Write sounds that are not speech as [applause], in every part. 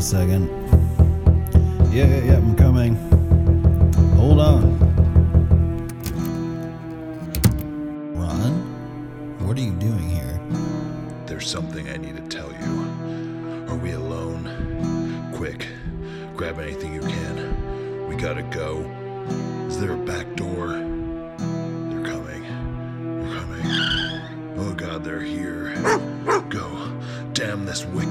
a second. Yeah, yeah, yeah, I'm coming. Hold on. Ron? What are you doing here? There's something I need to tell you. Are we alone? Quick, grab anything you can. We gotta go. Is there a back door? They're coming. They're coming. Oh god, they're here. Go. Damn this wicked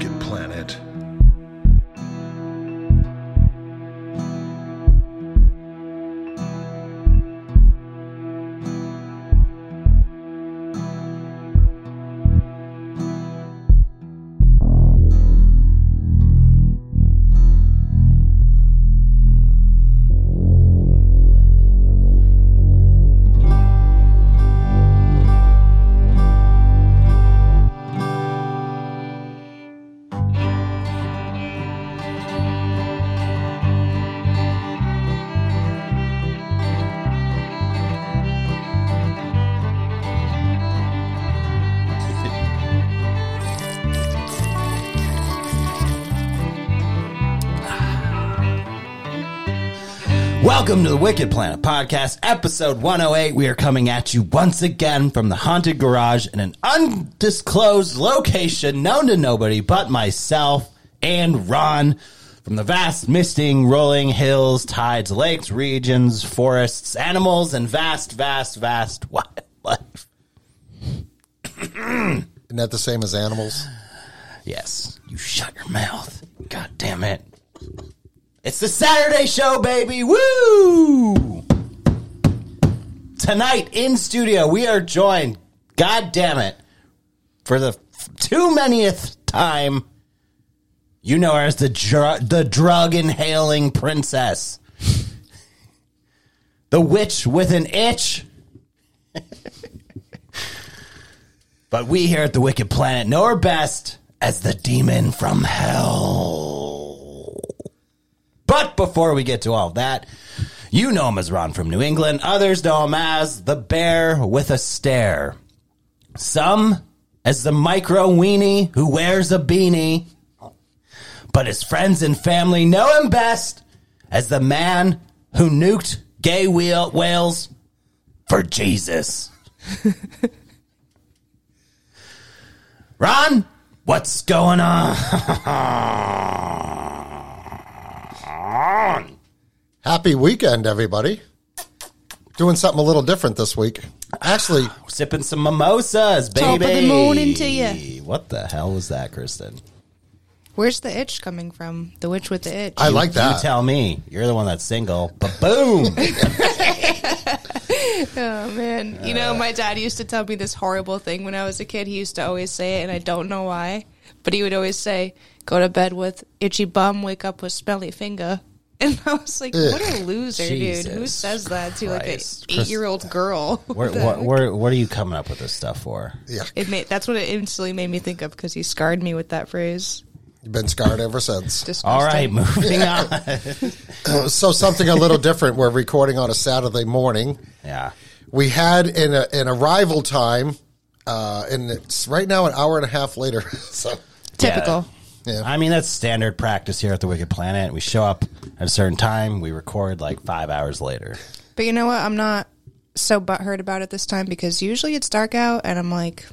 Welcome to the Wicked Planet Podcast, episode 108. We are coming at you once again from the haunted garage in an undisclosed location known to nobody but myself and Ron from the vast, misting, rolling hills, tides, lakes, regions, forests, animals, and vast, vast, vast wildlife. Isn't that the same as animals? Yes, you shut your mouth. God damn it. It's the Saturday show, baby. Woo! Tonight in studio, we are joined, god damn it, for the too manyth time. You know her as the dr- the drug inhaling princess, the witch with an itch. but we here at the Wicked Planet know her best as the demon from hell. But before we get to all that, you know him as Ron from New England. Others know him as the bear with a stare. Some as the micro weenie who wears a beanie. But his friends and family know him best as the man who nuked gay whale- whales for Jesus. [laughs] Ron, what's going on? [laughs] Happy weekend, everybody. Doing something a little different this week. Actually, Sipping some mimosas, baby. Top of the morning to ya. What the hell was that, Kristen? Where's the itch coming from? The witch with the itch. I like that. You that. tell me. You're the one that's single. But boom. [laughs] oh man, you know my dad used to tell me this horrible thing when I was a kid. He used to always say it, and I don't know why, but he would always say, "Go to bed with itchy bum, wake up with smelly finger." [laughs] And I was like, "What a loser, dude! Who says that to like an Christ. Eight-year-old girl?" where, what, where, what are you coming up with this stuff for? yeah, It made that's what it instantly made me think of because he scarred me with that phrase. you've been scarred ever since. Disgusting. All right, moving on. [laughs] So something a little different. We're recording on a Saturday morning. yeah. We had an, an arrival time, uh, and it's right now an hour and a half later. [laughs] So, typical. yeah. I mean, that's standard practice here at the Wicked Planet. We show up at a certain time, we record like five hours later. But you know what? I'm not so butthurt about it this time because usually it's dark out and I'm like,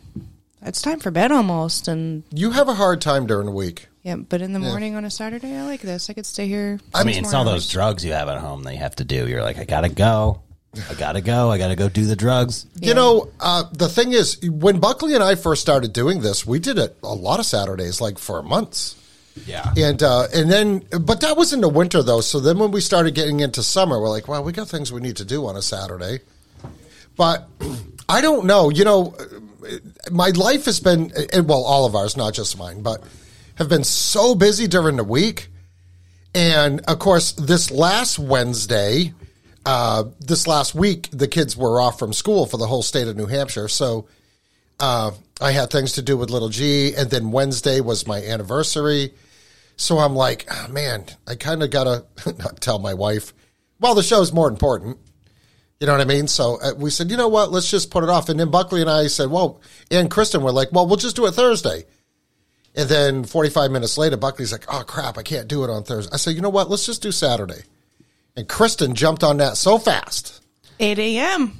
it's time for bed almost. And You have a hard time during the week. yeah, but in the morning on a Saturday, I like this. I could stay here. I mean, it's all those drugs you have at home that you have to do. You're like, I gotta go. I gotta go. I gotta go do the drugs. You know, uh, the thing is, when Buckley and I first started doing this, we did it a lot of Saturdays, like for months. Yeah. And uh, and then, but that was in the winter though. So then, when we started getting into summer, we're like, well, we got things we need to do on a Saturday. But [clears throat] I don't know. You know, my life has been, and well, all of ours, not just mine, but have been so busy during the week. And of course, this last Wednesday, uh, this last week, the kids were off from school for the whole state of New Hampshire. So uh, I had things to do with little G, and then Wednesday was my anniversary. So I'm like, oh, man, I kind of gotta [laughs] not tell my wife. Well, the show's more important. You know what I mean? So uh, we said, you know what? Let's just put it off. And then Buckley and I said, well, and Kristen were like, well, we'll just do it Thursday. And then 45 minutes later, Buckley's like, oh crap, I can't do it on Thursday. I said, you know what? Let's just do Saturday. And Kristen jumped on that so fast. 8 a.m.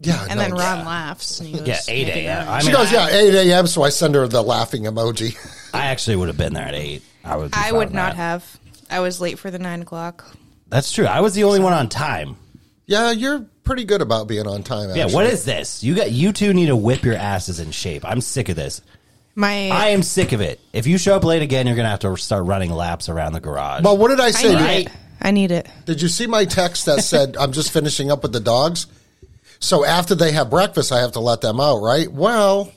Yeah. And no, then Ron laughs. And he goes, Yeah, 8 a.m. up." I She mean, goes, I, yeah, 8 a.m. So I send her the laughing emoji. [laughs] I actually would have been there at 8. I would. I would not that. have. I was late for the 9 o'clock. That's true. I was the only one on time. yeah, you're pretty good about being on time. Yeah, what is this? You got you two need to whip your asses in shape. I'm sick of this. My I am sick of it. If you show up late again, you're gonna have to start running laps around the garage. Well, what did I I say? need Did- Right. it. I need it. Did you see my text that said [laughs] I'm just finishing up with the dogs? So after they have breakfast, I have to let them out, right? Well,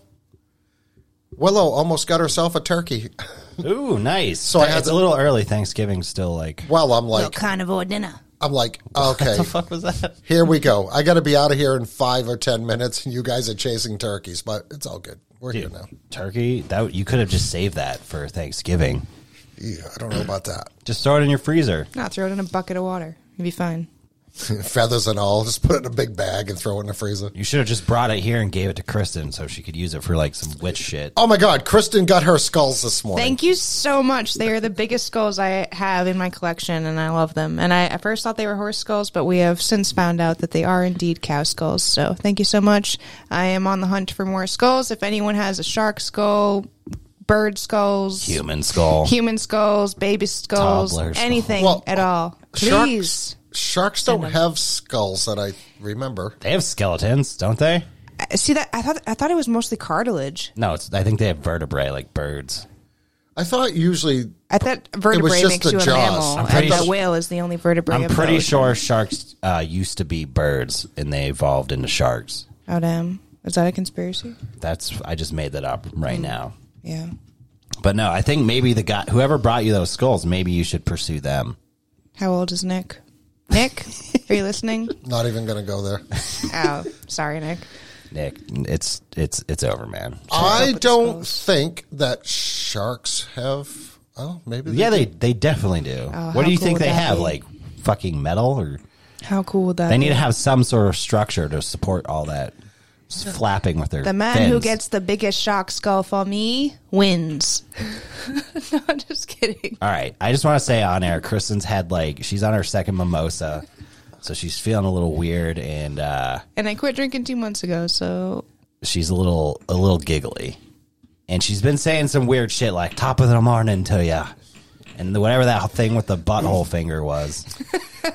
Willow almost got herself a turkey. [laughs] Ooh, nice. So I had it's to- a little early. Thanksgiving still like. Well, I'm like, carnivore dinner. I'm like, [laughs] okay, the fuck was that? here we go. I got to be out of here in five or ten minutes, and you guys are chasing turkeys, but it's all good. We're here now. turkey. That you could have just saved that for Thanksgiving. Yeah, I don't know about that. [clears throat] Just throw it in your freezer. Not throw it in a bucket of water. You'd be fine. [laughs] Feathers and all, just put it in a big bag and throw it in the freezer. You should have just brought it here and gave it to Kristen so she could use it for like some witch shit. Oh my God, Kristen got her skulls this morning. Thank you so much. They are the biggest skulls I have in my collection, and I love them. And I at first thought they were horse skulls, but we have since found out that they are indeed cow skulls. So thank you so much. I am on the hunt for more skulls. If anyone has a shark skull, bird skulls, Human skull. human skulls, baby skulls, Toddler skull. anything Well, at all, sharks- please. Sharks don't have skulls that I remember. They have skeletons, don't they? Uh, See that? I thought I thought it was mostly cartilage. No, it's. I think they have vertebrae like birds. I thought usually I thought vertebrae just makes the you a jaws. mammal, I'm and pretty the su- whale is the only vertebrae. I'm of pretty ocean. sure sharks uh, used to be birds and they evolved into sharks. Oh damn! Is that a conspiracy? That's I just made that up right Hmm. now. Yeah. But no, I think maybe the guy whoever brought you those skulls, maybe you should pursue them. How old is Nick? Nick, [laughs] are you listening? not even going to go there. Oh, sorry, Nick. Nick, it's it's it's over, man. I don't think that sharks have. Oh, maybe. Yeah, do. they they definitely do. Oh, what do you cool think they have? be? Like fucking metal or How cool would that? Be? They be? need to have some sort of structure to support all that s- flapping with their The man who gets the biggest shark skull for me wins. [laughs] no, I'm just kidding. All right. I just want to say on air, Kristen's had like she's on her second mimosa, so she's feeling a little weird and uh, And I quit drinking two months ago, so she's a little a little giggly, and she's been saying some weird shit like "top of the morning" to ya, and whatever that thing with the butthole finger was.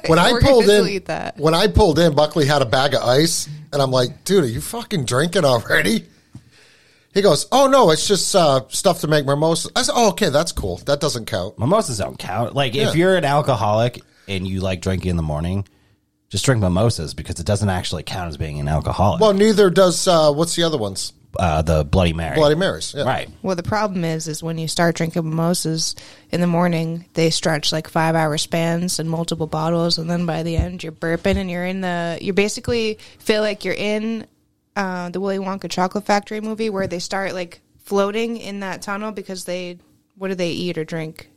when [laughs] I pulled in, that. when I pulled in, Buckley had a bag of ice, and I'm like, "Dude, are you fucking drinking already?" He goes, "Oh no, it's just uh, stuff to make mimosas." I said, "Oh, okay, that's cool. That doesn't count." Mimosas don't count. Like Yeah. if you're an alcoholic and you like drinking in the morning, just drink mimosas because it doesn't actually count as being an alcoholic. Well, neither does uh, what's the other ones? Uh, the Bloody Mary, Bloody Marys. Yeah. right? well, the problem is, is when you start drinking mimosas in the morning, they stretch like five hour spans and multiple bottles, and then by the end, you're burping and you're in the, you basically feel like you're in uh, the Willy Wonka Chocolate Factory movie where they start like floating in that tunnel because they, what do they eat or drink?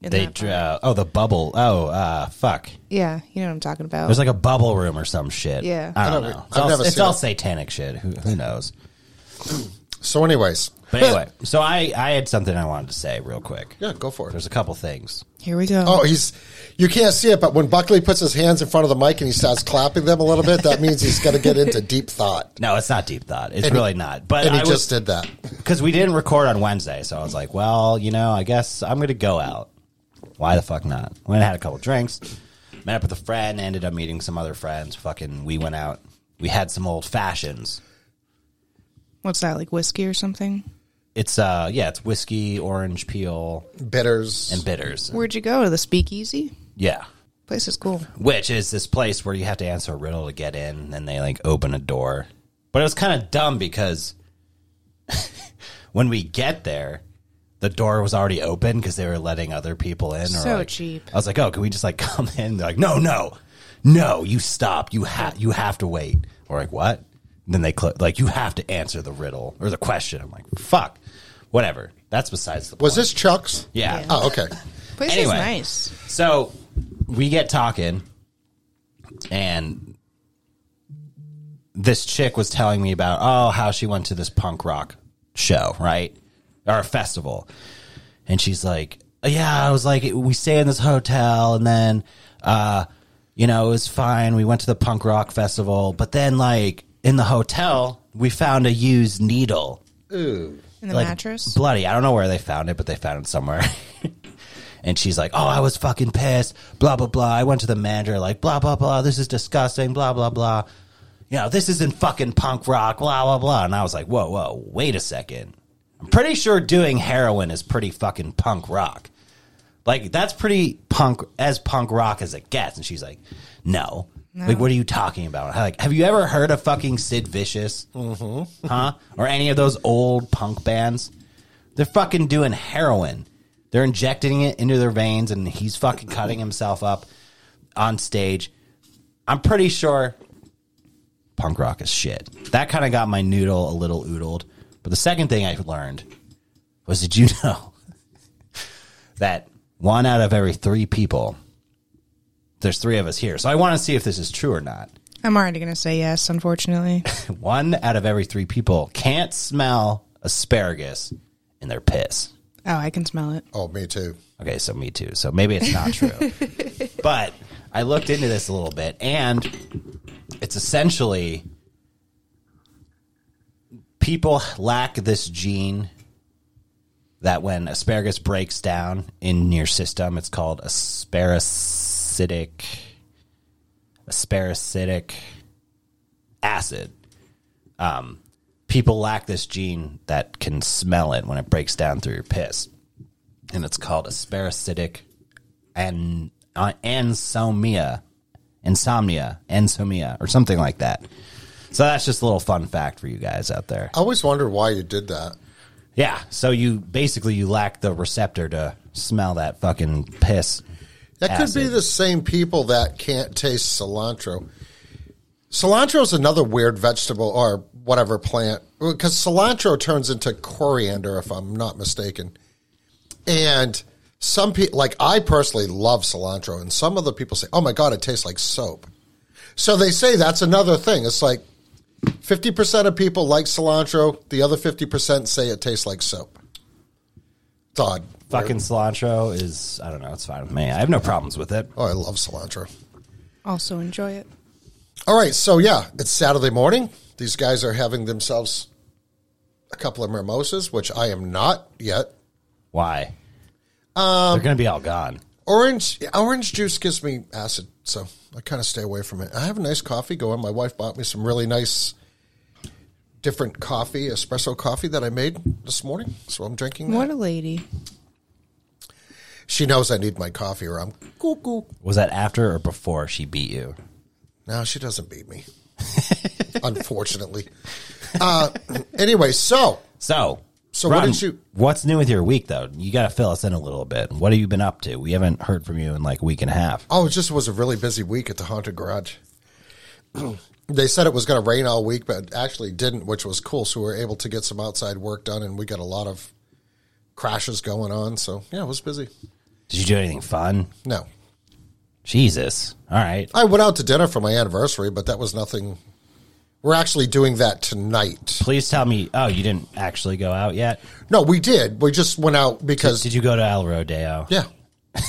in They that uh, oh the bubble. Oh uh, fuck. yeah, you know what I'm talking about. There's like a bubble room or some shit. Yeah. I don't I don't- know. It's I've all, never it's seen all it. satanic shit. Who, who knows? So, anyways, But anyway, so I I had something I wanted to say real quick. yeah, go for it. There's a couple things. Here we go. Oh, he's you can't see it, but when Buckley puts his hands in front of the mic and he starts clapping them a little bit, that means he's going to get into deep thought. [laughs] No, it's not deep thought. It's And he- really not. But And he I just was did that. because we didn't record on Wednesday, so I was like, well, you know, I guess I'm gonna go out. Why the fuck not? Went and had a couple drinks, met up with a friend, ended up meeting some other friends. Fucking, we went out. We had some old fashions. What's that, like whiskey or something? It's uh, yeah, it's whiskey, orange peel, Bitters. and bitters. Where'd you go? To the speakeasy? Yeah. Place is cool. which is this place where you have to answer a riddle to get in, and then they like open a door. But it was kind of dumb because [laughs] when we get there, the door was already open because they were letting other people in. Or So like- cheap. I was like, "Oh, can we just like [laughs] come in?" They're like, "No, no, no, you stop. You have you have to wait." We're like, "What?" And then they cl- like, "You have to answer the riddle or the question." I'm like, "Fuck, whatever." That's besides the point. Was this Chuck's? Yeah. Yeah. Oh, okay. Place Anyway. is nice. So we get talking, and this chick was telling me about oh how she went to this punk rock show, right, or a festival, and she's like, "Yeah, I was like, we stay in this hotel, and then, uh, you know, it was fine. We went to the punk rock festival, but then, like, in the hotel, we found a used needle, Ooh. In the like, mattress. bloody. I don't know where they found it, but they found it somewhere." [laughs] And she's like, "Oh, I was fucking pissed. Blah blah blah. I went to the manager, like, blah blah blah. This is disgusting. Blah blah blah. You know, this isn't fucking punk rock. Blah blah blah." And I was like, "Whoa, whoa, wait a second. I'm pretty sure doing heroin is pretty fucking punk rock. Like that's pretty punk as punk rock as it gets." And she's like, "No." Like, what are you talking about? Like, have you ever heard of fucking Sid Vicious? Mm-hmm. Huh? Or any of those old punk bands? They're fucking doing heroin. They're injecting it into their veins, and he's fucking cutting himself up on stage. I'm pretty sure punk rock is shit. That kind of got my noodle a little oodled. But the second thing I learned was did you [laughs] know that one out of every three people, there's three of us here. So I want to see if this is true or not. I'm already going to say yes, unfortunately. [laughs] One out of every three people can't smell asparagus in their piss. oh, I can smell it. Oh, me too. Okay, so me too. So maybe it's not true. [laughs] but I looked into this a little bit and it's essentially people lack this gene that when asparagus breaks down in your system, it's called asparacitic asparacitic acid. Um, people lack this gene that can smell it when it breaks down through your piss and it's called asparacitic and uh, ansomnia, insomnia, insomnia, or something like that. So that's just a little fun fact for you guys out there. I always wondered why you did that. Yeah, so you basically you lack the receptor to smell that fucking piss. That could be the same people that can't taste cilantro. Cilantro is another weird vegetable or whatever plant because cilantro turns into coriander, if I'm not mistaken. And some people, like I personally love cilantro, and some other people say, "Oh my god, it tastes like soap." So they say that's another thing. It's like fifty percent of people like cilantro, the other fifty percent say it tastes like soap. It's odd. Fucking cilantro is I don't know, it's fine with me. I have no problems with it. Oh, I love cilantro. Also enjoy it. All right, so yeah, it's Saturday morning. These guys are having themselves a couple of mimosas, which I am not yet. Why? Um, They're gonna be all gone. Orange orange juice gives me acid, so I kind of stay away from it. I have a nice coffee going. My wife bought me some really nice different coffee, espresso coffee that I made this morning, so I'm drinking that. What a lady. She knows I need my coffee or I'm cuckoo. Was that after or before she beat you? No, she doesn't beat me. [laughs] Unfortunately. Uh, anyway, so So, So what Ron, did you- What's new with your week, though? You got to fill us in a little bit. What have you been up to? We haven't heard from you in like a week and a half. Oh, it just was a really busy week at the haunted garage. [clears throat] they said it was going to rain all week, but it actually didn't, which was cool. So we were able to get some outside work done, and we got a lot of crashes going on. So yeah, it was busy. Did you do anything fun? No, Jesus. All right. I went out to dinner for my anniversary, but that was nothing. We're actually doing that tonight. Please tell me. Oh, you didn't actually go out yet? No, we did. We just went out because Did you go to El Rodeo? yeah. [laughs]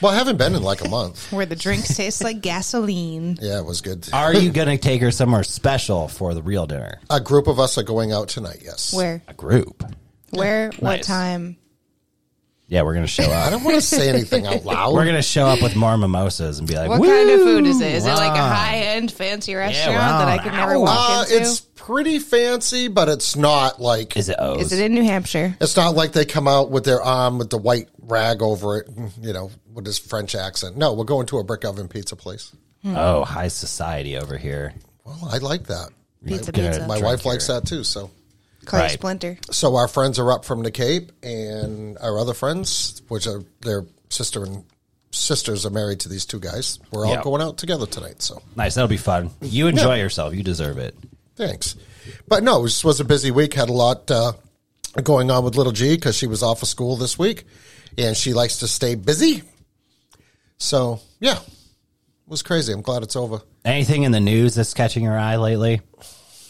well, I haven't been in like a month. Where the drinks taste like [laughs] gasoline. Yeah, it was good. Are you [laughs] going to take her somewhere special for the real dinner? A group of us are going out tonight. Yes. Where? A group. Where? What Nice. time? Yeah, we're going to show up. I don't want to say anything out loud. We're going to show up with more mimosas and be like, What kind of food is it? Is it like a wow." high end fancy restaurant wow. that I could never walk Uh, into? it's pretty fancy, but it's not like Is it O's? Is it in New Hampshire? It's not like they come out with their arm with the white rag over it, you know, with this French accent. No, we're going to a brick oven pizza place. oh, high society over here. Well, I like that. Pizza, Gonna pizza. My Drink wife likes that too. So, Clay Right. Splinter. so our friends are up from the Cape, and our other friends, which are their sister and sisters, are married to these two guys. We're all Yeah. going out together tonight. So, Nice. That'll be fun. You enjoy yourself. You deserve it. thanks. But no, this was a busy week. Had a lot uh, going on with little G because she was off of school this week, and she likes to stay busy. So, yeah, it was crazy. I'm glad it's over. Anything in the news that's catching your eye lately?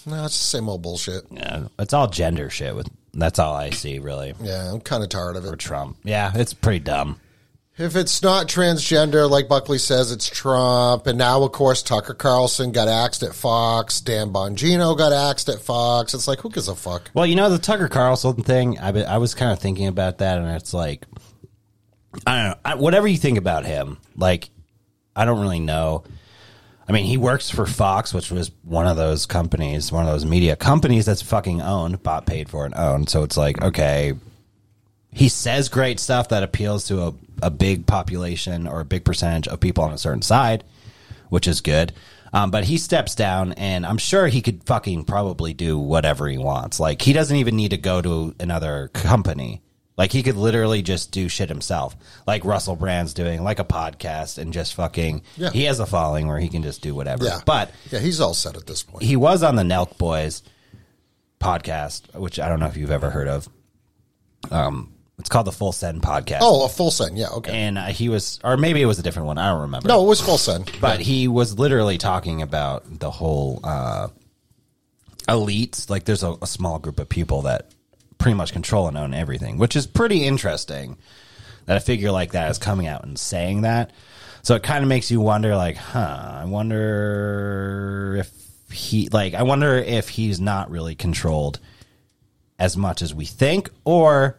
No, it's the same old bullshit. Yeah, it's all gender shit with That's all I see, really, Yeah, I'm kind of tired of it. for. Trump. Yeah, it's pretty dumb. If it's not transgender, like Buckley says, it's Trump. And now, of course, Tucker Carlson got axed at Fox. Dan Bongino got axed at Fox. It's like, who gives a fuck? Well, you know the Tucker Carlson thing. I be- I was kind of thinking about that, and it's like, I don't know. I, whatever you think about him, like, I don't really know. I mean, he works for Fox, which was one of those companies, one of those media companies that's fucking owned, bought, paid for, and owned. So it's like, okay, he says great stuff that appeals to a, a big population or a big percentage of people on a certain side, which is good. Um, but he steps down, and I'm sure he could fucking probably do whatever he wants. Like he doesn't even need to go to another company. Like he could literally just do shit himself, like Russell Brand's doing, like a podcast, and just fucking. Yeah. He has a following where he can just do whatever. Yeah. But yeah, he's all set at this point. he was on the Nelk Boys podcast, which I don't know if you've ever heard of. Um, it's called the Full Send podcast. oh, a full send. Yeah, okay. and uh, he was, or maybe it was a different one. I don't remember. no, it was full send. but he was literally talking about the whole uh, elites. Like, there's a, a small group of people that pretty much control and own everything, which is pretty interesting. That a figure like that is coming out and saying that. So it kind of makes you wonder, like, huh? I wonder if he, like, I wonder if he's not really controlled as much as we think, or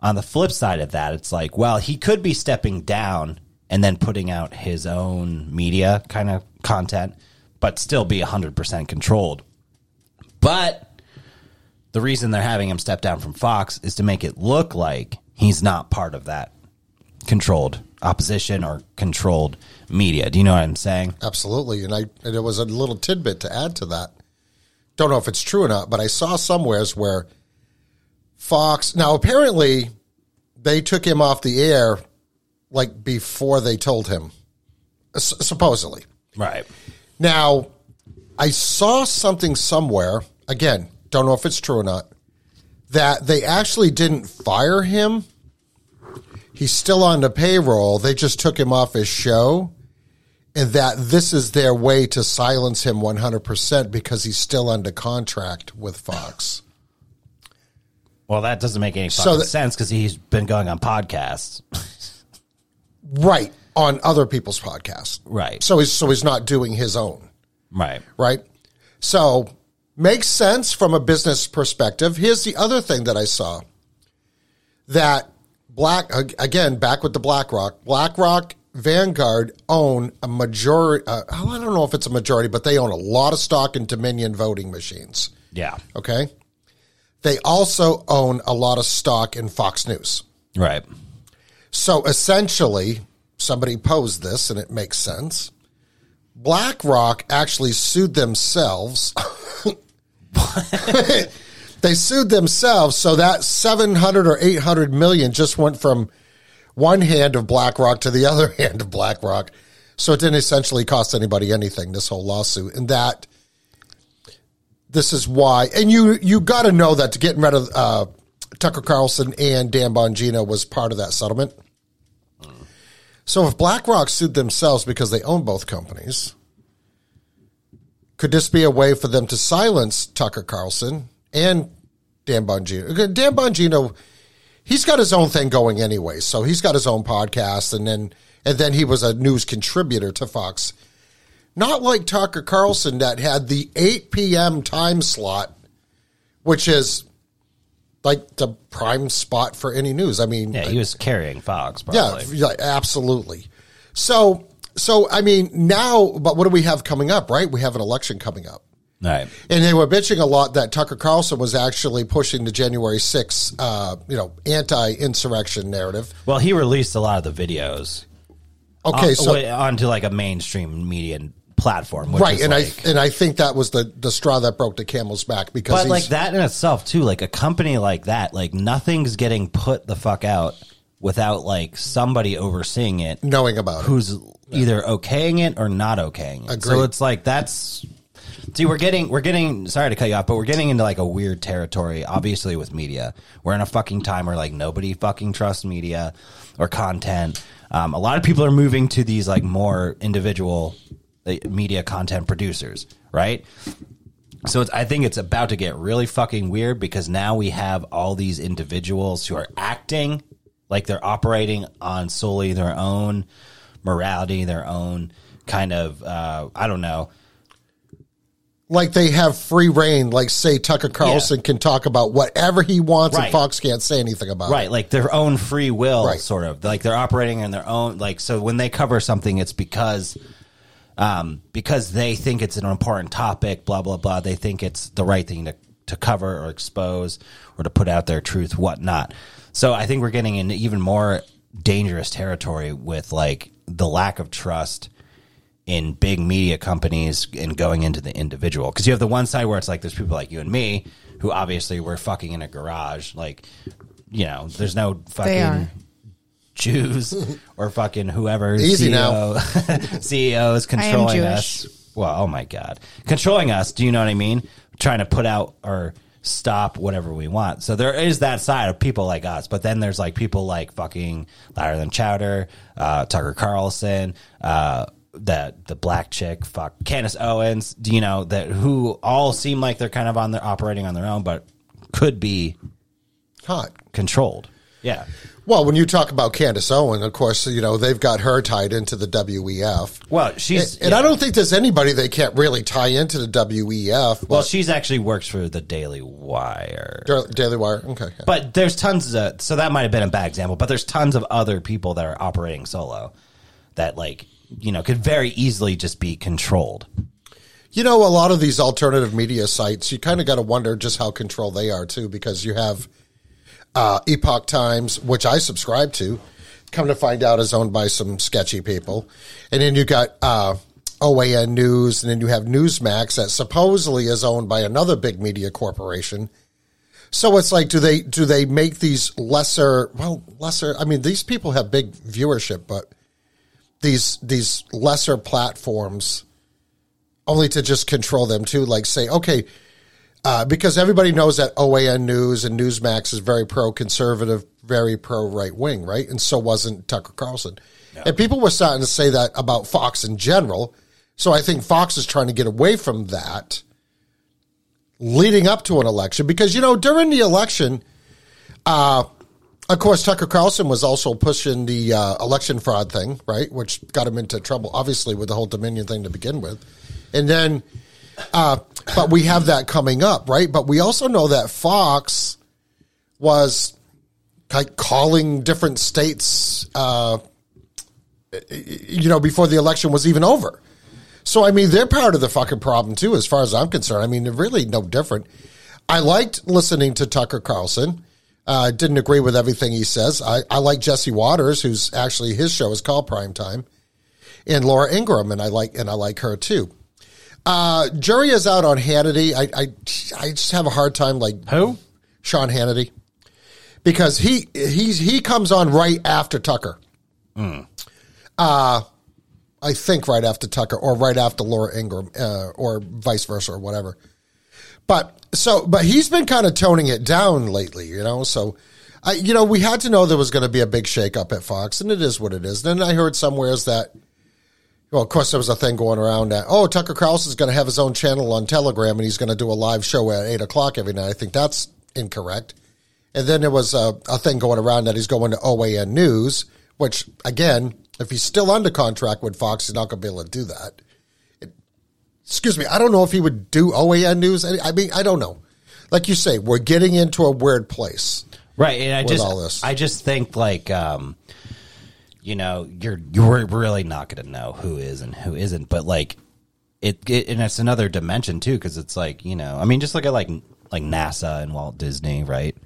on the flip side of that, it's like, well, he could be stepping down and then putting out his own media kind of content, but still be 100% controlled. But the reason they're having him step down from Fox is to make it look like he's not part of that controlled opposition or controlled media. Do you know what I'm saying? Absolutely. And I and there was a little tidbit to add to that. Don't know if it's true or not, but I saw somewheres where Fox now apparently they took him off the air like before they told him. Supposedly. Right. Now, I saw something somewhere, again, don't know if it's true or not, that they actually didn't fire him. He's still on the payroll. They just took him off his show. And that this is their way to silence him 100% because he's still under contract with Fox. Well, that doesn't make any So fucking that- sense because he's been going on podcasts. Right. On other people's podcasts. Right. So he's, so he's not doing his own. Right. right? So makes sense from a business perspective. Here's the other thing that I saw that Black again back with the BlackRock, BlackRock, Vanguard own a majority. Uh, I don't know if it's a majority, but they own a lot of stock in Dominion voting machines. Yeah. Okay, they also own a lot of stock in Fox News. Right. So essentially, somebody posed this, and it makes sense. BlackRock actually sued themselves. [laughs] they sued themselves, so that seven hundred or eight hundred million just went from one hand of BlackRock to the [laughs] other hand of BlackRock. So it didn't essentially cost anybody anything. This whole lawsuit, and that this is why. And you you got to know that to getting rid of uh, Tucker Carlson and Dan Bongino was part of that settlement. So if BlackRock sued themselves because they own both companies, could this be a way for them to silence Tucker Carlson and Dan Bongino? Dan Bongino, he's got his own thing going anyway, so he's got his own podcast, and then and then he was a news contributor to Fox. Not like Tucker Carlson that had the 8 p.m. time slot, which is like the prime spot for any news. I mean, Yeah, he was carrying Fox. yeah, Probably. yeah, absolutely. So, so I mean, now, but what do we have coming up? Right, we have an election coming up, Right. and they were bitching a lot that Tucker Carlson was actually pushing the January 6th, uh, you know, anti-insurrection narrative. Well, he released a lot of the videos. Okay, on- so onto like a mainstream media platform, which right, and like, I and I think that was the the straw that broke the camel's back because but like that in itself too, like a company like that, like nothing's getting put the fuck out without like somebody overseeing it knowing about it. who's either okaying it or not okaying it. So it's like that's see we're getting we're getting sorry to cut you off, but we're getting into like a weird territory. Obviously, with media, we're in a fucking time where like nobody fucking trusts media or content. Um, a lot of people are moving to these like more individual media content producers, right? So it's, I think it's about to get really fucking weird because now we have all these individuals who are acting like they're operating on solely their own morality, their own kind of uh, I don't know. Like they have free reign. Like say Tucker Carlson can talk about whatever he wants, Right. and Fox can't say anything about Right, it. Right, like their own free will, Right. sort of. Like they're operating in their own. Like so, when they cover something, it's because, um, because they think it's an important topic. Blah blah blah. They think it's the right thing to to cover or expose or to put out their truth, whatnot. So I think we're getting into even more dangerous territory with like the lack of trust in big media companies and going into the individual. Because you have the one side where it's like there's people like you and me who obviously we're fucking in a garage. Like, you know, there's no fucking. Jews [laughs] or fucking whoever Easy CEO, CEO is controlling us. Well, oh my god, controlling us. Do you know what I mean? Trying to put out or stop whatever we want. So there is that side of people like us, but then there's like people like fucking louder than chowder, uh, Tucker Carlson, uh, that the black chick, fuck Candace Owens. Do you know that who all seem like they're kind of on their operating on their own, but could be Hot. controlled. Yeah. Well, when you talk about Candace Owen, of course, you know they've got her tied into the WEF. Well, she's And yeah. I don't think there's anybody they can't really tie into the WEF. Well, she's actually works for the Daily Wire. Daily Wire. Okay. yeah. But there's tons of so that might have been a bad example, but there's tons of other people that are operating solo that like you know could very easily just be controlled. You know, a lot of these alternative media sites, you kind of got to wonder just how controlled they are too, because you have uh, Epoch Times, which I subscribe to, come to find out is owned by some sketchy people, and then you got uh, OAN News, and then you have Newsmax that supposedly is owned by another big media corporation. So it's like, do they do they make these lesser? Well, lesser. I mean, these people have big viewership, but these these lesser platforms only to just control them too. Like say, okay, uh, because everybody knows that OAN News and Newsmax is very pro conservative, very pro right wing, right? And so wasn't Tucker Carlson. And people were starting to say that about Fox in general. So I think Fox is trying to get away from that leading up to an election because, you know, during the election, uh, of course, Tucker Carlson was also pushing the uh, election fraud thing, right? Which got him into trouble, obviously, with the whole Dominion thing to begin with. And then, uh, but we have that coming up, right? But we also know that Fox was like calling different states, uh, you know, before the election was even over. So, I mean, they're part of the fucking problem, too, as far as I'm concerned. I mean, they're really no different. I liked listening to Tucker Carlson. Uh, didn't agree with everything he says. I, I like Jesse Watters, who's actually his show is called Prime Time, and Laura Ingraham, and I like and I like her too. Uh, jury is out on Hannity. I, I I just have a hard time like Who? Sean Hannity because he he's he comes on right after Tucker. Uh I think right after Tucker or right after Laura Ingraham uh, or vice versa or whatever. But so but he's been kind of toning it down lately, you know. So I you know we had to know there was going to be a big shakeup at Fox, and it is what it is. Then I heard somewheres that. Well, of course, there was a thing going around that, oh, Tucker Carlson's going to have his own channel on Telegram and he's going to do a live show at 8 o'clock every night. I think that's incorrect. And then there was a, a thing going around that he's going to OAN News, which, again, if he's still under contract with Fox, he's not going to be able to do that. It- excuse me, I don't know if he would do OAN News. I I mean, I don't know. Like you say, we're getting into a weird place. Right, and I With just all this. I just think like um you know, you're you're really not going to know who is and who isn't, but like it, it and it's another dimension too cuz it's like, you know, I mean just look at like like NASA and Walt Disney, right?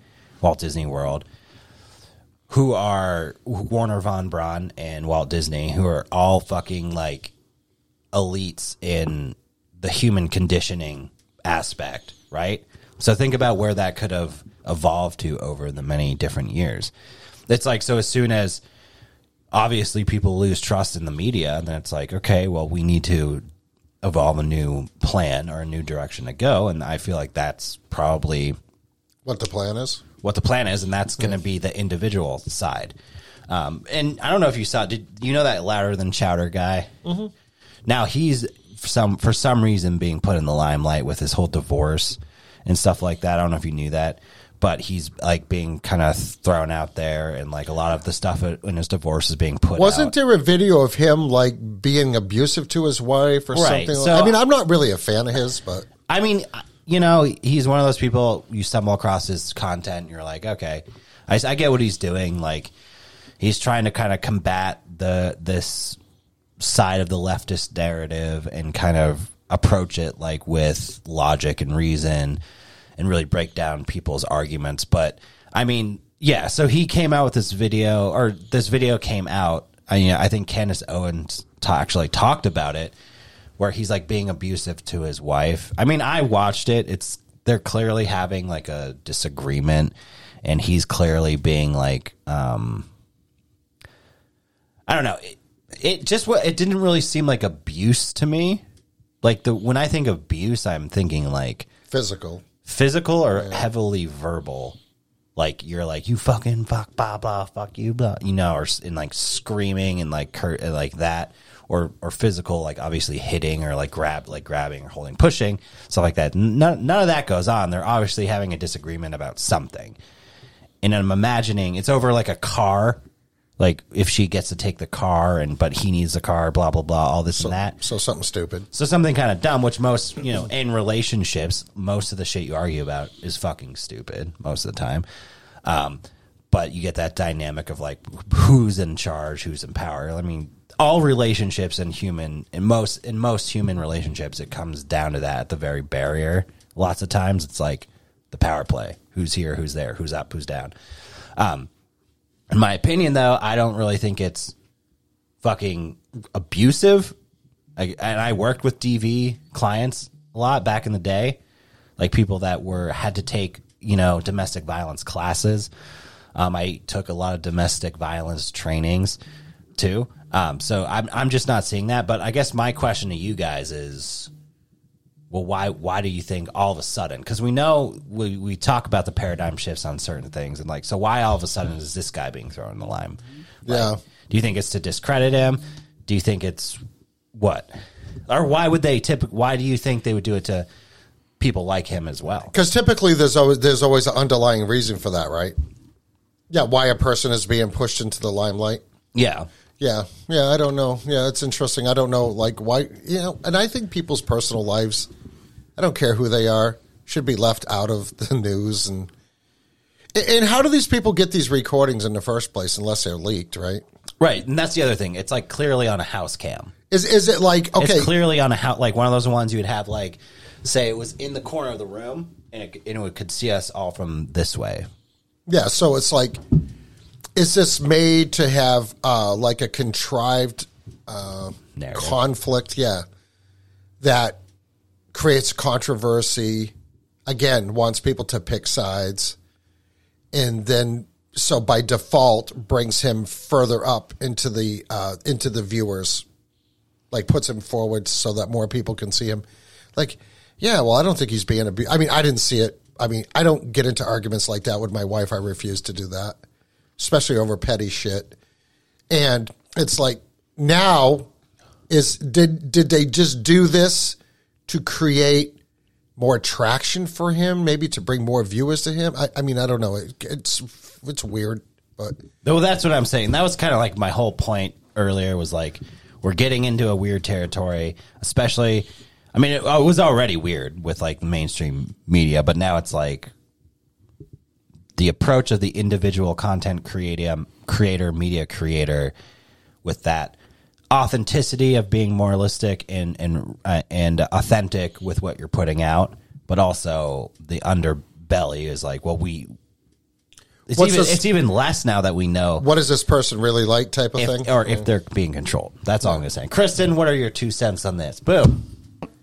Walt Disney World who are Wernher von Braun and Walt Disney who are all fucking like elites in the human conditioning aspect, right? So think about where that could have evolved to over the many different years. It's like so as soon as obviously people lose trust in the media, and then it's like, okay, well we need to evolve a new plan or a new direction to go. And I feel like that's probably What the plan is? what the plan is, and that's going to be the individual side. Um, and I don't know if you saw, did you know that louder than chowder guy? Mm-hmm. Now he's for some for some reason being put in the limelight with his whole divorce and stuff like that. I don't know if you knew that, but he's like being kind of thrown out there, and like a lot of the stuff in his divorce is being put. Wasn't out. there a video of him like being abusive to his wife or Right, something? so- I mean, I'm not really a fan of his, but I mean, you know, he's one of those people you stumble across his content, and you're like, okay, I, I get what he's doing. Like, he's trying to kind of combat the this side of the leftist narrative and kind of approach it like with logic and reason and really break down people's arguments. But I mean, yeah, so he came out with this video, or this video came out. I mean, I think Candace Owens ta- actually talked about it, where he's like being abusive to his wife. I mean, I watched it. It's they're clearly having like a disagreement, and he's clearly being like, um, I don't know. It, it just it didn't really seem like abuse to me. Like the when I think abuse, I'm thinking like physical. Physical or heavily verbal. Like you're like you fucking fuck blah blah fuck you blah you know or in like screaming and like cur- like that or or physical like obviously hitting or like grab like grabbing or holding pushing stuff like that. None none of that goes on. They're obviously having a disagreement about something, and I'm imagining it's over like a car. Like if she gets to take the car and but he needs the car, blah blah blah, all this and that. So something stupid. So something kind of dumb, which most, you know, in relationships, most of the shit you argue about is fucking stupid most of the time. Um, but you get that dynamic of like who's in charge, who's in power. I mean, all relationships in human in most in most human relationships, it comes down to that at the very barrier. Lots of times, it's like the power play: who's here, who's there, who's up, who's down. Um, in my opinion, though, I don't really think it's fucking abusive. I, and I worked with DV clients a lot back in the day, like people that were had to take you know domestic violence classes. Um, I took a lot of domestic violence trainings too. Um, so I'm I'm just not seeing that. But I guess my question to you guys is, well, why why do you think all of a sudden? Because we know we we talk about the paradigm shifts on certain things, and like, so why all of a sudden is this guy being thrown in the lime? Like, Yeah. Do you think it's to discredit him? Do you think it's what? Or why would they tip? Why do you think they would do it to people like him as well? Because typically there's always there's always an underlying reason for that, right? Yeah, why a person is being pushed into the limelight. Yeah. Yeah, yeah, I don't know. Yeah, it's interesting. I don't know, like why you know, and I think people's personal lives, I don't care who they are, should be left out of the [laughs] news. And and how do these people get these recordings in the first place unless they're leaked, right? Right. And that's the other thing. It's like clearly on a house cam. Is is it like okay? It's clearly on a house, like one of those ones you would have, like, say it was in the corner of the room and it, and it could see us all from this way. Yeah, so it's like, is this made to have uh, like a contrived uh, conflict? Yeah, that creates controversy. Again, wants people to pick sides, and then so by default brings him further up into the uh, into the viewers, like puts him forward so that more people can see him. Like, yeah, well, I don't think he's being abused. I mean, I didn't see it. I mean, I don't get into arguments like that with my wife. I refuse to do that, especially over petty shit. And it's like now is did did they just do this to create more attraction for him, maybe to bring more viewers to him? I, I mean, I don't know. It, it's it's weird, but no, that's what I'm saying. That was kind of like my whole point earlier was like, we're getting into a weird territory, especially. I mean, it, it was already weird with like mainstream media, but now it's like the approach of the individual content creator, creator, media creator, with that authenticity of being moralistic and and uh, and authentic with what you're putting out, but also the underbelly is like, well, we. It's What's even this- it's even less now that we know what is this person really like? Type of if, thing, or if they're being controlled. That's all I'm going to say. Kristen, what are your two cents on this? Boom.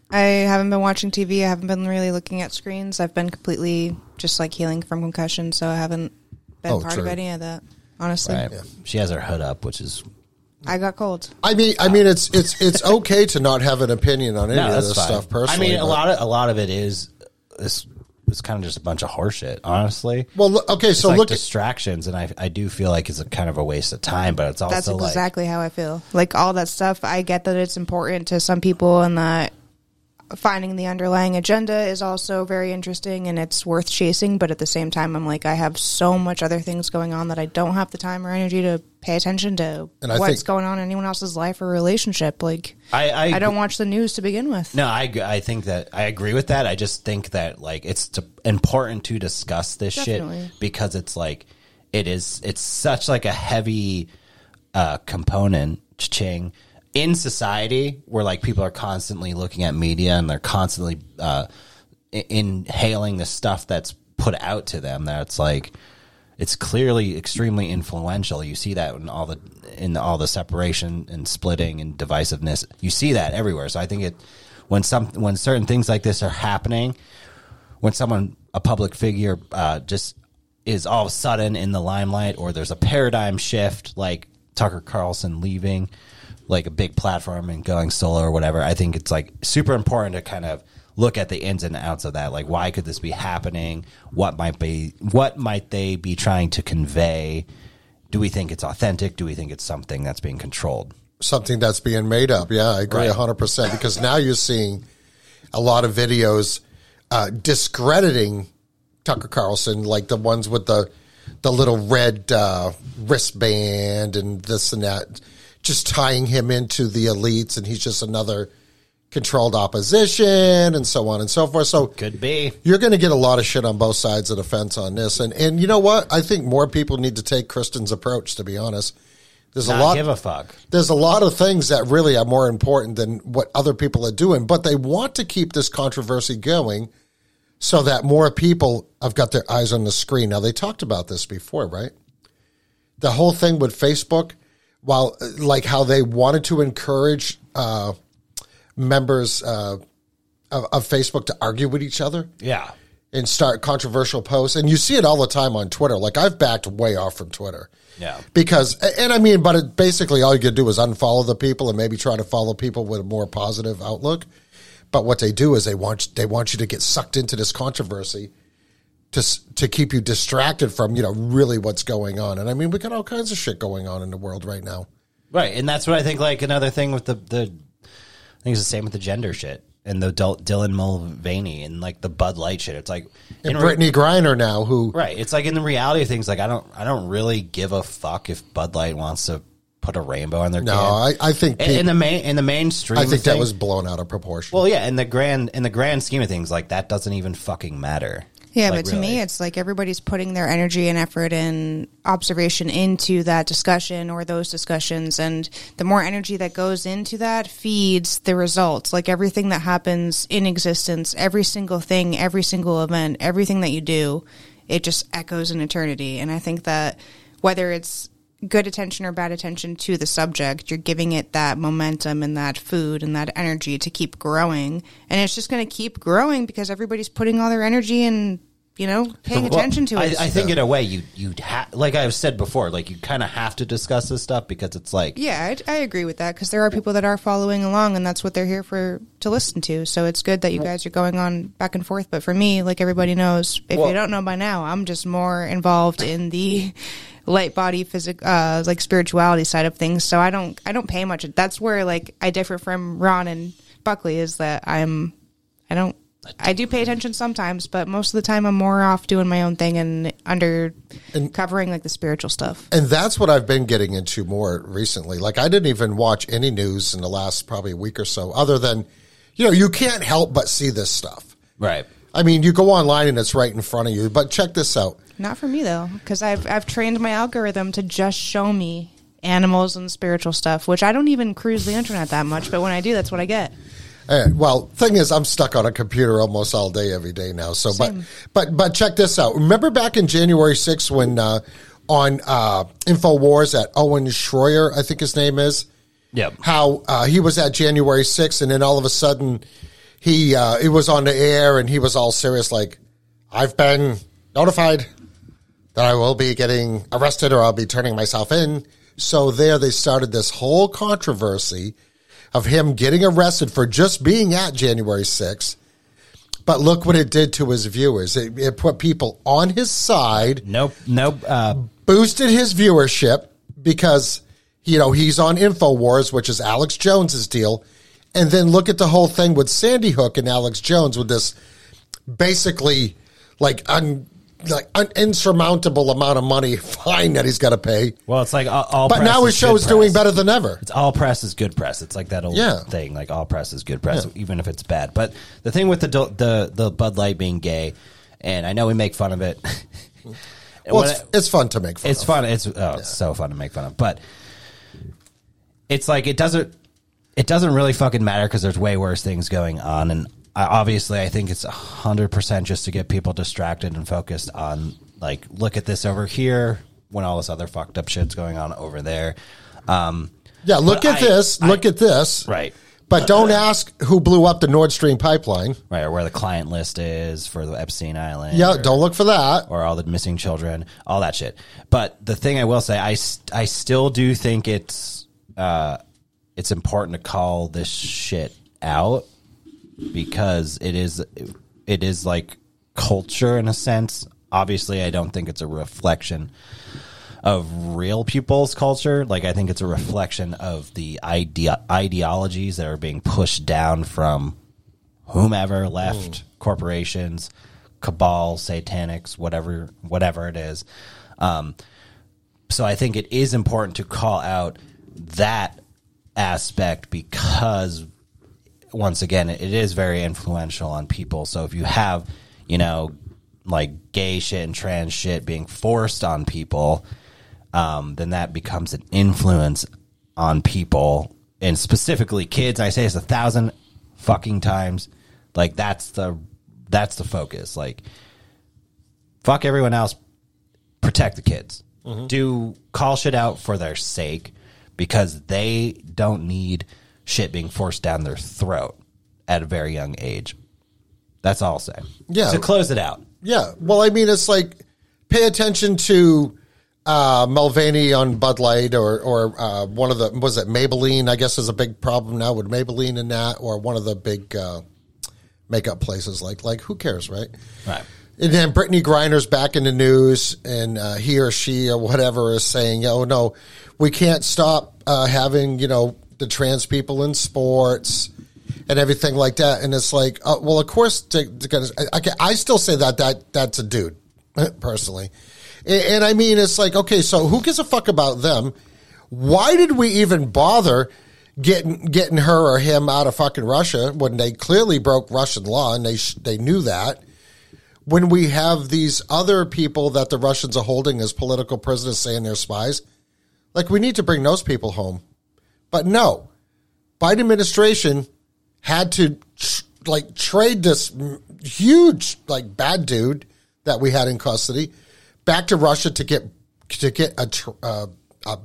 I haven't been watching TV. I haven't been really looking at screens. I've been completely just like healing from concussion, so I haven't been Oh, part true. of any of that. Honestly, Right. She has her hood up, which is I got cold. I mean, I mean, it's it's it's [laughs] okay to not have an opinion on any no, of that's this fine. stuff. Personally, I mean, a but- lot of a lot of it is is is kind of just a bunch of horseshit, honestly. Well, look- okay, It's so like look at distractions, and I I do feel like it's a kind of a waste of time, but it's also That's like exactly how I feel. Like all that stuff, I get that it's important to some people and that finding the underlying agenda is also very interesting and it's worth chasing. But at the same time, I'm like, I have so much other things going on that I don't have the time or energy to pay attention to And what's think- going on in anyone else's life or relationship. Like, I I, I don't watch the news to begin with. No, I, I think that I agree with that. I just think that like it's to, important to discuss this Definitely. shit because it's like it is it's such like a heavy uh, component ching in society where like people are constantly looking at media and they're constantly uh, inhaling the stuff that's put out to them. That's like it's clearly extremely influential. You see that in all the in all the separation and splitting and divisiveness. You see that everywhere. So I think it when some when certain things like this are happening, when someone a public figure uh, just is all of a sudden in the limelight, or there's a paradigm shift, like Tucker Carlson leaving like a big platform and going solo or whatever. I think it's like super important to kind of look at the ins and outs of that. Like, why could this be happening? What might be what might they be trying to convey? Do we think it's authentic? Do we think it's something that's being controlled? something that's being made up. Yeah, I agree Right. hundred percent because now you're seeing a lot of videos uh, discrediting Tucker Carlson, like the ones with the the little red uh, wristband and this and that, just tying him into the elites, and he's just another controlled opposition, and so on and so forth. So Could be. you're going to get a lot of shit on both sides of the fence on this, and and you know what? I think more people need to take Kristen's approach. To be honest, there's Not a lot give a fuck. there's a lot of things that really are more important than what other people are doing, but they want to keep this controversy going so that more people have got their eyes on the screen. Now, they talked about this before, right? The whole thing with Facebook, while like how they wanted to encourage uh, members uh, of, of Facebook to argue with each other Yeah. and start controversial posts. And you see it all the time on Twitter. Like, I've backed way off from Twitter Yeah. because and I mean, but it, basically all you could do is unfollow the people and maybe try to follow people with a more positive outlook. But what they do is they want they want you to get sucked into this controversy to to keep you distracted from you know really what's going on. And I mean, we got all kinds of shit going on in the world right now. Right, and that's what I think. Like another thing with the the, I think it's the same with the gender shit and the Dylan Mulvaney and like the Bud Light shit. It's like And in re- Brittney Griner now, who right? It's like in the reality of things. Like I don't, I don't really give a fuck if Bud Light wants to put a rainbow on their no, can. I, I think in, peop- in the main in the mainstream, I think that thing- was blown out of proportion. well, yeah. In the grand in the grand scheme of things, like that doesn't even fucking matter. Yeah, Like, but to me, it's like everybody's putting their energy and effort and observation into that discussion or those discussions. And the more energy that goes into that feeds the results. Like everything that happens in existence, every single thing, every single event, everything that you do, it just echoes in eternity. And I think that whether it's good attention or bad attention to the subject, you're giving it that momentum and that food and that energy to keep growing. And it's just going to keep growing because everybody's putting all their energy and, you know, paying Well, attention to it. I, I think in a way you you ha- like I've said before, like you kind of have to discuss this stuff because it's like yeah, I, I agree with that because there are people that are following along and that's what they're here for to listen to. So it's good that you guys are going on back and forth. But for me, like everybody knows, if Well- you don't know by now, I'm just more involved in the light body physic uh like spirituality side of things so i don't i don't pay much that's where like i differ from ron and buckley is that i'm i don't i do pay attention sometimes but most of the time i'm more off doing my own thing and under covering like the spiritual stuff And that's what I've been getting into more recently. Like I didn't even watch any news in the last probably week or so, other than, you know, you can't help but see this stuff. right. I mean, you go online and it's right in front of you. But check this out. Not for me though because i've i've trained my algorithm to just show me animals and spiritual stuff which i don't even cruise the internet that much but when i do that's what i get Eh, well, thing is, I'm stuck on a computer almost all day, every day now. So, Same. but but but check this out. Remember back in January 6th when uh, on uh, Infowars at Owen Schroyer, I think his name is. Yep. how uh, he was at January 6th, and then all of a sudden he uh, it was on the air, and he was all serious, like, "I've been notified that I will be getting arrested, or I'll be turning myself in." So there, they started this whole controversy of him getting arrested for just being at January 6th. But look what it did to his viewers. It, it put people on his side, Nope. Nope. Uh, boosted his viewership because you know he's on Infowars, which is Alex Jones's deal, and then look at the whole thing with Sandy Hook and Alex Jones with this basically like un, like an insurmountable amount of money [laughs] fine that he's got to pay. well, it's like all, all But press now his show is doing better than ever. It's all press is good press. It's like that old Yeah. thing. Like all press is good press, Yeah. even if it's bad. But the thing with the the the Bud Light being gay, and I know we make fun of it. [laughs] Well, it's, it's fun to make fun. it's of. fun. It's oh, it's so fun to make fun of. But it's like it doesn't. It doesn't really fucking matter because there's way worse things going on, and I, obviously I think it's hundred percent just to get people distracted and focused on like look at this over here when all this other fucked up shit's going on over there. Um, Yeah, look at I- this. I- look at this. right. But don't ask who blew up the Nord Stream pipeline. Right, or where the client list is for the Epstein Island. Yeah, or- don't look for that. or all the missing children, all that shit. But the thing I will say, I, I still do think it's uh, it's important to call this shit out because it is it is like culture in a sense. Obviously, I don't think it's a reflection of real people's culture. Like I think it's a reflection of the idea ideologies that are being pushed down from whomever left corporations, cabal, satanics, whatever whatever it is. Um, so I think it is important to call out that aspect because once again it is very influential on people. So if you have, you know, like gay shit and trans shit being forced on people, um, then that becomes an influence on people and specifically kids. I say this a thousand fucking times. Like that's the that's the focus. Like fuck everyone else. Protect the kids. Do call shit out for their sake because they don't need shit being forced down their throat at a very young age. That's all I'll say. Yeah. To close it out. Yeah. Well, I mean, it's like pay attention to uh, Mulvaney on Bud Light or or uh, one of the was it Maybelline? I guess is a big problem now with Maybelline and that, or one of the big uh, makeup places. Like like who cares, right? Right. And then Brittney Griner's back in the news, and uh, he or she or whatever is saying, "Oh no, we can't stop uh, having you know the trans people in sports and everything like that." And it's like, uh, well, of course, they're gonna- I, I, still say that that that's a dude, [laughs] personally. And, and I mean, it's like, okay, so who gives a fuck about them? Why did we even bother getting getting her or him out of fucking Russia when they clearly broke Russian law and they they knew that? when we have these other people that the Russians are holding as political prisoners saying they're spies, like we need to bring those people home. But no, Biden administration had to tr- like trade this huge like bad dude that we had in custody back to Russia to get to get a tr- uh, a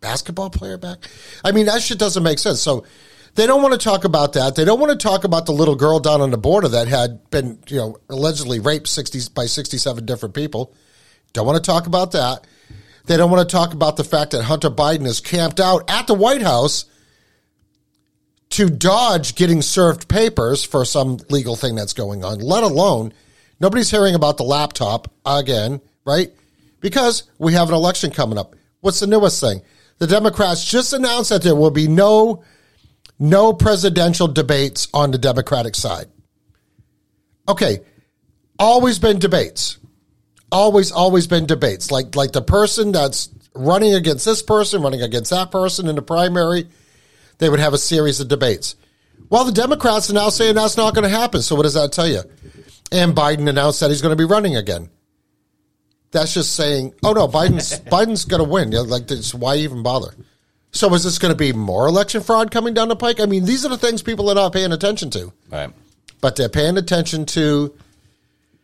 basketball player back. I mean that shit doesn't make sense. So they don't want to talk about that. They don't want to talk about the little girl down on the border that had been, you know, allegedly raped 60 by 67 different people. Don't want to talk about that. They don't want to talk about the fact that Hunter Biden is camped out at the White House to dodge getting served papers for some legal thing that's going on, let alone nobody's hearing about the laptop again, right? Because we have an election coming up. What's the newest thing? The Democrats just announced that there will be no no presidential debates on the Democratic side. Okay, always been debates. Always, always been debates. Like like the person that's running against this person, running against that person in the primary, they would have a series of debates. Well, the Democrats are now saying that's not going to happen. So what does that tell you? And Biden announced that he's going to be running again. That's just saying, oh no, Biden's [laughs] Biden's going to win. You know, like, this, why even bother? So is this going to be more election fraud coming down the pike? I mean, these are the things people are not paying attention to, Right. but they're paying attention to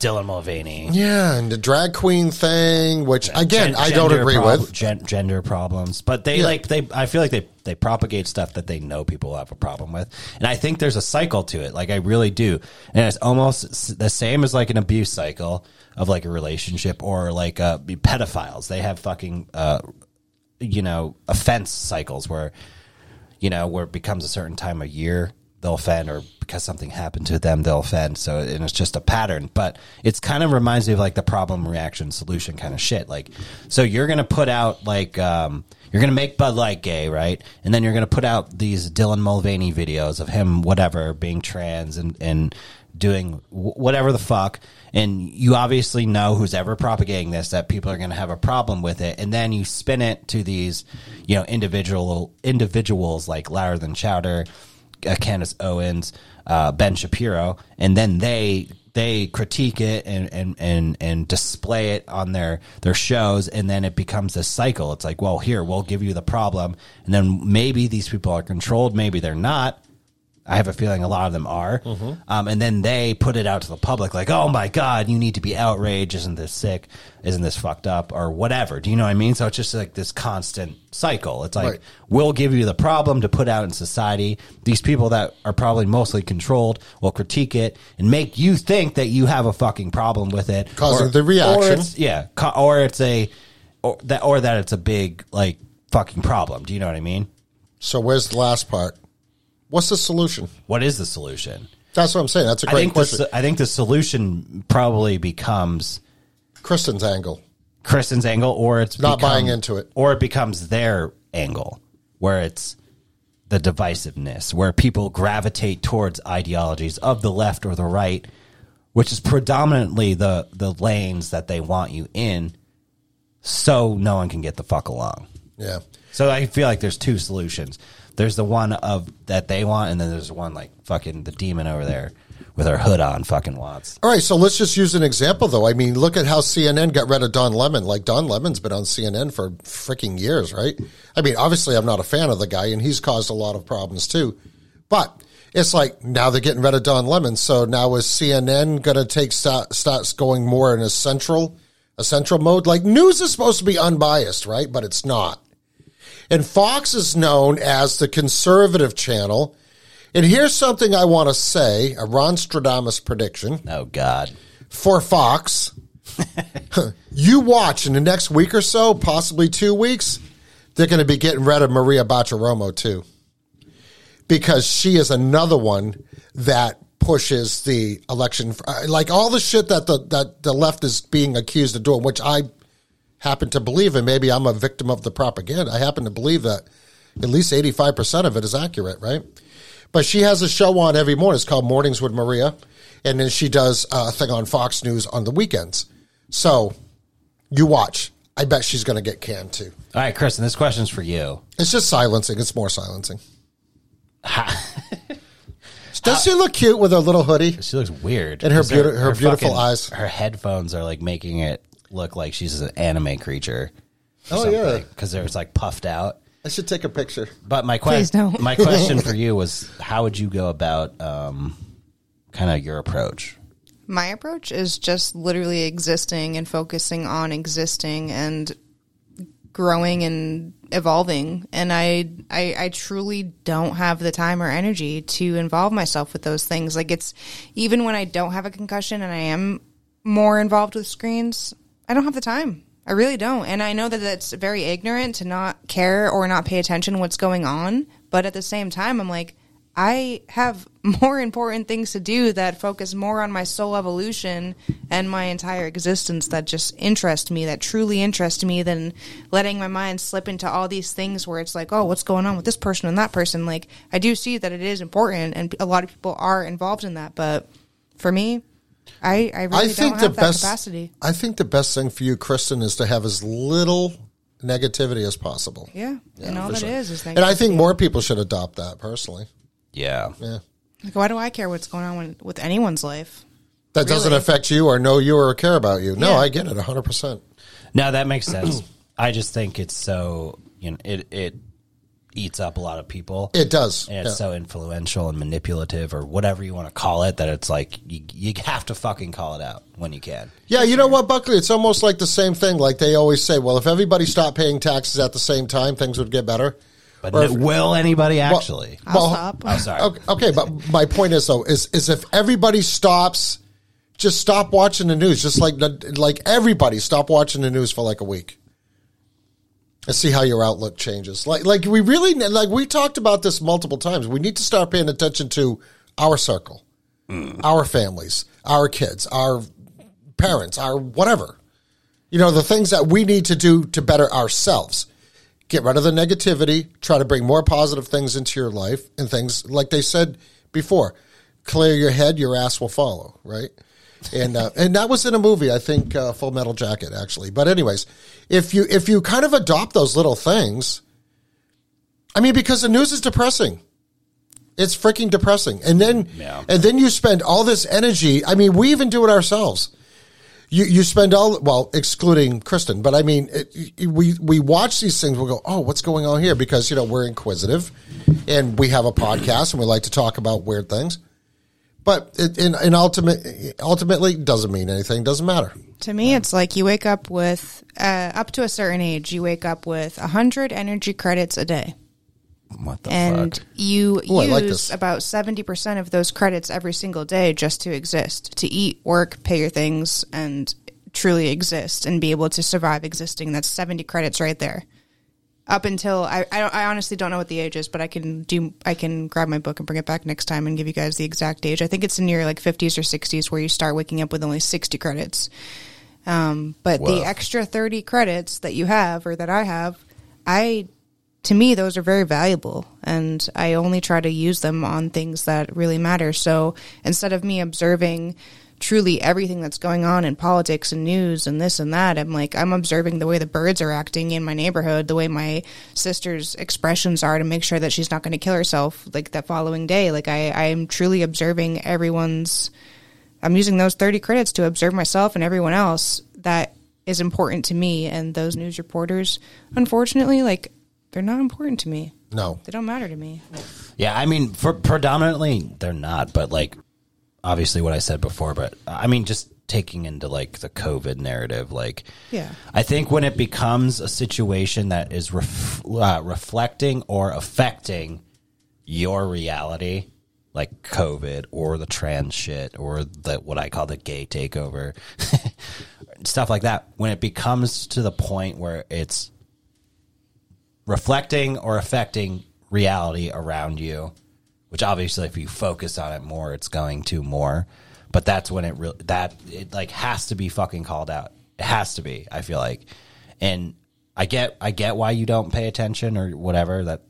Dylan Mulvaney. yeah, and the drag queen thing, which again Gen- I don't agree prob- with. gen- gender problems, but they Yeah. like they. I feel like they they propagate stuff that they know people have a problem with, and I think there's a cycle to it. Like I really do, and it's almost s- the same as like an abuse cycle of like a relationship or like uh, pedophiles. They have fucking uh, you know offense cycles where you know where it becomes a certain time of year they'll offend or because something happened to them they'll offend so and it's just a pattern but it's kind of reminds me of like the problem reaction solution kind of shit like so you're gonna put out like um you're gonna make Bud Light gay, right? And then you're gonna put out these Dylan Mulvaney videos of him, whatever, being trans and and doing whatever the fuck. And you obviously know who's ever propagating this that people are gonna have a problem with it. And then you spin it to these, you know, individual individuals like Louder Than Chowder, uh, Candace Owens, uh, Ben Shapiro, and then they they critique it and, and, and, and display it on their, their shows and then it becomes this cycle. It's like, well, here, we'll give you the problem. And then maybe these people are controlled, maybe they're not. I have a feeling a lot of them are. Um, and then they put it out to the public like, oh my God, you need to be outraged. Isn't this sick? Isn't this fucked up? Or whatever. Do you know what I mean? So it's just like this constant cycle. It's like, Right. we'll give you the problem to put out in society. These people that are probably mostly controlled will critique it and make you think that you have a fucking problem with it. Causing Or- the reaction. Or yeah. ca- Or it's a, or that, or that it's a big, like, fucking problem. Do you know what I mean? So where's the last part? What's the solution? What is the solution? That's what I'm saying. That's a I great think question. the, I think the solution probably becomes Kristen's angle. Kristen's angle, or it's Not become- buying into it. or it becomes their angle, where it's the divisiveness, where people gravitate towards ideologies of the left or the right, which is predominantly the the lanes that they want you in, so no one can get the fuck along. Yeah. So I feel like there's two solutions. There's the one of that they want, and then there's one like fucking the demon over there with her hood on, fucking wants. All right, so let's just use an example, though. I mean, look at how CNN got rid of Don Lemon. Like, Don Lemon's been on CNN for freaking years, right? I mean, obviously, I'm not a fan of the guy, and he's caused a lot of problems, too. But it's like now they're getting rid of Don Lemon. So now is CNN going to take start, starts going more in a central, a central mode? Like, news is supposed to be unbiased, right? But it's not. And Fox is known as the conservative channel. And here's something I want to say a Ron Stradamus prediction Oh God. for Fox. [laughs] you watch in the next week or so, possibly two weeks, they're going to be getting rid of Maria Bartiromo too. Because she is another one that pushes the election, uh, like all the shit that the, that the left is being accused of doing, which I happen to believe, and maybe I'm a victim of the propaganda. I happen to believe that at least 85% of it is accurate, right? But she has a show on every morning. It's called Mornings with Maria. And then she does a thing on Fox News on the weekends. So you watch. I bet she's going to get canned too. All right, Kristen, this question's for you. It's just silencing. It's more silencing. [laughs] Does she look cute with her little hoodie? She looks weird. And her beauti- her beautiful fucking- eyes. Her headphones are like making it look like she's an anime creature. Oh, yeah. because they're it's like puffed out. I should take a picture. But my question, my question [laughs] for you was, how would you go about um, kind of your approach? My approach is just literally existing and focusing on existing and growing and evolving. And I, I, I truly don't have the time or energy to involve myself with those things. Like it's even when I don't have a concussion and I am more involved with screens, I don't have the time. I really don't. And I know that that's very ignorant to not care or not pay attention what's going on. But at the same time, I'm like, I have [laughs] more important things to do that focus more on my soul evolution and my entire existence that just interest me, that truly interest me, than letting my mind slip into all these things where it's like, oh, what's going on with this person and that person. Like, I do see that it is important, and a lot of people are involved in that. But for me, I, I really I think don't the have that best capacity. I think the best thing for you, Kristen, is to have as little negativity as possible. Yeah, and all that is is And I think more people should adopt that personally. Yeah. Yeah. Like, why do I care what's going on with, with anyone's life? That doesn't Really? affect you or know you or care about you. No, Yeah. I get it 100%. No, that makes sense. [clears throat] I just think it's so you know it it eats up a lot of people. It does. and it's Yeah. so influential and manipulative, or whatever you want to call it, that it's like you, you have to fucking call it out when you can. Yeah, you know what, Buckley? It's almost like the same thing. Like they always say, well, if everybody stopped paying taxes at the same time, things would get better. But if- will anybody actually? I'll Well, stop. oh, sorry. Okay, okay, but my point is though is is if everybody stops, just stop watching the news. Just like like everybody stop watching the news for like a week. And see how your outlook changes. Like, like we really, like we talked about this multiple times. We need to start paying attention to our circle, hmm. our families, our kids, our parents, our whatever. You know, the things that we need to do to better ourselves. Get rid of the negativity, try to bring more positive things into your life and things like they said before. Clear your head, your ass will follow, right? And uh, and that was in a movie, I think, uh, Full Metal Jacket, actually. But anyways, if you if you kind of adopt those little things, I mean, because the news is depressing. It's freaking depressing. And then Yeah. and then you spend all this energy. I mean, we even do it ourselves. You you spend all well, excluding Kristen, but I mean, it, we we watch these things. We go, oh, what's going on here? Because you know we're inquisitive, and we have a podcast, and we like to talk about weird things. But it, in, in ultimate, ultimately, it doesn't mean anything. Doesn't matter. To me, it's like you wake up with, uh, up to a certain age, you wake up with 100 energy credits a day. What the and fuck? you Ooh, use like about 70% of those credits every single day just to exist, to eat, work, pay your things, and truly exist and be able to survive existing. That's 70 credits right there. Up until I, I, don't, I honestly don't know what the age is, but I can do I can grab my book and bring it back next time and give you guys the exact age. I think it's in your like 50s or 60s where you start waking up with only 60 credits. Um, but the extra 30 credits that you have or that I have, I to me those are very valuable and I only try to use them on things that really matter. So instead of me observing truly everything that's going on in politics and news and this and that, I'm like I'm observing the way the birds are acting in my neighborhood, the way my sister's expressions are to make sure that she's not going to kill herself like that following day. Like I I am truly observing everyone's I'm using those 30 credits to observe myself and everyone else that is important to me. And those news reporters, unfortunately, like, they're not important to me. No, They don't matter to me. Yeah, I mean, for predominantly they're not, but like obviously what I said before, but I mean, just taking into like the COVID narrative, like Yeah. I think when it becomes a situation that is ref- uh, reflecting or affecting your reality, like COVID or the trans shit or the what I call the gay takeover, [laughs] stuff like that, when it becomes to the point where it's reflecting or affecting reality around you, which obviously if you focus on it more, it's going to more. But that's when it really that it like has to be fucking called out. It has to be. I feel like, and I get I get why you don't pay attention or whatever. That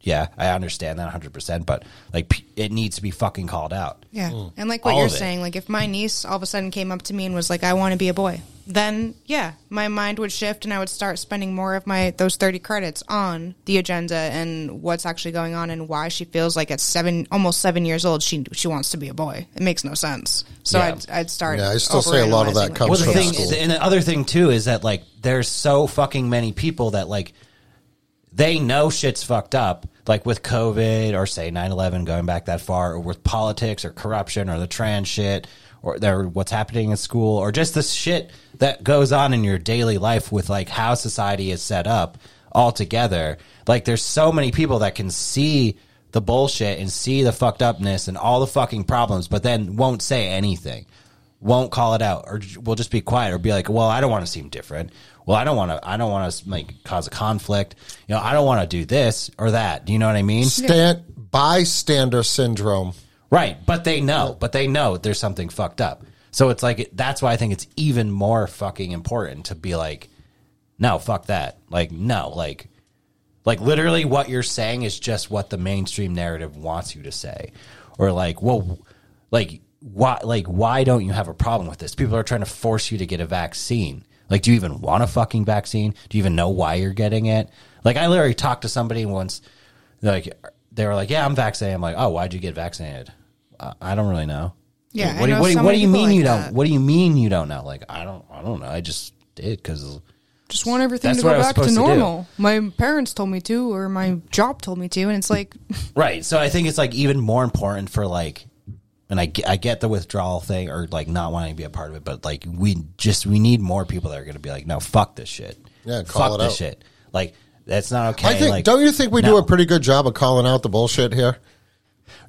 yeah, I understand that 100. percent But like it needs to be fucking called out. Yeah. Mm. And like what All you're saying, like if my niece all of a sudden came up to me and was like, I want to be a boy, then yeah, my mind would shift and I would start spending more of my those 30 credits on the agenda and what's actually going on and why she feels like at seven, almost seven years old, she she wants to be a boy. It makes no sense. So Yeah. I'd, I'd start. Yeah, I still say a lot of that overanalyzing, comes Well, the from thing, school. and the other thing too is that like there's so fucking many people that like they know shit's fucked up, like with COVID or say 9-11 going back that far, or with politics or corruption or the trans shit or there what's happening in school or just the shit that goes on in your daily life with like how society is set up altogether. Like there's so many people that can see the bullshit and see the fucked upness and all the fucking problems, but then won't say anything won't call it out or will just be quiet or be like, well, I don't want to seem different. Well, I don't want to, I don't want to like cause a conflict. You know, I don't want to do this or that. Do you know what I mean? Stand, bystander syndrome. Right. But they know, but they know there's something fucked up. So it's like, that's why I think it's even more fucking important to be like, no, fuck that. Like, no, like, like literally what you're saying is just what the mainstream narrative wants you to say. Or like, well, like why like why don't you have a problem with this? People are trying to force you to get a vaccine. Like, do you even want a fucking vaccine? Do you even know why you're getting it? Like, I literally talked to somebody once. Like, they were like, "Yeah, I'm vaccinated." I'm like, "Oh, why'd you get vaccinated?" Uh, I don't really know. Yeah, I What do, you- know what, so what do you mean like you that. don't? What do you mean you don't know? Like, I don't. I don't know. I just did because just want everything to go back to supposed to normal. My parents told me to, or my job told me to, and it's like, [laughs] Right. So I think it's like even more important for like, and I get, I get the withdrawal thing or like not wanting to be a part of it, but like we just we need more people that are going to be like, no, fuck this shit. Yeah, call fuck it this out. shit. Like that's not okay. I think. like, don't you think we do a pretty good job of calling out the bullshit here?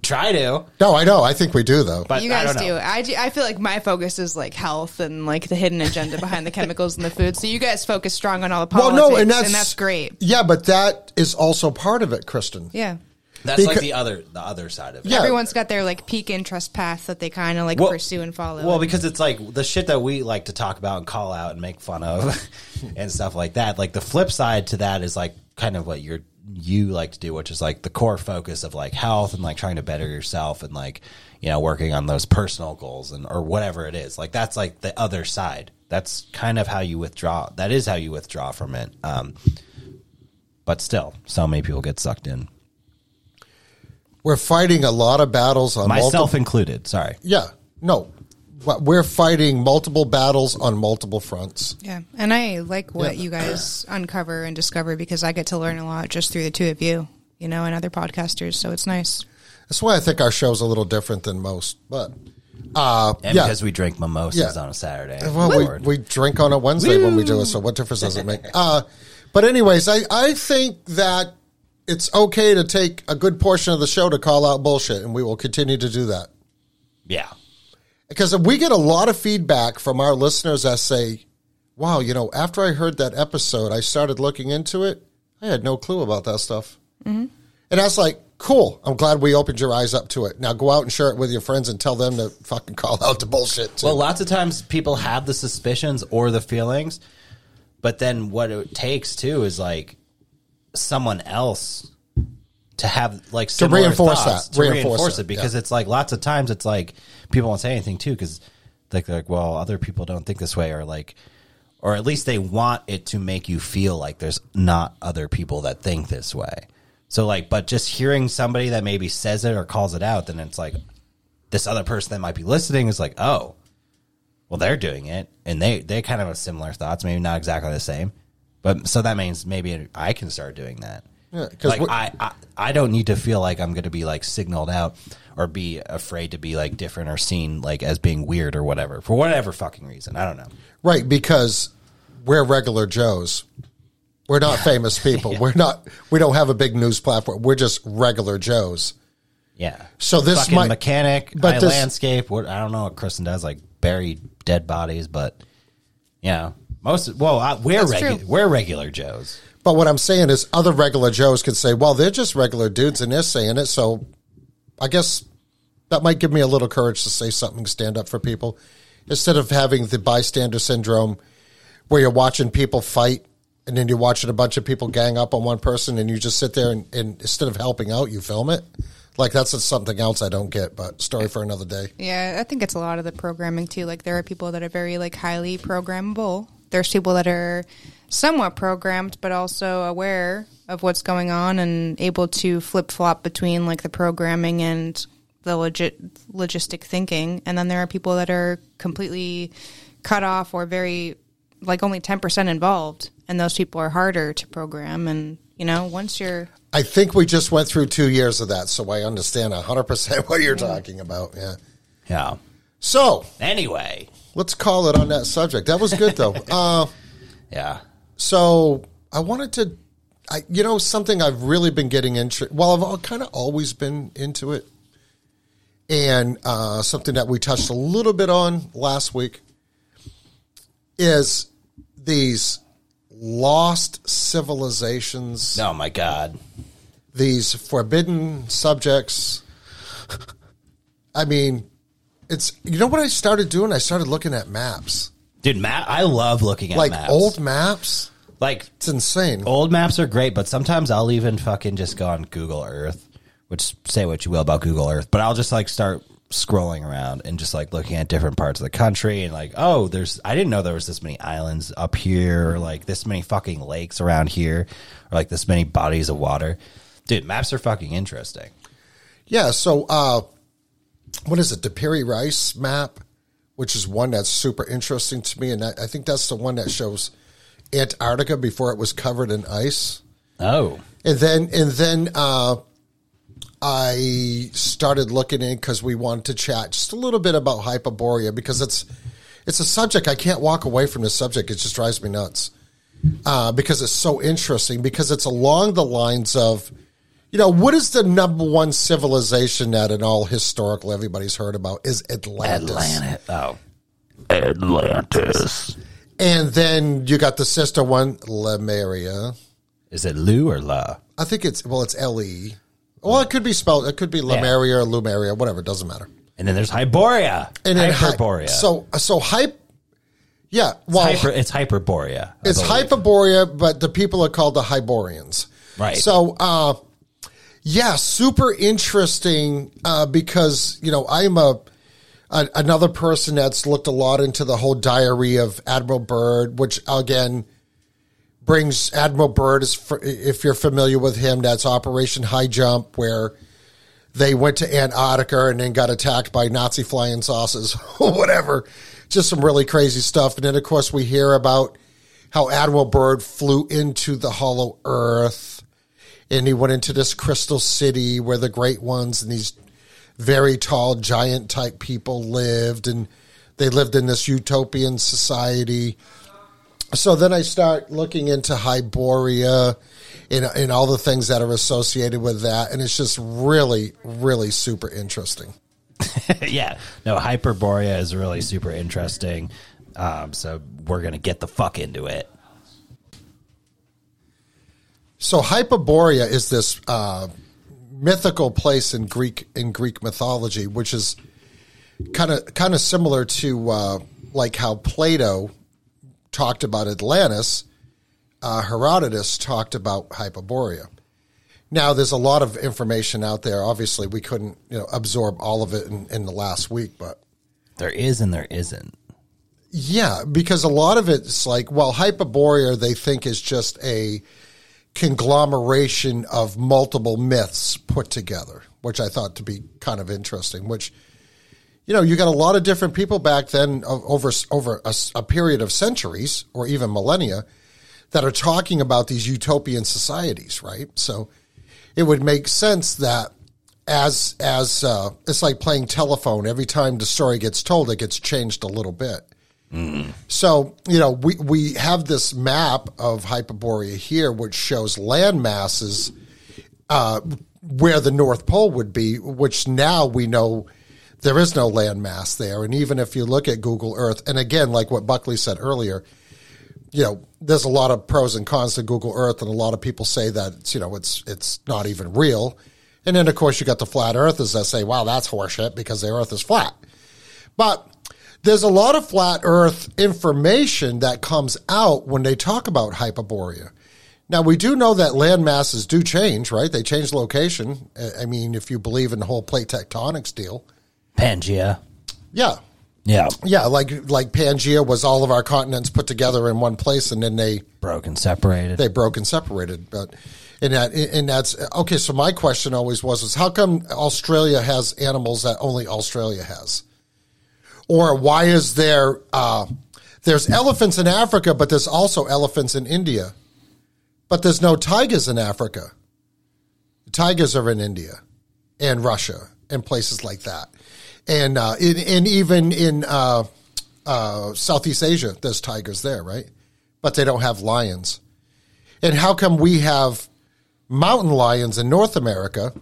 Try to, No, I know. I think we do though. but you I guys don't do. I, do- I feel like my focus is like health and like the hidden agenda behind the chemicals in the food. So you guys focus strong on all the politics. well, no, and that's that's great. Yeah, but that is also part of it, Kristen. Yeah. That's like the other the other side of it. Yeah. Everyone's got their like peak interest path that they kind of like Well- pursue and follow. Well, because it's like the shit that we like to talk about and call out and make fun of [laughs] and stuff like that. Like the flip side to that is like kind of what you're you like to do, which is like the core focus of like health and like trying to better yourself and like you know working on those personal goals and or whatever it is. Like that's like the other side. That's kind of how you withdraw. That is how you withdraw from it. Um, but still, so many people get sucked in, We're fighting a lot of battles on myself multiple. included. Sorry. Yeah, no, we're fighting multiple battles on multiple fronts. Yeah, and I like what Yeah. you guys [clears throat] uncover and discover because I get to learn a lot just through the two of you, you know, and other podcasters. So it's nice. That's why I think our show's a little different than most. But uh, And yeah, because we drink mimosas Yeah. on a Saturday. Well, we, we drink on a Wednesday when we do it, so what difference does it make? [laughs] Uh, but anyways, I, I think that it's okay to take a good portion of the show to call out bullshit, and we will continue to do that. yeah. Because we get a lot of feedback from our listeners that say, wow, you know, after I heard that episode, I started looking into it. I had no clue about that stuff. Mm-hmm. And I was like, cool. I'm glad we opened your eyes up to it. Now go out and share it with your friends and tell them to fucking [laughs] call out the bullshit. Too. Well, lots of times people have the suspicions or the feelings, but then what it takes too is like someone else to have like similar reinforce thoughts, that. to Reinforce reinforce, it, it because yeah. it's like lots of times it's like people won't say anything too because like they're like well other people don't think this way or like or at least they want it to make you feel like there's not other people that think this way. So like, but just hearing somebody that maybe says it or calls it out, then it's like this other person that might be listening is like, oh, well, they're doing it, and they they kind of have similar thoughts, maybe not exactly the same, but so that means maybe I can start doing that. Yeah, like I, I I don't need to feel like I'm going to be like signaled out or be afraid to be like different or seen like as being weird or whatever for whatever fucking reason. I don't know. Right, because we're regular Joes. We're not famous [laughs] people. We're not. We don't have a big news platform. We're just regular Joes. Yeah. So this fucking might- mechanic, but I this- landscape. What I don't know what Kristen does, like bury dead bodies, but yeah, most. Well, I, we're regular. We're regular Joes. But what I'm saying is, other regular Joes could say, "Well, they're just regular dudes, and they're saying it." So, I guess that might give me a little courage to say something, stand up for people, instead of having the bystander syndrome, where you're watching people fight, and then you're watching a bunch of people gang up on one person, and you just sit there and, and instead of helping out, you film it. Like that's something else I don't get, but story for another day. Yeah, I think it's a lot of the programming too. Like there are people that are very like highly programmable. There's people that are somewhat programmed but also aware of what's going on and able to flip flop between like the programming and the legit logistic thinking. And then there are people that are completely cut off or very like only 10% involved and those people are harder to program and you know, once you're I think we just went through two years of that, so I understand 100% [laughs] what you're talking about. Yeah. Yeah. So Anyway. Let's call it on that subject. That was good, though. [laughs] uh, Yeah. so I wanted to, I, you know, something I've really been getting into. Well, I've kind of always been into it, and uh, something that we touched a little bit on last week is these lost civilizations, Oh my God. these forbidden subjects. I mean, it's you know what I started doing? I started looking at maps, Dude, map. I love looking at like maps. old maps. like It's insane. old maps are great, but sometimes I'll even fucking just go on Google Earth, which say what you will about Google Earth, but I'll just like start scrolling around and just like looking at different parts of the country and like, oh, there's I didn't know there was this many islands up here, or like this many fucking lakes around here, or like this many bodies of water. Dude, maps are fucking interesting. Yeah, so uh, what is it? The Piri Reis map, which is one that's super interesting to me, and I, I think that's the one that shows Antarctica before it was covered in ice. Oh. And then and then uh, I started looking in because we wanted to chat just a little bit about Hyperborea because it's it's a subject I can't walk away from. The subject it just drives me nuts uh, because it's so interesting because it's along the lines of You know, what is the number one civilization that in all historical everybody's heard about is Atlantis. Atlantis. Oh, Atlantis. And then you got the sister one, Lemuria. is it Lou or La? I think it's well, it's L E. Well, it could be spelled. It could be Lemuria or Lumeria, whatever. It doesn't matter. And then there's Hyboria. And then hy- Hyperborea. so so hype. Yeah, well, Hyper, it's Hyperborea. I it's believe. Hyperborea, but the people are called the Hyborians. Right. So, uh, yeah, super interesting uh, because you know I'm a, a another person that's looked a lot into the whole diary of Admiral Byrd, which again brings Admiral Byrd if you're familiar with him, that's Operation High Jump, where they went to Antarctica and then got attacked by Nazi flying saucers [laughs] or whatever. Just some really crazy stuff. And then, of course, we hear about how Admiral Byrd flew into the hollow earth and he went into this crystal city where the great ones and these very tall giant type people lived and they lived in this utopian society so then I start looking into Hyboria and, and all the things that are associated with that. And it's just really, really super interesting. [laughs] yeah. No, Hyperborea is really super interesting. Um, so we're gonna get the fuck into it. So Hyperborea is this uh, mythical place in Greek in Greek mythology, which is kind of kind of similar to uh, like how Plato talked about Atlantis. Uh, Herodotus talked about Hyperborea. Now, there's a lot of information out there. Obviously, we couldn't you know absorb all of it in, in the last week, but There is and there isn't. Yeah, because a lot of it's like, well, Hyperborea they think is just a conglomeration of multiple myths put together, which I thought to be kind of interesting. Which, you know, you got a lot of different people back then over over a, a period of centuries or even millennia that are talking about these utopian societies, right? So it would make sense that as as uh, it's like playing telephone. Every time the story gets told, it gets changed a little bit. So, you know, we, we have this map of Hyperborea here, which shows land masses uh, where the North Pole would be, which now we know there is no land mass there. And even if you look at Google Earth, and again, like what Buckley said earlier, you know, there's a lot of pros and cons to Google Earth, and a lot of people say that it's, you know it's it's not even real. And then of course you got the flat earthers that say, "Wow, that's horseshit," because the Earth is flat. But there's a lot of flat Earth information that comes out when they talk about Hyperborea. Now we do know that land masses do change, right? They change location. I- mean, if you believe in the whole plate tectonics deal, Pangea. yeah, Yeah. yeah, like like Pangea was all of our continents put together in one place, and then they broke and separated. they broke and separated. But and that and that's okay. So my question always was: is how come Australia has animals that only Australia has, or why is there uh, there's elephants in Africa, but there's also elephants in India, but there's no tigers in Africa. Tigers are in India and Russia and places like that, and uh, in, and even in uh, uh, Southeast Asia, there's tigers there, right? But they don't have lions. And how come we have mountain lions in North America,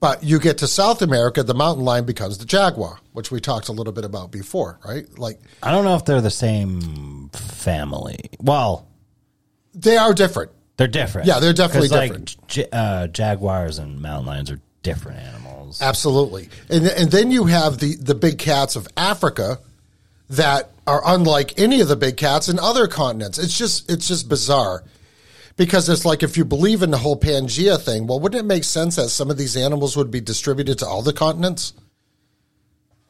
but you get to South America, the mountain lion becomes the jaguar, which we talked a little bit about before, right? Like I don't know if they're the same family. Well, they are different. they're different. Yeah, they're definitely 'Cause, like, different. j- uh, jaguars and mountain lions are different animals. Absolutely. And and then you have the the big cats of Africa that are unlike any of the big cats in other continents. It's just it's just bizarre. Because it's like if you believe in the whole Pangea thing, well, wouldn't it make sense that some of these animals would be distributed to all the continents?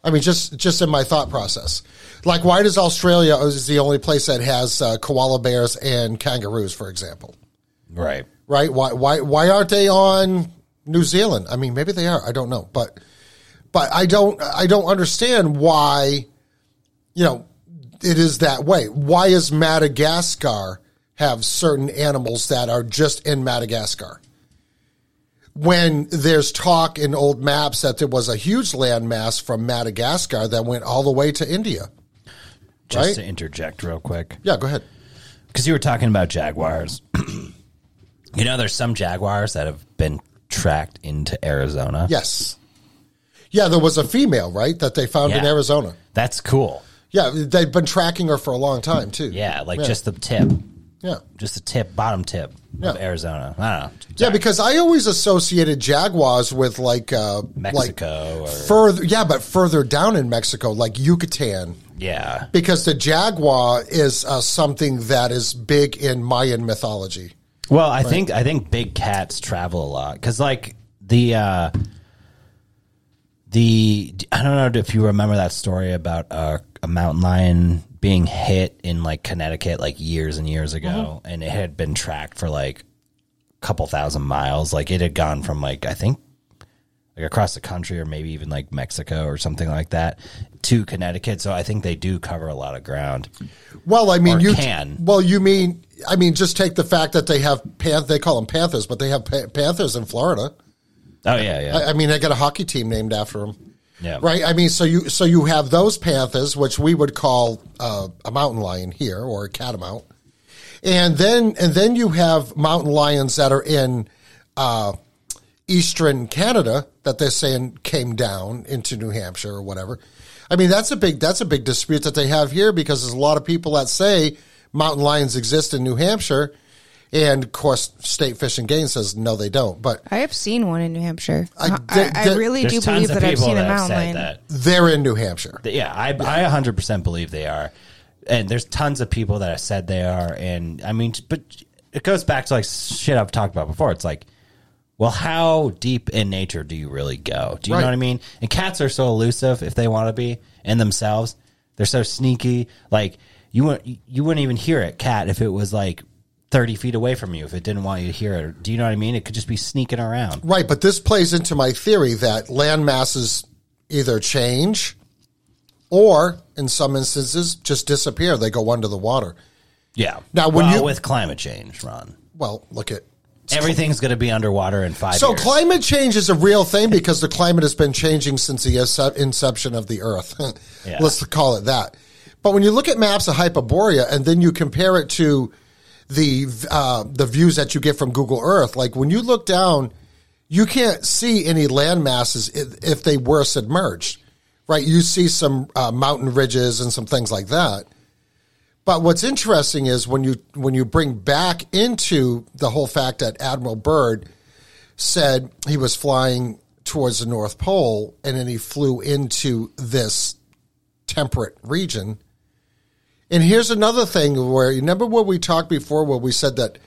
I mean, just just in my thought process, like why does Australia is the only place that has uh, koala bears and kangaroos, for example? Right. right? Why why why aren't they on New Zealand? I mean, maybe they are. I don't know, but but I don't I don't understand why you know it is that way. Why is Madagascar have certain animals that are just in Madagascar? When there's talk in old maps that there was a huge landmass from Madagascar that went all the way to India. Just Right? to interject real quick. Yeah, go ahead. because you were talking about jaguars. [clears throat] you know, there's some jaguars that have been tracked into Arizona. Yes. Yeah, there was a female, right, that they found in Arizona. That's cool. Yeah, they've been tracking her for a long time too. Yeah, like just the tip, yeah. just the tip, bottom tip Yeah. of Arizona. I don't know. Yeah, because I always associated jaguars with like uh Mexico like or- further yeah, but further down in Mexico, like Yucatan. yeah, Because the jaguar is uh, something that is big in Mayan mythology. Well, I think I think big cats travel a lot because like the uh, the I don't know if you remember that story about uh, a mountain lion being hit in like Connecticut like years and years ago, mm-hmm. and it had been tracked for like a couple thousand miles. Like it had gone from like I think like across the country or maybe even like Mexico or something like that to Connecticut. So I think they do cover a lot of ground. Well, I mean, Or you can. Well, you mean I mean, just take the fact that they have pan- they call them panthers, but they have pa- panthers in Florida. Oh yeah, yeah, I, I mean, they got a hockey team named after them. Yeah. Right. I mean, so you so you have those panthers, which we would call uh, a mountain lion here or a catamount, and then and then you have mountain lions that are in uh, eastern Canada that they're saying came down into New Hampshire or whatever. I mean, that's a big that's a big dispute that they have here because there's a lot of people that say mountain lions exist in New Hampshire, and of course, State Fish and Game says no, they don't. But I have seen one in New Hampshire. I- I, I, the- the- really do believe that I've seen a that have mountain lion. that. they're in New Hampshire. Yeah, I, I 100% believe they are. And there's tons of people that have said they are. And I mean, but it goes back to like shit I've talked about before. It's like, well, how deep in nature do you really go? Do you Right. know what I mean? And cats are so elusive if they want to be in themselves. They're so sneaky. Like, you wouldn't, you wouldn't even hear it, cat, if it was like 30 feet away from you, if it didn't want you to hear it. Do you know what I mean? It could just be sneaking around. Right, but this plays into my theory that land masses either change or, in some instances, just disappear. They go under the water. Yeah. Now, when Well, you- with climate change, Ron, Well, look at. everything's going to be underwater in five So years. climate change is a real thing because the climate has been changing since the inception of the Earth. [laughs] Yeah. Let's call it that. But when you look at maps of Hyperborea and then you compare it to the uh, the views that you get from Google Earth, like when you look down, you can't see any land masses if, they were submerged, right? You see some uh, mountain ridges and some things like that. But what's interesting is when you when you bring back into the whole fact that Admiral Byrd said he was flying towards the North Pole and then he flew into this temperate region. And here's another thing where you remember what we talked before where we said that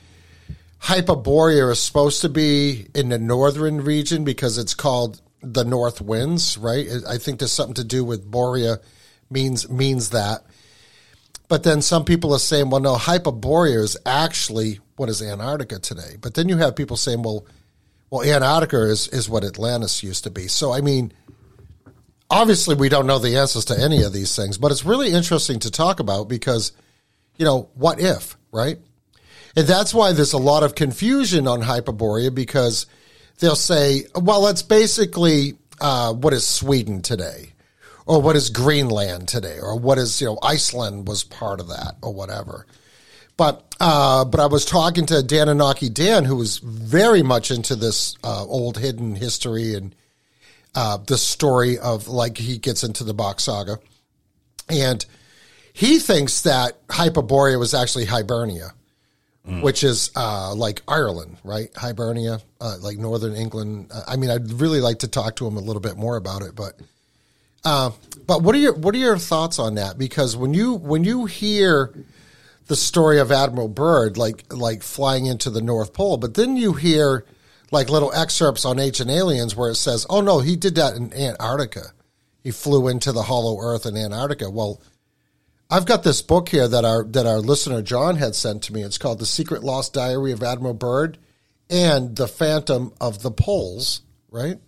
Hyperborea is supposed to be in the northern region because it's called the north winds, right? I think there's something to do with Borea means means that. But then some people are saying, well, no, Hyperborea is actually what is Antarctica today. But then you have people saying, well, well, Antarctica is, is what Atlantis used to be. So, I mean, obviously we don't know the answers to any of these things, but it's really interesting to talk about because, you know, what if, right? And that's why there's a lot of confusion on Hyperborea because they'll say, well, it's basically uh, what is Sweden today, or what is Greenland today, or what is, you know, Iceland was part of that, or whatever. But uh, but I was talking to Dan Anaki Dan, who was very much into this uh, old hidden history and uh, the story of like he gets into the box saga, and he thinks that Hyperborea was actually Hibernia, which is uh, like Ireland, right? Hibernia, uh, like northern England. Uh, I mean, I'd really like to talk to him a little bit more about it, but uh, but what are your what are your thoughts on that? Because when you when you hear the story of Admiral Byrd, like like flying into the North Pole, but then you hear like little excerpts on Ancient Aliens where it says, "Oh no, he did that in Antarctica. He flew into the Hollow Earth in Antarctica." Well, I've got this book here that our that our listener John had sent to me. It's called "The Secret Lost Diary of Admiral Byrd and the Phantom of the Poles." Right.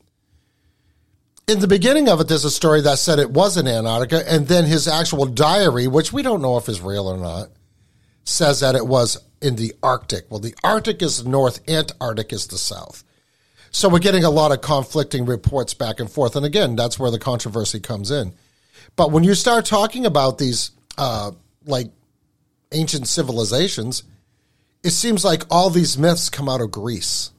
In the beginning of it, there's a story that said it was in Antarctica, and then his actual diary, which we don't know if is real or not, says that it was in the Arctic. Well, the Arctic is the north, Antarctic is the south. So we're getting a lot of conflicting reports back and forth. And again, that's where the controversy comes in. But when you start talking about these, uh, like ancient civilizations, it seems like all these myths come out of Greece.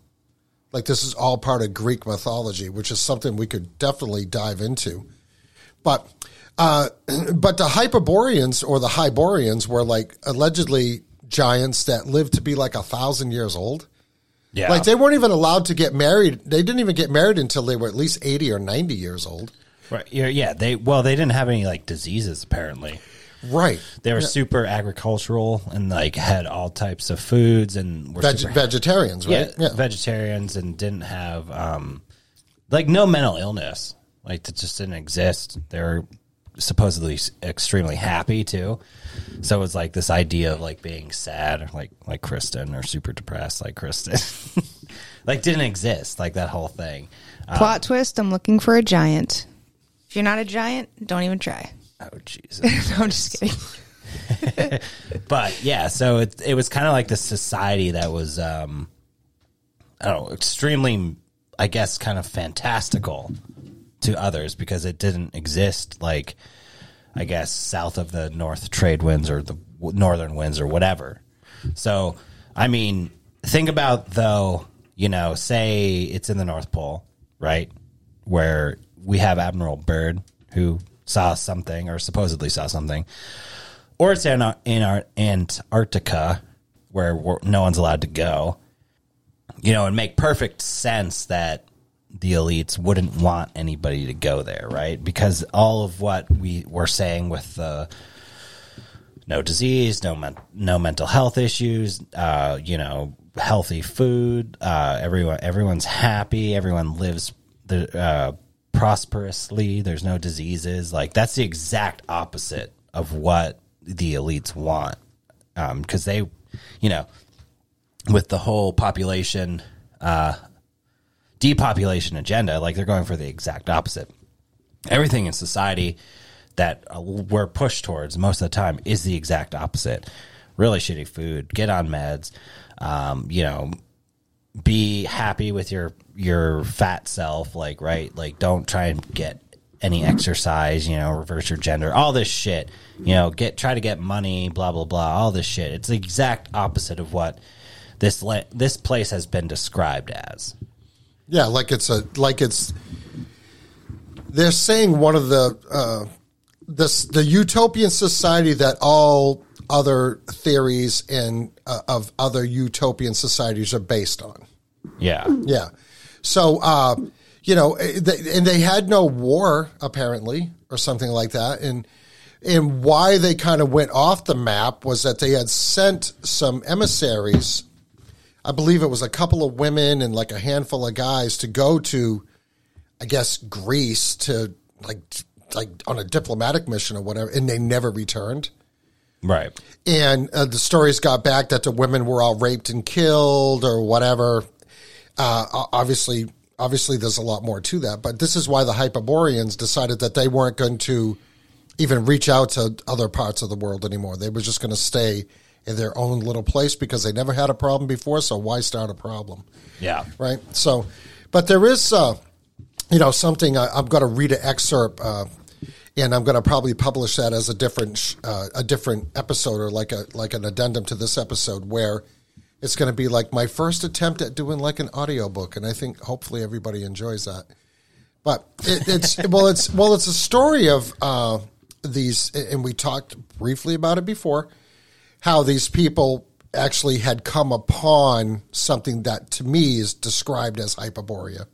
Like this is all part of Greek mythology, which is something we could definitely dive into. But uh, [clears throat] but the Hyperboreans or the Hyborians were like allegedly giants that lived to be like a thousand years old. Yeah. Like they weren't even allowed to get married. They didn't even get married until they were at least eighty or ninety years old. right. Yeah, yeah. They well, they didn't have any like diseases apparently. Right. They were super agricultural and like had all types of foods and were Veg- vegetarians, right? Yeah. vegetarians and didn't have um like no mental illness. Like it just didn't exist. They were supposedly extremely happy too. So it's like this idea of like being sad, or like like Kristen, or super depressed, like Kristen, [laughs] like didn't exist. Like that whole thing. Plot twist: I'm looking for a giant. If you're not a giant, don't even try. Oh Jesus! [laughs] No, I'm just kidding. [laughs] but yeah, so it it was kind of like the society that was um I don't know, extremely I guess kind of fantastical to others because it didn't exist like I guess south of the north trade winds or the northern winds or whatever. So, I mean, think about though, you know, say it's in the North Pole, right? Where we have Admiral Byrd who saw something or supposedly saw something or it's in, in Antarctica where no one's allowed to go. You know, it make perfect sense that the elites wouldn't want anybody to go there, right? Because all of what we were saying with the no disease, no men- no mental health issues, uh, you know, healthy food, uh, everyone everyone's happy, everyone lives the uh, prosperously. There's no diseases. Like that's the exact opposite of what the elites want, because they, you know, with the whole population uh, depopulation agenda, like they're going for the exact opposite. Everything in society that uh, we're pushed towards most of the time is the exact opposite. Really shitty food, get on meds, um, you know, be happy with your your fat self, like right, like don't try and get any exercise, you know, reverse your gender, all this shit, you know, get try to get money, blah blah blah, all this shit. It's the exact opposite of what this le- this place has been described as. Yeah, like it's a like it's. They're saying one of the uh, this the utopian society that all other theories and uh, of other utopian societies are based on. Yeah. Yeah, so uh, you know, eh, they, and they had no war apparently or something like that, and and why they kind of went off the map was that they had sent some emissaries I believe it was a couple of women and like a handful of guys to go to, I guess, Greece to like like on a diplomatic mission or whatever, and they never returned. Right. And uh, the stories got back that the women were all raped and killed or whatever. Uh, obviously, obviously, there's a lot more to that, but this is why the Hyperboreans decided that they weren't going to even reach out to other parts of the world anymore. They were just going to stay in their own little place because they never had a problem before. So why start a problem? Yeah. right? So, but there is, uh, you know, something I, I'm going to read an excerpt, uh, and I'm going to probably publish that as a different, sh- uh, a different episode or like a like an addendum to this episode where it's going to be like my first attempt at doing like an audiobook, and I think hopefully everybody enjoys that. But it, it's [laughs] well, it's well, it's a story of uh, these, and we talked briefly about it before how these people actually had come upon something that to me is described as hyperborea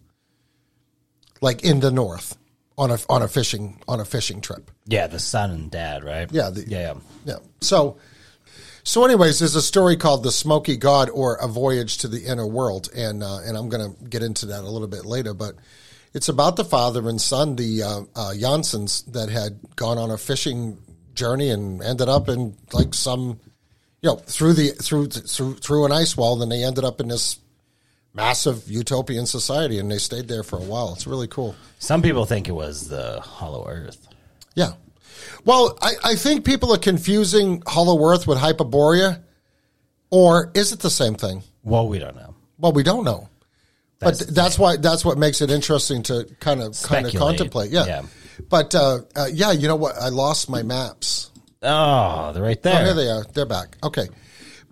like in the north on a on a fishing on a fishing trip Yeah, the son and dad, right? Yeah, the- yeah. yeah so so anyways there's a story called the smoky god or a voyage to the inner world and uh, and i'm going to get into that a little bit later but it's about the father and son the uh, uh, Jansens that had gone on a fishing journey and ended up in like some you know through the through through through an ice wall then they ended up in this massive utopian society and they stayed there for a while it's really cool Some people think it was the Hollow Earth. Yeah. Well, I, I think people are confusing Hollow Earth with Hyperborea, or is it the same thing? Well, we don't know. Well, we don't know. That's but that's why that's what makes it interesting to kind of kind of contemplate. Yeah. Yeah. But uh, uh, yeah, you know what? I lost my maps. Oh, they're right there. Oh, here they are. They're back. Okay.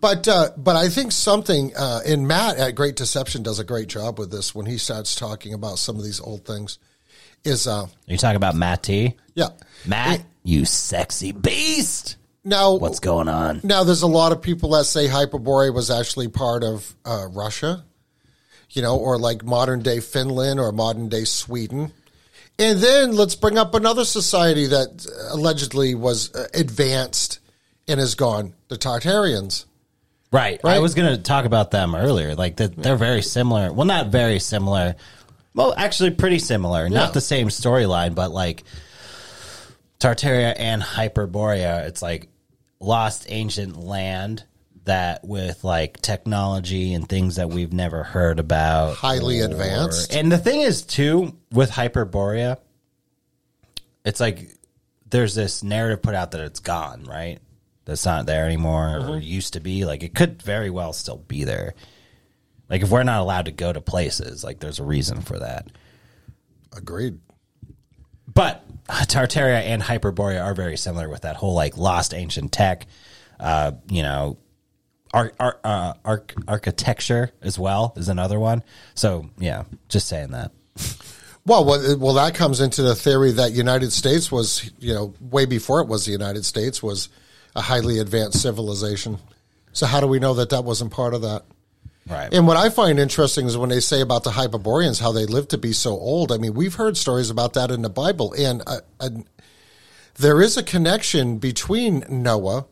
But uh, but I think something uh, and Matt at Great Deception does a great job with this when he starts talking about some of these old things. Is uh You talking about Matt T? yeah Matt, you sexy beast. now What's going on? Now, there's a lot of people that say Hyperborea was actually part of uh, Russia, you know, or like modern day Finland or modern day Sweden. And then let's bring up another society that allegedly was uh, advanced and is gone the Tartarians. Right. right. I was going to talk about them earlier. Like that they're very similar. Well, not very similar. Well, actually pretty similar. Yeah. Not the same storyline, but like Tartaria and Hyperborea, it's like lost ancient land that with like technology and things that we've never heard about. Highly advanced. And the thing is too with Hyperborea, it's like there's this narrative put out that it's gone, right? That's not there anymore Mm-hmm. or used to be. Like it could very well still be there. Like if we're not allowed to go to places, like there's a reason for that. Agreed. But Tartaria and Hyperborea are very similar with that whole like lost ancient tech, uh, you know, ar- ar- uh, arch- architecture as well is another one. So yeah, just saying that. Well, well, well, that comes into the theory that United States was, you know, way before it was the United States was a highly advanced civilization. So how do we know that that wasn't part of that? Right. And what I find interesting is when they say about the Hyperboreans, how they lived to be so old. I mean, we've heard stories about that in the Bible, and uh, uh, there is a connection between Noah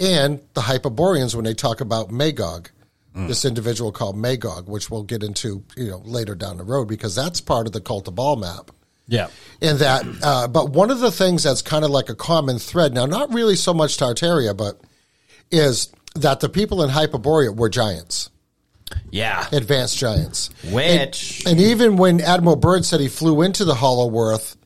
and the Hyperboreans when they talk about Magog, this individual called Magog, which we'll get into, you know, later down the road because that's part of the cult of Ball map yeah. in that. Uh, but one of the things that's kind of like a common thread now, not really so much Tartaria, but is that the people in Hyperborea were giants, Yeah. advanced giants. Which And even when Admiral Byrd said he flew into the Hollow Earth,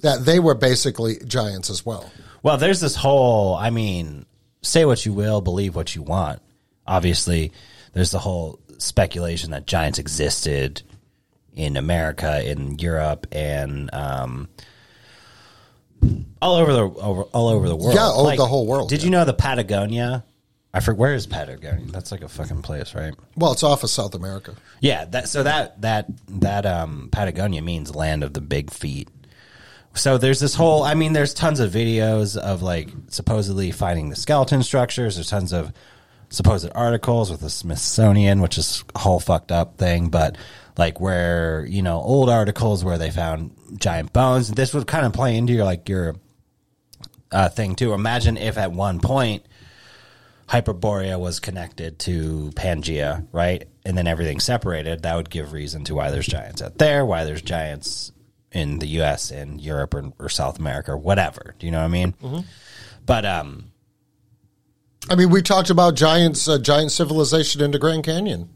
that they were basically giants as well. Well, there's this whole, I mean, say what you will, believe what you want. Obviously, there's the whole speculation that giants existed in America, in Europe, and um, all over the over, all over the world. Yeah, oh, the whole world, Did yeah. you know the Patagonia? I forget where is Patagonia? That's like a fucking place, right? Well, it's off of South America. Yeah, that so that that that um Patagonia means land of the big feet. So there's this whole I mean there's tons of videos of like supposedly finding the skeleton structures, there's tons of supposed articles with the Smithsonian, which is a whole fucked up thing, but like where, you know, old articles where they found giant bones. This would kind of play into your like your uh, thing too. Imagine if at one point Hyperborea was connected to Pangea, right? And then everything separated. That would give reason to why there's giants out there, why there's giants in the U.S. and Europe or, or South America or whatever. Do you know what I mean? But um, I mean, we talked about giants, uh, giant civilization into Grand Canyon.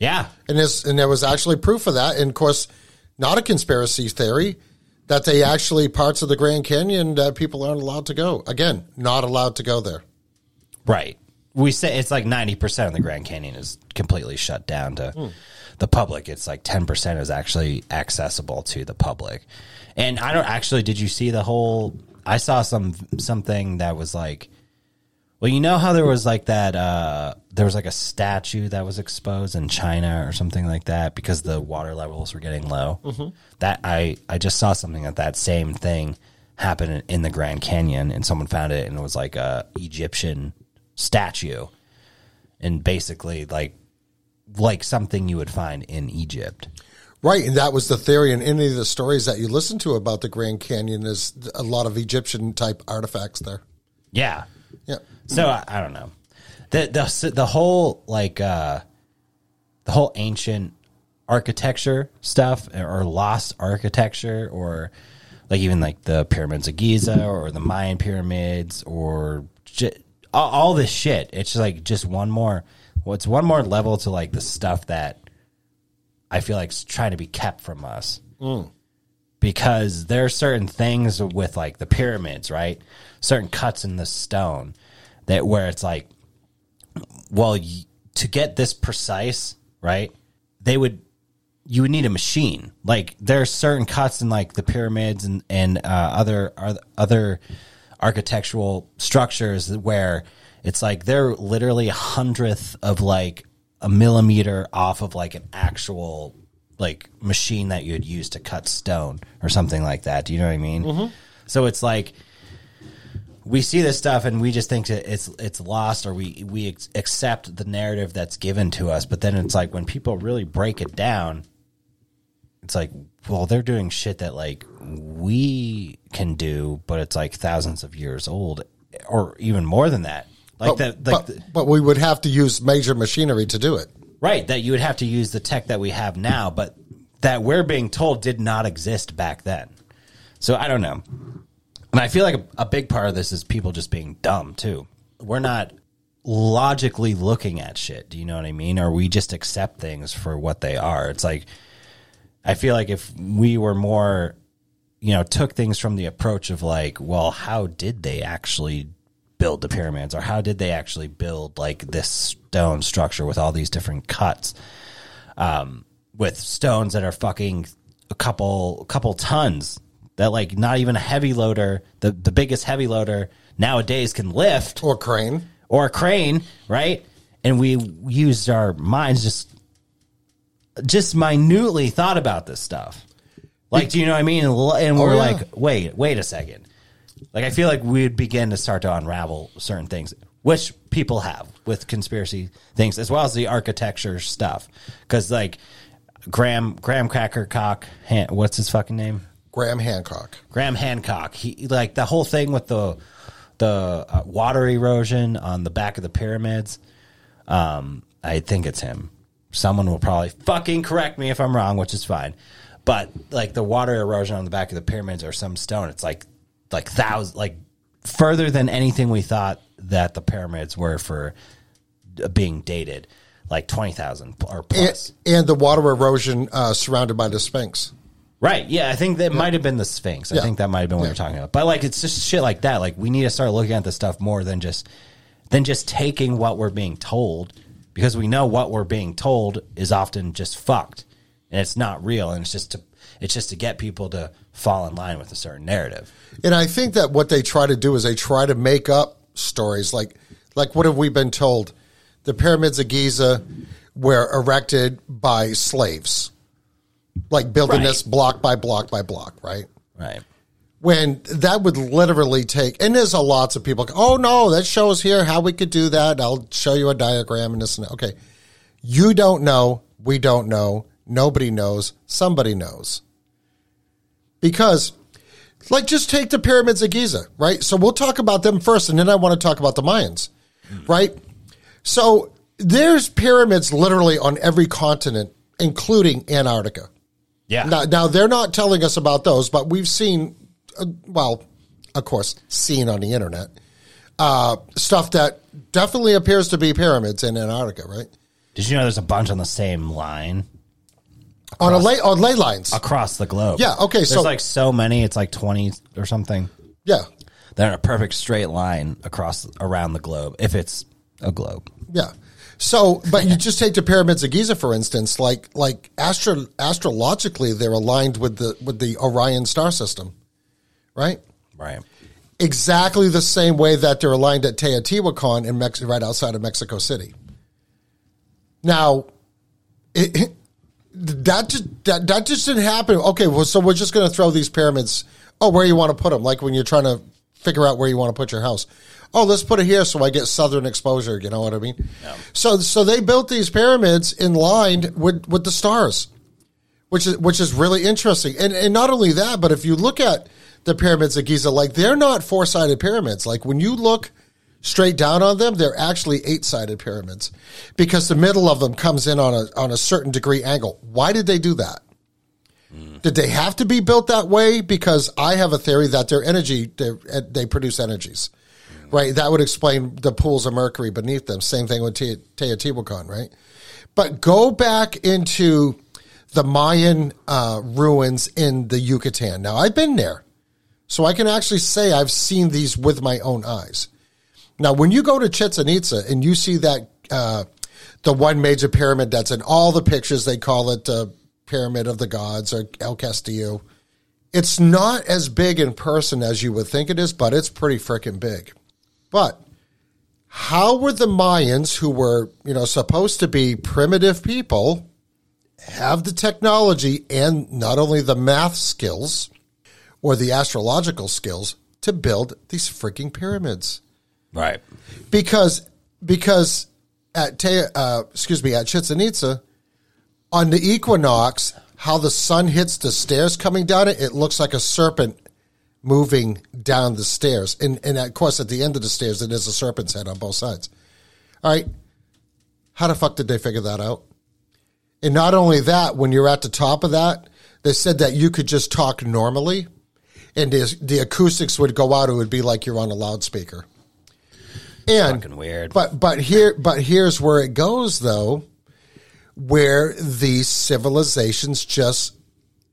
yeah, and this and there was actually proof of that and of course not a conspiracy theory that they actually parts of the grand canyon that people aren't allowed to go again not allowed to go there right. We say it's like ninety percent of the Grand Canyon is completely shut down to the public. It's like ten percent is actually accessible to the public. And I don't actually. Did you see the whole? I saw some something that was like. Well, you know how there was like that. Uh, there was like a statue that was exposed in China or something like that because the water levels were getting low. That I I just saw something that that same thing happened in, in the Grand Canyon, and someone found it, and it was like a Egyptian statue, and basically like like something you would find in Egypt. right and that was the theory and any of the stories that you listen to about the grand canyon is a lot of egyptian type artifacts there Yeah, yeah So I, I don't know. The the the whole like uh the whole ancient architecture stuff or lost architecture or like even like the pyramids of Giza or the Mayan pyramids or j- all, all this shit. It's just like just one more well, it's one more level to like the stuff that I feel like is trying to be kept from us because there are certain things with like the pyramids, right? Certain cuts in the stone that where it's like, well, y- to get this precise, right? They would, you would need a machine. Like there are certain cuts in like the pyramids and and uh, other other architectural structures where it's like they're literally a hundredth of like a millimeter off of like an actual like machine that you'd use to cut stone or something like that. Do you know what I mean? Mm-hmm. So it's like we see this stuff and we just think that it's it's lost or we we ex- accept the narrative that's given to us. But then it's like when people really break it down, it's like well they're doing shit that like we can do, but it's like thousands of years old or even more than that. Like but, that, like but, but we would have to use major machinery to do it. Right, that you would have to use the tech that we have now, but that we're being told did not exist back then. So I don't know. And I feel like a, a big part of this is people just being dumb too. We're not logically looking at shit. Do you know what I mean? Or we just accept things for what they are. It's like I feel like if we were more, you know, took things from the approach of like, well, how did they actually build the pyramids or how did they actually build like this stone structure with all these different cuts um, with stones that are fucking a couple a couple tons that like not even a heavy loader the the biggest heavy loader nowadays can lift. Or crane. or a crane right? And we used our minds just just minutely thought about this stuff. Like do you know what i mean? And, we're yeah. like wait wait a second like I feel like we'd begin to start to unravel certain things, which people have with conspiracy things, as well as the architecture stuff. Because like Graham Graham Cracker Cock, Han, what's his fucking name? Graham Hancock. Graham Hancock. He like the whole thing with the the uh, water erosion on the back of the pyramids. Um, I think it's him. Someone will probably fucking correct me if I'm wrong, which is fine. But like the water erosion on the back of the pyramids or some stone, it's like like thousand, like further than anything we thought that the pyramids were for uh, being dated, like twenty thousand or plus. And, and the water erosion uh, surrounded by the Sphinx. Right. Yeah, I think that might have been the Sphinx. I Yeah. think that might have been what Yeah. you're talking about. But like it's just shit like that. Like we need to start looking at this stuff more than just than just taking what we're being told because we know what we're being told is often just fucked and it's not real and it's just to it's just to get people to fall in line with a certain narrative. And I think that what they try to do is they try to make up stories like like what have we been told? The pyramids of Giza were erected by slaves. Like building Right. this block by block by block, right? Right. When that would literally take and there's a lots of people oh no, that shows here how we could do that. I'll show you a diagram and this and that. Okay. You don't know, we don't know, nobody knows, somebody knows. Because like just take the pyramids of Giza, right? So we'll talk about them first, and then I want to talk about the Mayans, right? So there's pyramids literally on every continent, including Antarctica. Yeah. Now, now they're not telling us about those, but we've seen, uh, well, of course, seen on the internet uh, stuff that definitely appears to be pyramids in Antarctica, right? Did you know there's a bunch on the same line On a lay on ley lines. across the globe? Yeah, okay, There's so- like so many, it's like 20 or something. Yeah, They're in a perfect straight line across around the globe if it's a globe. Yeah. So, but you just take the pyramids of Giza for instance, like like astro, astrologically, they're aligned with the with the Orion star system, right? Right. Exactly the same way that they're aligned at Teotihuacan in Mex- right outside of Mexico City. Now, it- that just that, that just didn't happen. Okay, well, so we're just going to throw these pyramids. Oh, where you want to put them? Like when you're trying to figure out where you want to put your house. Oh, let's put it here so I get southern exposure. You know what I mean? Yeah. So, so they built these pyramids in line with with the stars, which is which is really interesting. And and not only that, but if you look at the pyramids of Giza, like they're not four sided pyramids. Like when you look straight down on them, they're actually eight sided pyramids because the middle of them comes in on a on a certain degree angle. Why did they do that? Did they have to be built that way? Because I have a theory that their energy they produce energies, right? That would explain the pools of mercury beneath them. Same thing with Te- Teotihuacan, right? But go back into the Mayan uh, ruins in the Yucatan. Now I've been there, so I can actually say I've seen these with my own eyes. Now, when you go to Chichen Itza and you see that uh, the one major pyramid that's in all the pictures, they call it the Pyramid of the Gods or El Castillo. It's not as big in person as you would think it is, but it's pretty freaking big. But how were the Mayans, who were you know supposed to be primitive people, have the technology and not only the math skills or the astrological skills to build these freaking pyramids? Right. because because at Te, uh, excuse me at Chichen Itza on the equinox, how the sun hits the stairs coming down it, it looks like a serpent moving down the stairs, and and of course at the end of the stairs it is a serpent's head on both sides. All right, how the fuck did they figure that out? And not only that, when you're at the top of that, they said that you could just talk normally, and the, the acoustics would go out. It would be like you're on a loudspeaker. And Fucking weird. but but here but here's where it goes though, where these civilizations just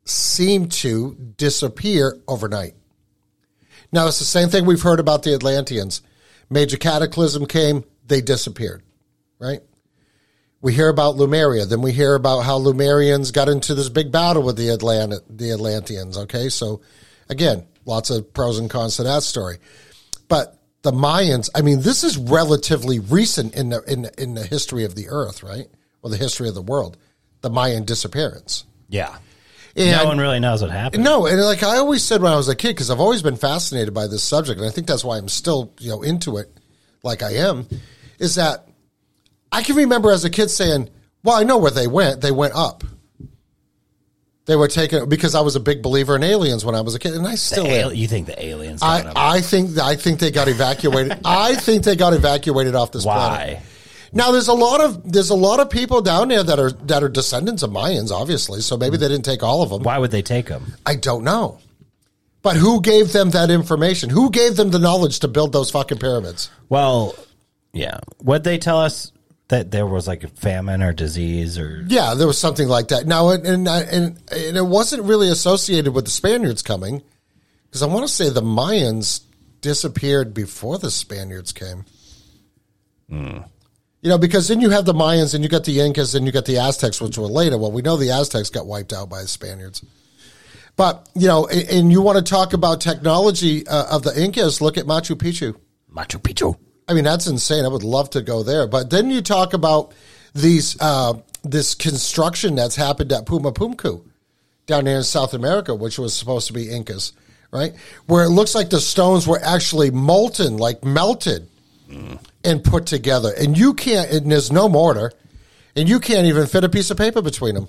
seem to disappear overnight. Now it's the same thing we've heard about the Atlanteans. Major cataclysm came, they disappeared. Right? We hear about Lumeria, then we hear about how Lumerians got into this big battle with the Atlant- the Atlanteans. Okay, so again, lots of pros and cons to that story. But the Mayans, I mean, this is relatively recent in the in in the history of the Earth, right? Or the history of the world. The Mayan disappearance. yeah. And no one really knows what happened. no, and like I always said when I was a kid, because I've always been fascinated by this subject, and I think that's why I'm still you know into it, like I am, is that I can remember as a kid saying, "Well, I know where they went. They went up. They were taken because I was a big believer in aliens when I was a kid, and I The still am. you think the aliens? I? I think I think they got evacuated. [laughs] I think they got evacuated off this planet. Why? Now there's a lot of there's a lot of people down there that are that are descendants of Mayans, obviously. So maybe they didn't take all of them. Why would they take them? I don't know. But who gave them that information? Who gave them the knowledge to build those fucking pyramids? Well, yeah. What they tell us that there was like a famine or disease or? Yeah, there was something like that. Now, and and and, and it wasn't really associated with the Spaniards coming, because I want to say the Mayans disappeared before the Spaniards came. You know, because then you have the Mayans and you got the Incas and you got the Aztecs, which were later. Well, we know the Aztecs got wiped out by the Spaniards. But, you know, and, and you want to talk about technology uh, of the Incas, look at Machu Picchu. Machu Picchu. I mean, that's insane. I would love to go there. But then you talk about these uh, this construction that's happened at Puma Punku down there in South America, which was supposed to be Incas, right? Where it looks like the stones were actually molten, like melted and put together. And you can't, and there's no mortar, and you can't even fit a piece of paper between them.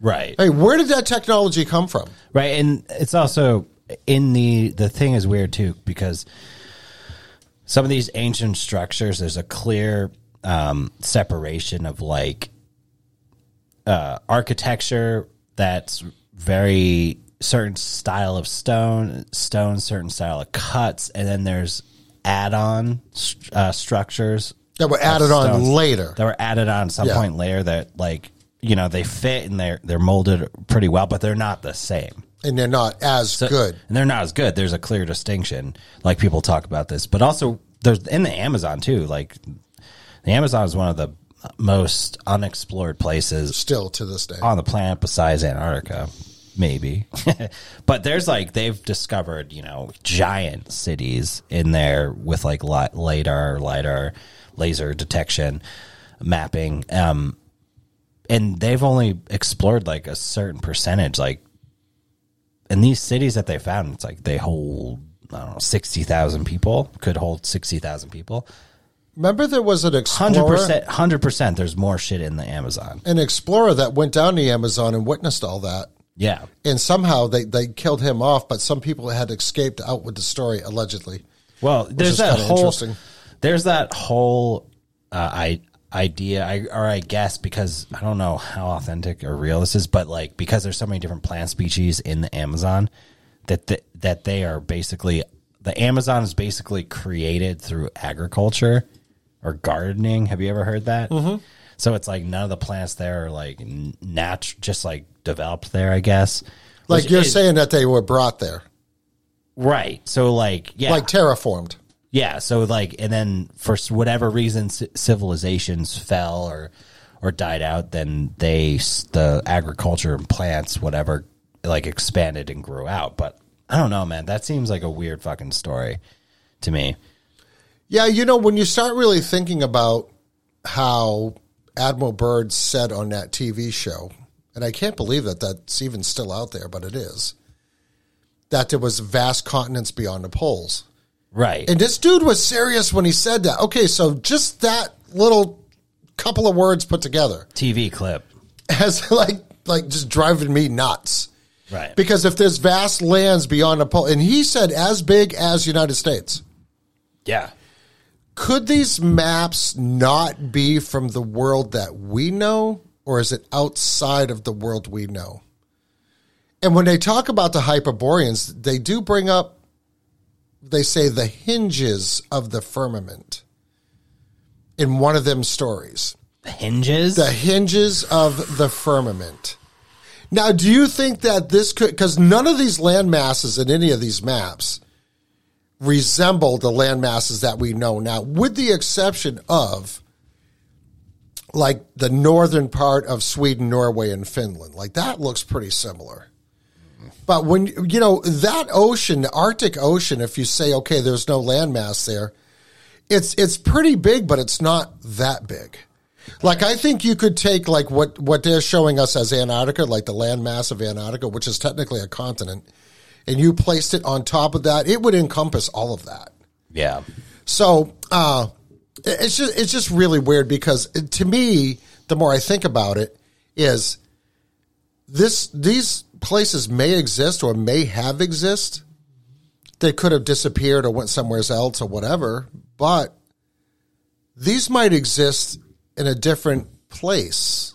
Right. Hey, where did that technology come from? Right, and it's also in the the thing is weird too because some of these ancient structures there's a clear um, separation of like uh, architecture that's very certain style of stone, stone, certain style of cuts, and then there's add-on st- uh, structures That were added on later. that were added on some Yeah. point later that like you know they fit and they're they're molded pretty well, but they're not the same. And they're not as good. and they're not as good. There's a clear distinction. Like people talk about this, but also there's in the Amazon too. Like the Amazon is one of the most unexplored places Still to this day. on the planet besides Antarctica, maybe. [laughs] but there's like they've discovered you know giant cities in there with like li- lidar, lidar, laser detection, mapping. Um, and they've only explored like a certain percentage. Like in these cities that they found, it's like they hold I don't know sixty thousand people. Could hold sixty thousand people. Remember there was an Hundred explorer? percent, hundred percent. There's more shit in the Amazon. an explorer that went down the Amazon and witnessed all that. Yeah, And somehow they, they killed him off, but some people had escaped out with the story, allegedly. Well, there's is that kinda whole interesting. there's that whole uh, I, idea, I, or I guess because I don't know how authentic or real this is, but like because there's so many different plant species in the Amazon that the, that they are basically the Amazon is basically created through agriculture or gardening. Have you ever heard that? Mm-hmm. So it's like none of the plants there are like nat just like developed there, I guess. Like Which you're is- saying that they were brought there, right? So like yeah, like terraformed. Yeah, so like, and then for whatever reason, c- civilizations fell or or died out, then they the agriculture and plants, whatever, like expanded and grew out. But I don't know, man. That seems like a weird fucking story to me. Yeah, you know, when you start really thinking about how Admiral Byrd said on that TV show, and I can't believe that that's even still out there, but it is, that there was vast continents beyond the poles. Right. And this dude was serious when he said that. Okay, so just that little couple of words put together TV clip. has [laughs] like like just driving me nuts. Right. Because if there's vast lands beyond the pole, and he said as big as United States, yeah. could these maps not be from the world that we know, or is it outside of the world we know? And when they talk about the Hyperboreans, they do bring up, they say the hinges of the firmament in one of them stories. The hinges. The hinges of the firmament. Now, do you think that this could, because none of these land masses in any of these maps resemble the land masses that we know now, with the exception of like the northern part of Sweden, Norway, and Finland. Like that looks pretty similar. But when, you know, that ocean, the Arctic Ocean, if you say, okay, there's no landmass there, it's, it's pretty big, but it's not that big. Like I think you could take like what what they're showing us as Antarctica, like the landmass of Antarctica, which is technically a continent, and you placed it on top of that, it would encompass all of that. yeah. So uh, it's just it's just really weird because to me, the more I think about it, is this these places may exist or may have exist. They could have disappeared or went somewhere else or whatever, but these might exist in a different place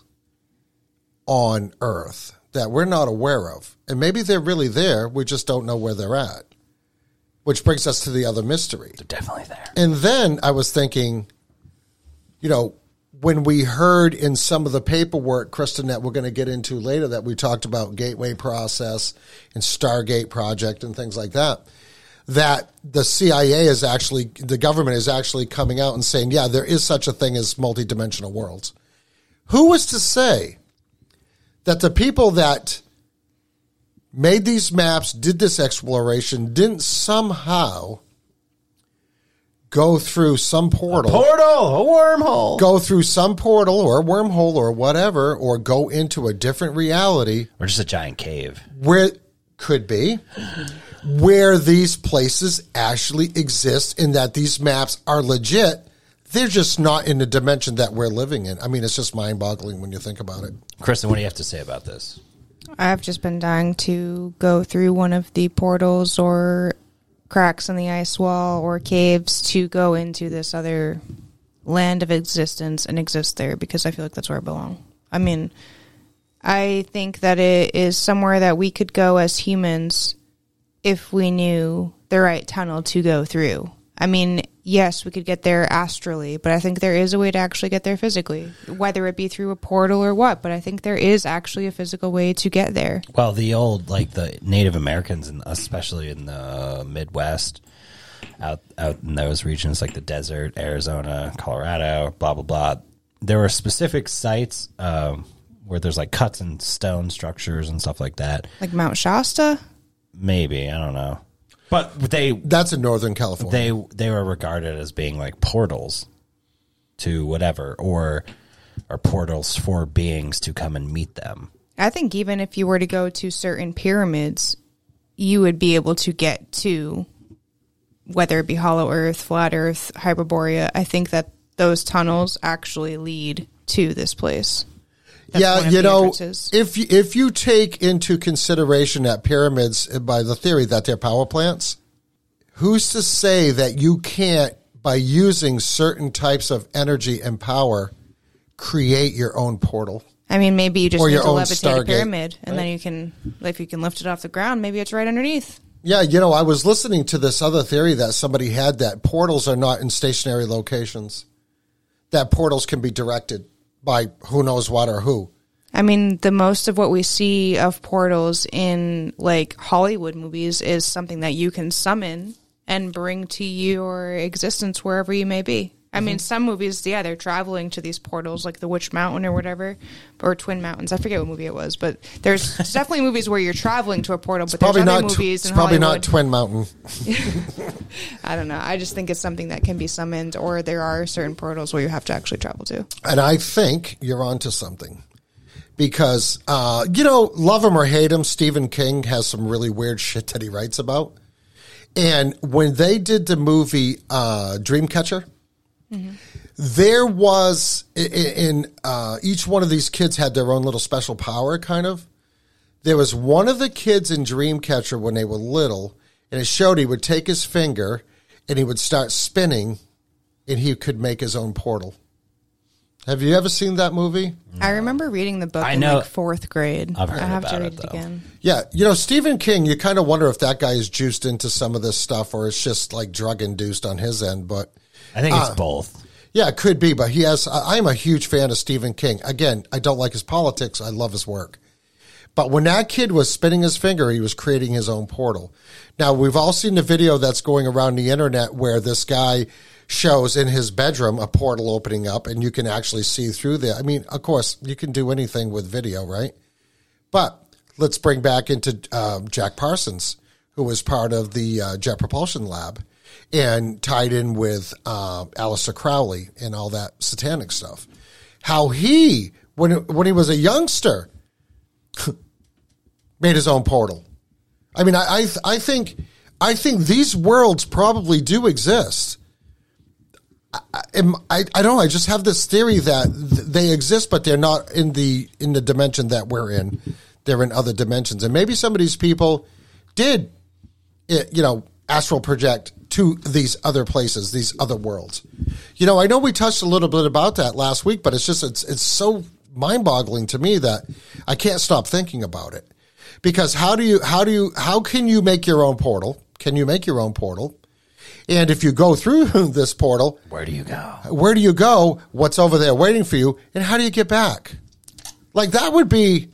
on Earth that we're not aware of. And maybe they're really there, we just don't know where they're at. Which brings us to the other mystery. They're definitely there. And then I was thinking, you know, when we heard in some of the paperwork, Kristen, that we're going to get into later, that we talked about gateway process and Stargate project and things like that, that the CIA is actually, the government is actually coming out and saying, yeah, there is such a thing as multidimensional worlds. Who was to say that the people that made these maps, did this exploration, didn't somehow go through some portal, Portal, a wormhole. go through some portal or a wormhole or whatever, or go into a different reality Or just a giant cave. where could be where these places actually exist and that these maps are legit. They're just not in the dimension that we're living in. I mean, it's just mind boggling when you think about it. Kristen, what do you have to say about this? I've just been dying to go through one of the portals or cracks in the ice wall or caves to go into this other land of existence and exist there because I feel like that's where I belong. I mean, I think that it is somewhere that we could go as humans if we knew the right tunnel to go through. I mean, yes, we could get there astrally, but I think there is a way to actually get there physically, whether it be through a portal or what. But I think there is actually a physical way to get there. Well, the old like the Native Americans, and especially in the Midwest, out out in those regions like the desert, Arizona, Colorado, blah blah blah. There were specific sites um, where there's like cuts and stone structures and stuff like that. Like Mount Shasta? Maybe I don't know, but they That's in Northern California. they they were regarded as being like portals to whatever, or or portals for beings to come and meet them. I think even if you were to go to certain pyramids, you would be able to get to whether it be Hollow Earth, Flat Earth, Hyperborea. I think that those tunnels actually lead to this place. That's yeah, you know, if you, if you take into consideration that pyramids, uh, by the theory that they're power plants, who's to say that you can't, by using certain types of energy and power, create your own portal? I mean, maybe you just Or need your to own levitate a pyramid, and then you can, if you can lift it off the ground, maybe it's right underneath. Yeah, you know, I was listening to this other theory that somebody had that portals are not in stationary locations. That portals can be directed by who knows what or who. I mean, the most of what we see of portals in like Hollywood movies is something that you can summon and bring to your existence wherever you may be. I mean, some movies, yeah, they're traveling to these portals, like the Witch Mountain or whatever, or Twin Mountains. I forget what movie it was, but there's [laughs] definitely movies where you're traveling to a portal. But Probably there's other not. tw- movies it's in probably Hollywood. not Twin Mountain. [laughs] I don't know. I just think it's something that can be summoned, or there are certain portals where you have to actually travel to. And I think you're onto something. Because, uh, you know, love him or hate him, Stephen King has some really weird shit that he writes about. And when they did the movie uh, Dreamcatcher, there was i- i- in uh, each one of these kids had their own little special power, kind of. There was one of the kids in Dreamcatcher when they were little, and it showed he would take his finger and he would start spinning, and he could make his own portal. Have you ever seen that movie? I remember reading the book I in know- like fourth grade. I've heard I have to about read it, it, again. Yeah, you know Stephen King. You kind of wonder if that guy is juiced into some of this stuff, or it's just like drug induced on his end. But I think it's Uh, both. yeah, it could be. But he has. I am a huge fan of Stephen King. Again, I don't like his politics. I love his work. But when that kid was spinning his finger, he was creating his own portal. Now we've all seen the video that's going around the internet where this guy shows in his bedroom a portal opening up, and you can actually see through there. I mean, of course, you can do anything with video, right? But let's bring back into um, Jack Parsons, who was part of the uh, Jet Propulsion Lab and tied in with uh, Aleister Crowley and all that satanic stuff. How he, when when he was a youngster, [laughs] made his own portal. I mean, I I, I think I think these worlds probably do exist. I, I, I don't know. I just have this theory that th- they exist, but they're not in the in the dimension that we're in. They're in other dimensions, and maybe some of these people did, eh, you know, astral project to these other places, these other worlds. You know, I know we touched a little bit about that last week, but it's just it's it's so mind boggling to me that I can't stop thinking about it. Because how do you how do you how can you make your own portal? Can you make your own portal? And if you go through [laughs] this portal, Where do you go? where do you go? What's over there waiting for you? And how do you get back? Like that would be,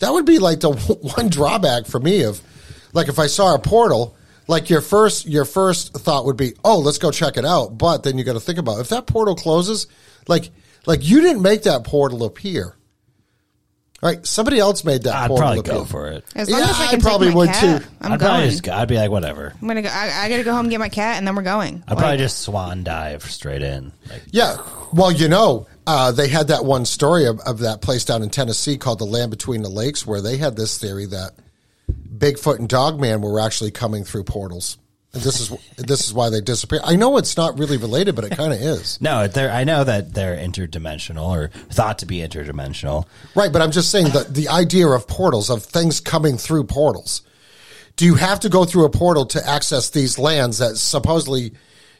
that would be like the [laughs] one drawback for me of, like if I saw a portal, like your first, your first thought would be, oh, let's go check it out. But then you got to think about if that portal closes, like, like you didn't make that portal appear. Right? Somebody else made that I'd portal probably appear. go for it. As long Yeah, as I I can probably take my would cat, too. I'm I'd probably going. just, I'd be like, whatever. I'm gonna go. I, I gotta go home and get my cat, and then we're going. I'd probably just swan dive straight in. Like, Yeah. Well, you know, uh, they had that one story of, of that place down in Tennessee called the Land Between the Lakes, where they had this theory that Bigfoot and Dogman were actually coming through portals. And this is this is why they disappear. I know it's not really related, but it kind of is. [laughs] no, they're, I know that they're interdimensional or thought to be interdimensional. Right, but I'm just saying that the idea of portals, of things coming through portals. Do you have to go through a portal to access these lands that supposedly,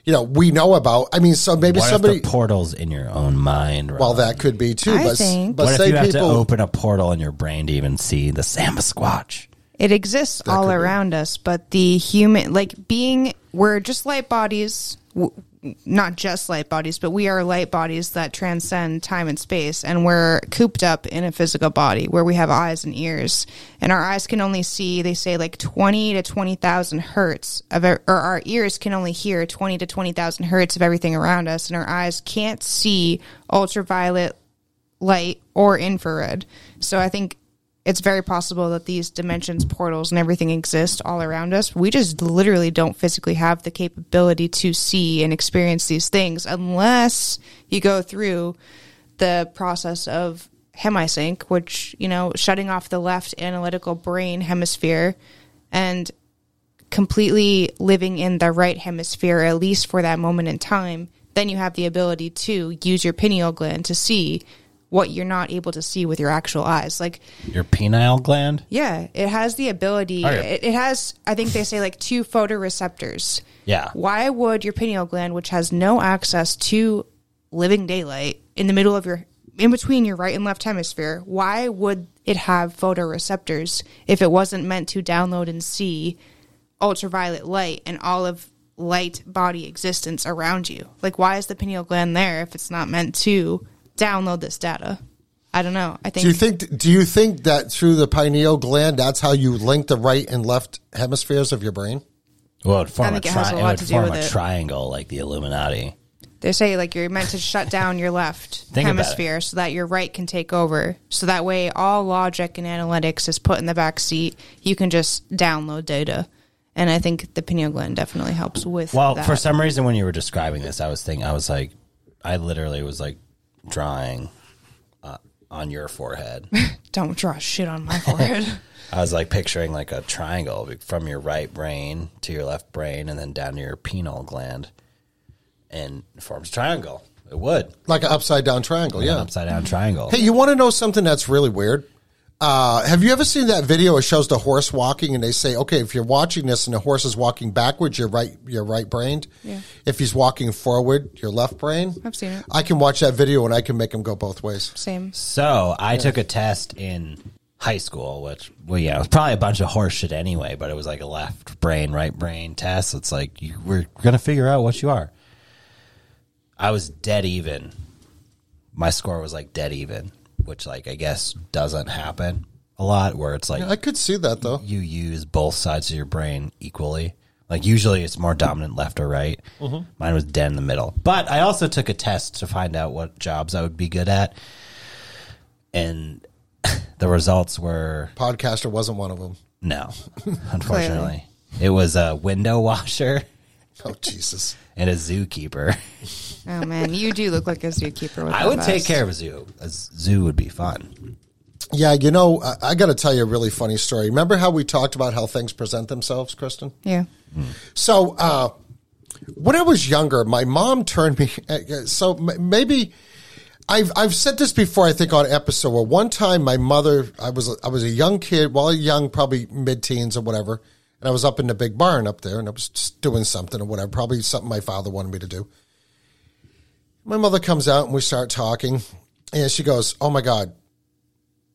you know, we know about? I mean, so maybe What somebody. if the portal's in your own mind? Ron? well, that could be too. I but think- but what say if you have people. to open a portal in your brain to even see the Samba Squatch? It exists all could be. around us, but the human, like being, we're just light bodies, w- not just light bodies, but we are light bodies that transcend time and space, and we're cooped up in a physical body where we have eyes and ears, and our eyes can only see, they say, like twenty to twenty thousand hertz of, or our ears can only hear twenty to twenty thousand hertz of everything around us, and our eyes can't see ultraviolet light or infrared. So I think it's very possible that these dimensions, portals, and everything exist all around us. We just literally don't physically have the capability to see and experience these things unless you go through the process of Hemi-Sync, which, you know, shutting off the left analytical brain hemisphere and completely living in the right hemisphere, at least for that moment in time, then you have the ability to use your pineal gland to see what you're not able to see with your actual eyes. Like, Your penile gland? yeah, it has the ability, oh, Okay. it, it has, I think they say like two photoreceptors. Yeah. Why would your pineal gland, which has no access to living daylight in the middle of your, in between your right and left hemisphere, why would it have photoreceptors if it wasn't meant to download and see ultraviolet light and all of light body existence around you? Like, why is the pineal gland there if it's not meant to download this data? I don't know. I think, Do you think? Do you think that through the pineal gland, that's how you link the right and left hemispheres of your brain? Well, it would form I a, think it has tri- a it lot would do form with a it. triangle like the Illuminati. They say like you're meant to shut down your left [laughs] Think about it. hemisphere so that your right can take over. So that way, all logic and analytics is put in the back seat. You can just download data, and I think the pineal gland definitely helps with. Well, that. for some reason, when you were describing this, I was thinking, I was like, I literally was like drawing uh, on your forehead. [laughs] don't draw shit on my forehead. [laughs] I was like picturing like a triangle from your right brain to your left brain and then down to your pineal gland and it forms a triangle. It would. Like an upside down triangle. An Yeah. upside down triangle. Hey, you want to know something that's really weird? Uh, have you ever seen that video? It shows the horse walking, and they say, "Okay, if you're watching this and the horse is walking backwards, you're right, you're right brained. Yeah. If he's walking forward, you're left brain." I've seen it. I can watch that video and I can make him go both ways. Same. So I took a test in high school, which well, yeah, it was probably a bunch of horse shit anyway, but it was like a left brain, right brain test. It's like you, we're gonna figure out what you are. I was dead even. My score was like dead even, which like I guess doesn't happen a lot. Where it's like I could see that though. you use both sides of your brain equally. Like usually it's more dominant left or right. Mm-hmm. Mine was dead in the middle. But I also took a test to find out what jobs I would be good at. And [laughs] the results were Podcaster wasn't one of them. no, [laughs] unfortunately. It was a window washer Oh Jesus! And a zookeeper. [laughs] Oh man, you do look like a zookeeper. With I that would take care of a zoo. A zoo would be fun. Yeah, you know, I, I got to tell you a really funny story. Remember how we talked about how things present themselves, Kristen? Yeah. So, uh, when I was younger, my mom turned me. uh, [laughs] So maybe I've I've said this before. I think on episode where one time my mother, I was I was a young kid, well, young, probably mid teens or whatever, and I was up in the big barn up there, and I was just doing something or whatever, probably something my father wanted me to do. My mother comes out and we start talking, and she goes, "Oh my god,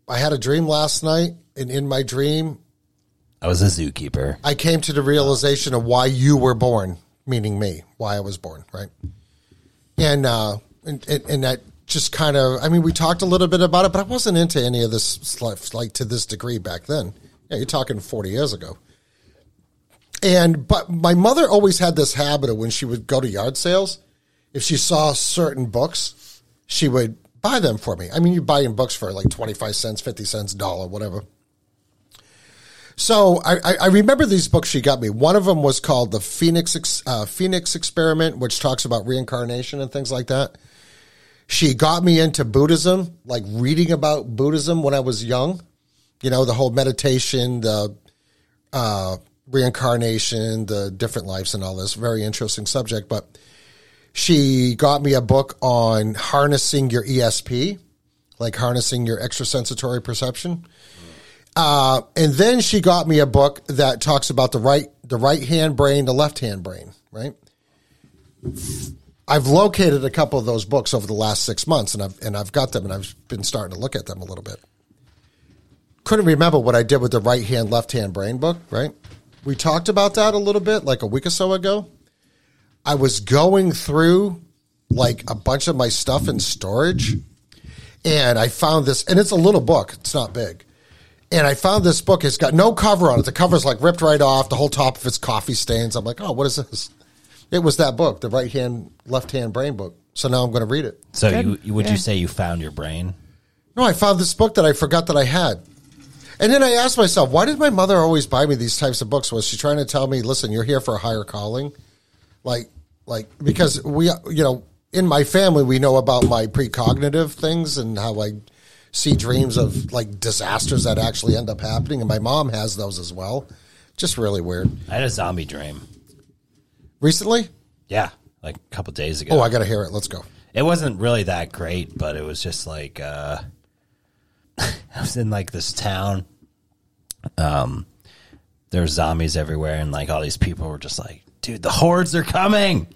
I had a dream last night, and in my dream, I was a zookeeper. I came to the realization of why you were born, meaning me, why I was born, right? And uh, and and, and that just kind of, I mean, we talked a little bit about it, but I wasn't into any of this stuff like to this degree back then. Yeah, you're talking 40 years ago. And but my mother always had this habit of when she would go to yard sales, if she saw certain books, she would buy them for me. I mean, you buy in books for like 25 cents, 50 cents, dollar, whatever. So I, I- remember these books she got me. One of them was called the Phoenix uh, Phoenix Experiment, which talks about reincarnation and things like that. She got me into Buddhism, like reading about Buddhism when I was young. You know, the whole meditation, the uh, reincarnation, the different lives, and all this. Very interesting subject. But she got me a book on harnessing your ESP, like harnessing your extrasensitory perception. Uh, and then she got me a book that talks about the right the right hand brain, the left hand brain, right? I've located a couple of those books over the last six months, and I've and I've got them, and I've been starting to look at them a little bit. Couldn't remember what I did with the right hand, left hand brain book, right? We talked about that a little bit, like a week or so ago. I was going through like a bunch of my stuff in storage, and I found this, and it's a little book. It's not big. And I found this book. It's got no cover on it. The cover's like ripped right off. The whole top of it's coffee stains. I'm like, oh, what is this? It was that book, the right hand, left hand brain book. So now I'm going to read it. So you, you would Yeah. you say you found your brain? No, I found this book that I forgot that I had. And then I asked myself, why did my mother always buy me these types of books? Was she trying to tell me, listen, you're here for a higher calling? Like, like, because we, you know, in my family, we know about my precognitive things and how I see dreams of like disasters that actually end up happening. And my mom has those as well. Just really weird. I had a zombie dream. Recently? Yeah, like a couple days ago. Oh, I got to hear it. Let's go. it wasn't really that great, but it was just like uh I was in like this town. Um there's zombies everywhere and like all these people were just like, dude, the hordes are coming.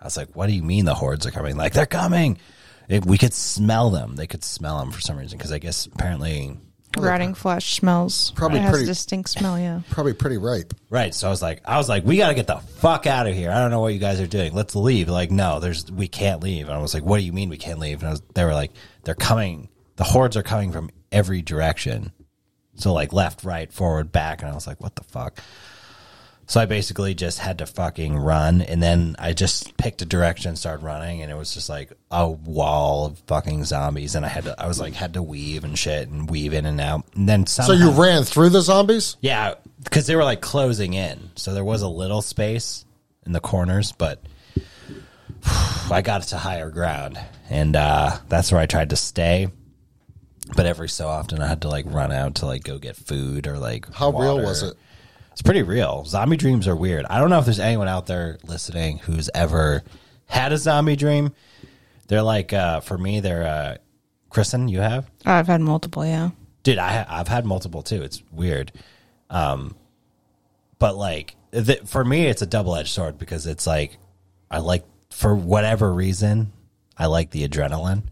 I was like, what do you mean the hordes are coming? Like they're coming. It, we could smell them. They could smell them for some reason because I guess apparently Rotting flesh smells. Probably it has pretty- a distinct smell. Yeah. [laughs] Probably pretty ripe. Right. So I was like, I was like, we got to get the fuck out of here. I don't know what you guys are doing. Let's leave. Like, no, there's, we can't leave. And I was like, what do you mean we can't leave? And I was, they were like, they're coming. The hordes are coming from every direction. So like left, right, forward, back. And I was like, what the fuck? So I basically just had to fucking run, and then I just picked a direction, and started running, and it was just like a wall of fucking zombies, and I had to, I was like, had to weave and shit, and weave in and out, and then So you ran through the zombies? yeah, because they were like closing in, so there was a little space in the corners, but [sighs] I got to higher ground, and uh, that's where I tried to stay. But every so often, I had to like run out to like go get food or like. How real was it? It's pretty real. Zombie dreams are weird. I don't know if there's anyone out there listening who's ever had a zombie dream. They're like, uh, for me, they're, uh, Kristen, you have? I've had multiple, yeah. Dude, I, ha- I've had multiple too. It's weird. Um, but like, th- for me, it's a double edged sword because it's like, I like, for whatever reason, I like the adrenaline.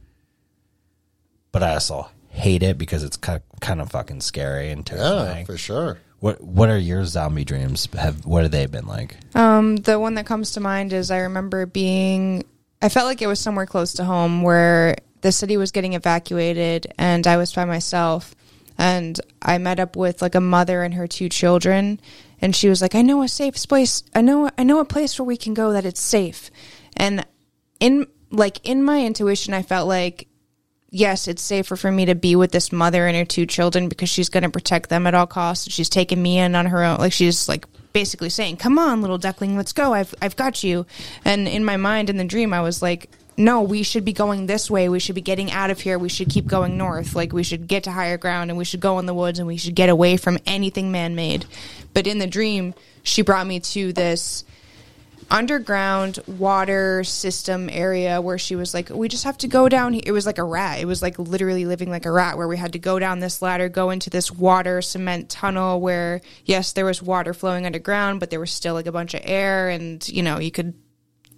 But I also hate it because it's kind of, fucking scary and Yeah, terrifying. for sure. What What are your zombie dreams? Have what have they been like? Um, the one that comes to mind is I remember being, I felt like it was somewhere close to home where the city was getting evacuated and I was by myself. And I met up with like a mother and her two children. And she was like, I know a safe place. I know, I know a place where we can go that it's safe. And in like in my intuition, I felt like yes, it's safer for me to be with this mother and her two children because she's going to protect them at all costs. She's taking me in on her own. Like she's like basically saying, "Come on, little duckling, let's go. I've I've got you." And in my mind, in the dream, I was like, "No, we should be going this way. We should be getting out of here. We should keep going north. Like we should get to higher ground and we should go in the woods and we should get away from anything man-made." But in the dream, she brought me to this underground water system area where she was like, we just have to go down. here." It was like a rat. It was like literally living like a rat where we had to go down this ladder, go into this water cement tunnel where, yes, there was water flowing underground, but there was still like a bunch of air and, you know, you could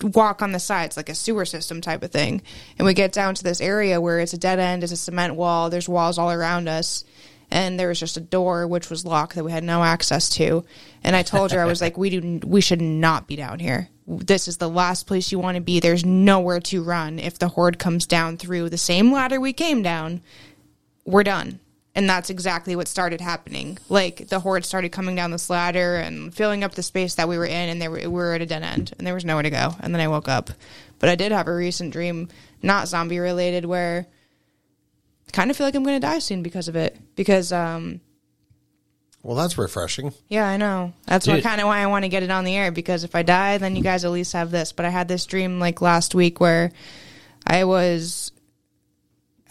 walk on the sides like a sewer system type of thing. And we get down to this area where it's a dead end, it's a cement wall, there's walls all around us. And there was just a door which was locked that we had no access to. And I told her I was like, "We do, we should not be down here. This is the last place you want to be. There's nowhere to run. If the horde comes down through the same ladder we came down, we're done." And that's exactly what started happening. Like the horde started coming down this ladder and filling up the space that we were in, and we were at a dead end, and there was nowhere to go. And then I woke up. But I did have a recent dream, not zombie related, where kind of feel like I'm going to die soon because of it. Because, um, Well, that's refreshing. yeah, I know. That's what Dude. kind of why I want to get it on the air. Because if I die, then you guys at least have this. But I had this dream like last week where I was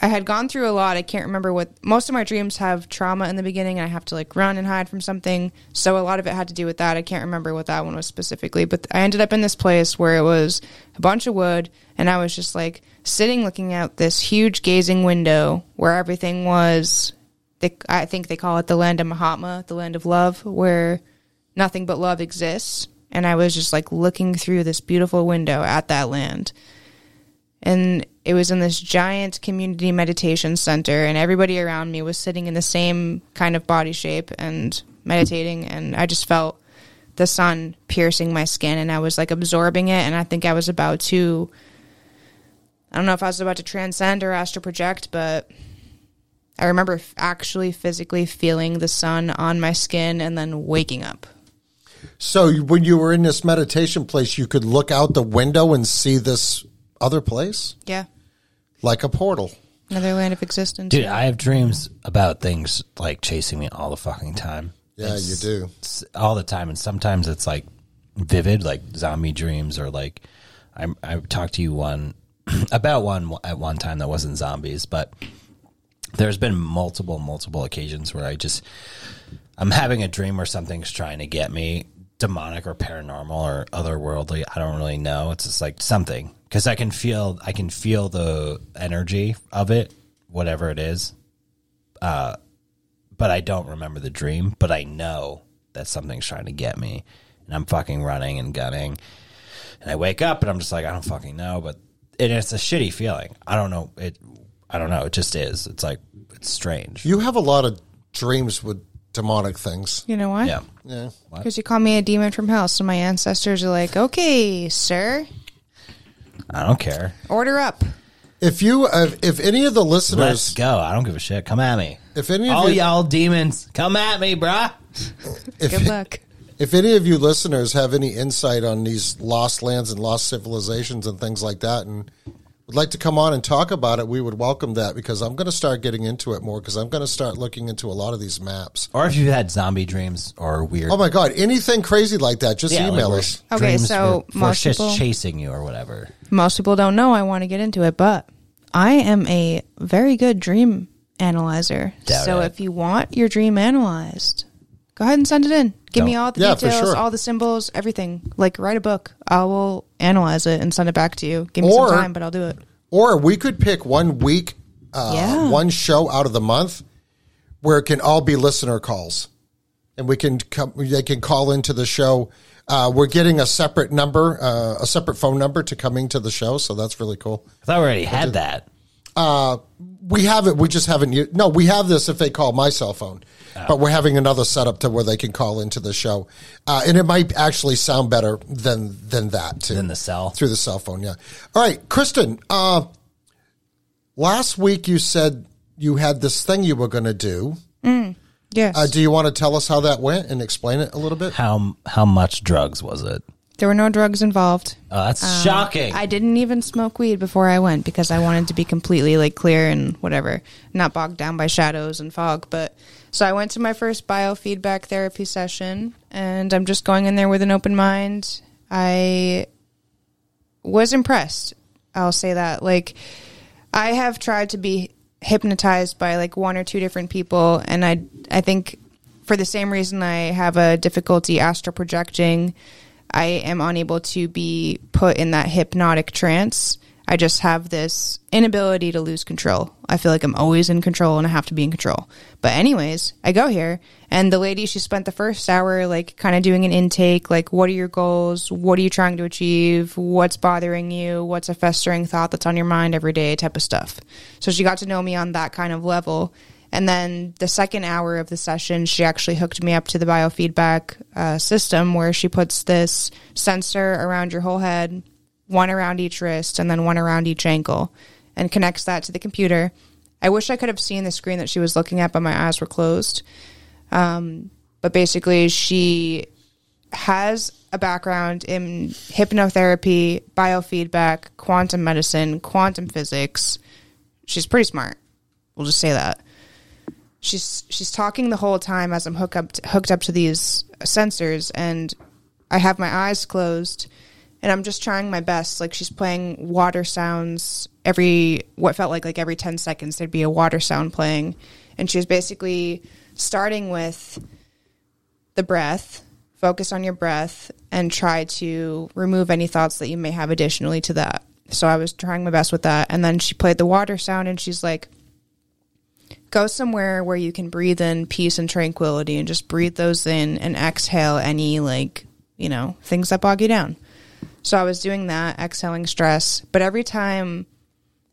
I had gone through a lot. I can't remember what most of my dreams have trauma in the beginning and I have to like run and hide from something. So a lot of it had to do with that. I can't remember what that one was specifically, but I ended up in this place where it was a bunch of wood and I was just like sitting looking out this huge gazing window where everything was they, I think they call it the land of Mahatma, the land of love, where nothing but love exists. And I was just like looking through this beautiful window at that land and it was in this giant community meditation center and everybody around me was sitting in the same kind of body shape and meditating and i just felt the sun piercing my skin and i was like absorbing it and i think i was about to i don't know if i was about to transcend or astral project but i remember f- actually physically feeling the sun on my skin and then waking up So when you were in this meditation place, you could look out the window and see this other place, yeah like a portal. another land of existence Dude, I have dreams about things like chasing me all the fucking time. Yeah, It's- you do. all the time, and sometimes it's like vivid, like zombie dreams, or like I I talked to you one [clears throat] about one at one time that wasn't zombies, but there's been multiple multiple occasions where I just I'm having a dream where something's trying to get me, demonic or paranormal or otherworldly. I don't really know. It's just like something because I can feel I can feel the energy of it, whatever it is. Uh, but I don't remember the dream. But I know that something's trying to get me, and I'm fucking running and gunning. And I wake up and I'm just like, I don't fucking know. But and it's a shitty feeling. I don't know it. I don't know. It just is. It's like it's strange. You have a lot of dreams with demonic things. you know why Yeah. Yeah. Because you call me a demon from hell, so my ancestors are like, okay, sir, I don't care. order up. If you, uh, if any of the listeners, Let's go. I don't give a shit. Come at me. if any of All you, y'all demons, come at me, bruh. if, Good luck. If any of you listeners have any insight on these lost lands and lost civilizations and things like that, and would like to come on and talk about it, we would welcome that because I'm going to start getting into it more because I'm going to start looking into a lot of these maps. Or if you've had zombie dreams or weird. Oh my God, anything crazy like that, just Yeah, like email where us. Okay, dreams so were- were most just people- chasing you or whatever. Most people don't know I want to get into it, but I am a very good dream analyzer. Doubt so it. if you want your dream analyzed, go ahead and send it in. Give me all the Yeah, for details, sure. all the symbols, everything. Like write a book. I will analyze it and send it back to you. Give me Or- some time, but I'll do it. Or we could pick one week, uh, Yeah. one show out of the month where it can all be listener calls, and we can come. They can call into the show. Uh, we're getting a separate number, uh, a separate phone number to coming to the show, so that's really cool. I thought we already had that. We have it. We just haven't. u- No, we have this if they call my cell phone, but we're having another setup to where they can call into the show, uh, and it might actually sound better than than that too. Than the cell. through the cell phone. Yeah. All right, Kristen. Uh, last week you said you had this thing you were going to do. Yes. Uh, do you want to tell us how that went and explain it a little bit? How how much drugs was it? There were no drugs involved. Oh, that's um, shocking. I didn't even smoke weed before I went because I wanted to be completely like clear and whatever, not bogged down by shadows and fog. But so I went to my first biofeedback therapy session and I'm just going in there with an open mind. I was impressed. I'll say that. Like I have tried to be hypnotized by like one or two different people and I I think for the same reason I have a difficulty astral projecting, I am unable to be put in that hypnotic trance. I just have this inability to lose control. I feel like I'm always in control and I have to be in control. But anyways, I go here and the lady she spent the first hour like kind of doing an intake like what are your goals? What are you trying to achieve? What's bothering you? What's a festering thought that's on your mind every day type of stuff. So she got to know me on that kind of level. And then the second hour of the session, she actually hooked me up to the biofeedback uh, system where she puts this sensor around your whole head, one around each wrist, and then one around each ankle, and connects that to the computer. I wish I could have seen the screen that she was looking at, but my eyes were closed. Um, but basically, she has a background in hypnotherapy, biofeedback, quantum medicine, quantum physics. She's pretty smart. We'll just say that she's she's talking the whole time as I'm hooked up to, hooked up to these sensors and I have my eyes closed and I'm just trying my best. Like she's playing water sounds every what felt like like every 10 seconds there'd be a water sound playing. And she was basically starting with the breath focus on your breath and try to remove any thoughts that you may have additionally to that. So I was trying my best with that. And then she played the water sound and she's like go somewhere where you can breathe in peace and tranquility and just breathe those in and exhale any like you know things that bog you down. So i was doing that exhaling stress. But every time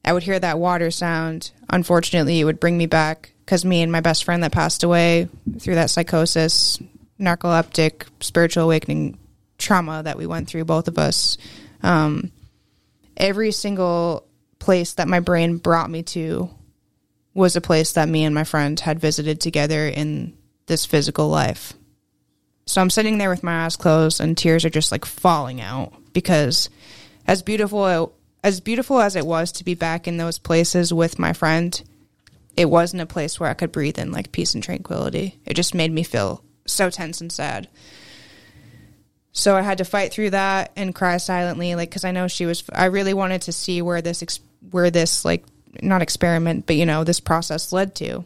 i would hear that water sound unfortunately it would bring me back because me and my best friend that passed away through that psychosis narcoleptic spiritual awakening trauma that we went through both of us um, every single place that my brain brought me to was a place that me and my friend had visited together in this physical life. So I'm sitting there with my eyes closed and tears are just like falling out because as beautiful as beautiful as it was to be back in those places with my friend, it wasn't a place where I could breathe in like peace and tranquility. It just made me feel so tense and sad. So I had to fight through that and cry silently, like because I know she was. I really wanted to see where this where this like not experiment, but you know this process led to.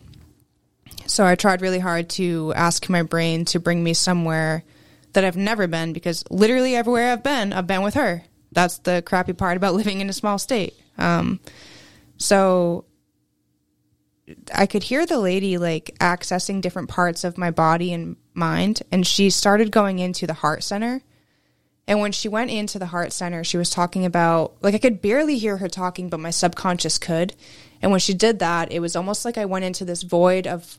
So I tried really hard to ask my brain to bring me somewhere that I've never been because literally everywhere I've been, I've been with her. That's the crappy part about [laughs] living in a small state. Um, so I could hear the lady like accessing different parts of my body and mind, and she started going into the heart center. And when she went into the heart center, she was talking about like I could barely hear her talking, but my subconscious could. And when she did that, it was almost like I went into this void of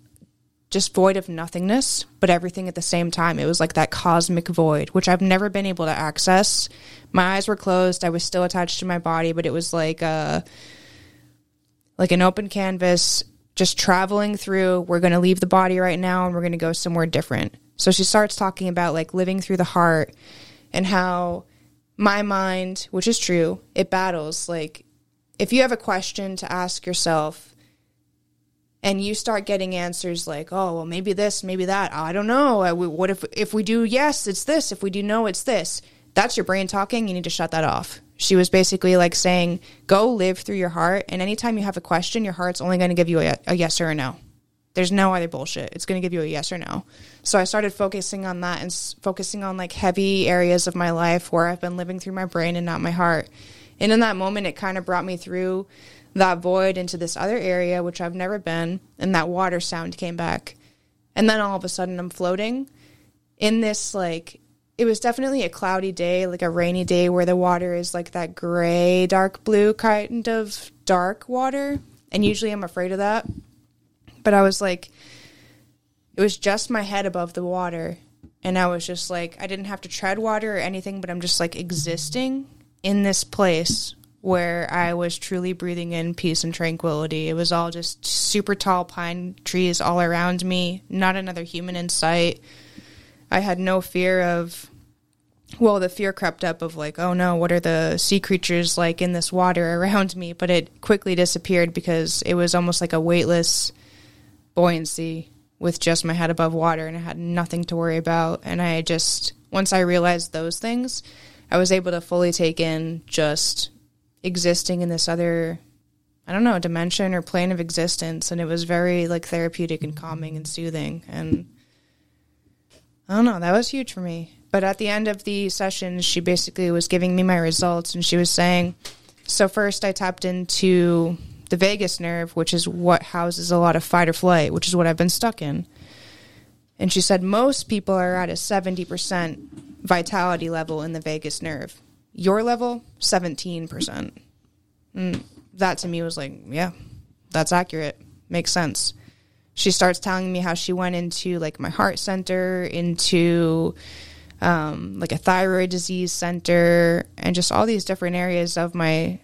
just void of nothingness, but everything at the same time. It was like that cosmic void, which I've never been able to access. My eyes were closed. I was still attached to my body, but it was like a like an open canvas just traveling through we're going to leave the body right now and we're going to go somewhere different So she starts talking about like living through the heart and how my mind, which is true, it battles. Like, if you have a question to ask yourself and you start getting answers like, oh, well, maybe this, maybe that, oh, I don't know. What if, if we do yes, it's this. If we do no, it's this. That's your brain talking. You need to shut that off. She was basically like saying, go live through your heart. And anytime you have a question, your heart's only going to give you a, a yes or a no. There's no other bullshit. It's going to give you a yes or no. So I started focusing on that and s- focusing on like heavy areas of my life where I've been living through my brain and not my heart. And in that moment, it kind of brought me through that void into this other area, which I've never been. And that water sound came back. And then all of a sudden, I'm floating in this like it was definitely a cloudy day, like a rainy day where the water is like that gray, dark blue kind of dark water. And usually I'm afraid of that. But I was like, it was just my head above the water. And I was just like, I didn't have to tread water or anything, but I'm just like existing in this place where I was truly breathing in peace and tranquility. It was all just super tall pine trees all around me, not another human in sight. I had no fear of well, the fear crept up of like, oh no, what are the sea creatures like in this water [laughs] around me? But it quickly disappeared because it was almost like a weightless buoyancy with just my head above water and I had nothing to worry about. And I just, once I realized those things, I was able to fully take in just existing in this other, I don't know, dimension or plane of existence. And it was very like therapeutic and calming and soothing. And I don't know, that was huge for me. But at the end of the session, she basically was giving me my results and she was saying, so first I tapped into the vagus nerve, which is what houses a lot of fight or flight, which is what I've been stuck in. And she said most people are at a 70% vitality level in the vagus nerve. Your level, 17%. And that to me was like, yeah, that's accurate. Makes sense. She starts telling me how she went into like my heart center, into um, like a thyroid disease center, and just all these different areas of my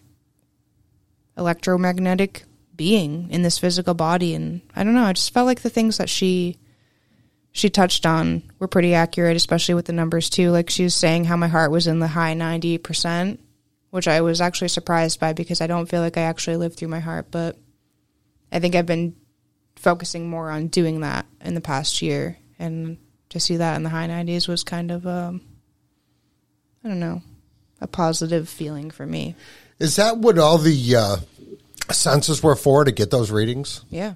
electromagnetic being in this physical body. And I don't know, I just felt like the things that she she touched on were pretty accurate, especially with the numbers too. Like she was saying how my heart was in the high ninety percent, which I was actually surprised by because I don't feel like I actually lived through my heart, but I think I've been focusing more on doing that in the past year and to see that in the high 90s was kind of um i don't know a positive feeling for me Is that what all the uh, senses were for to get those readings? yeah.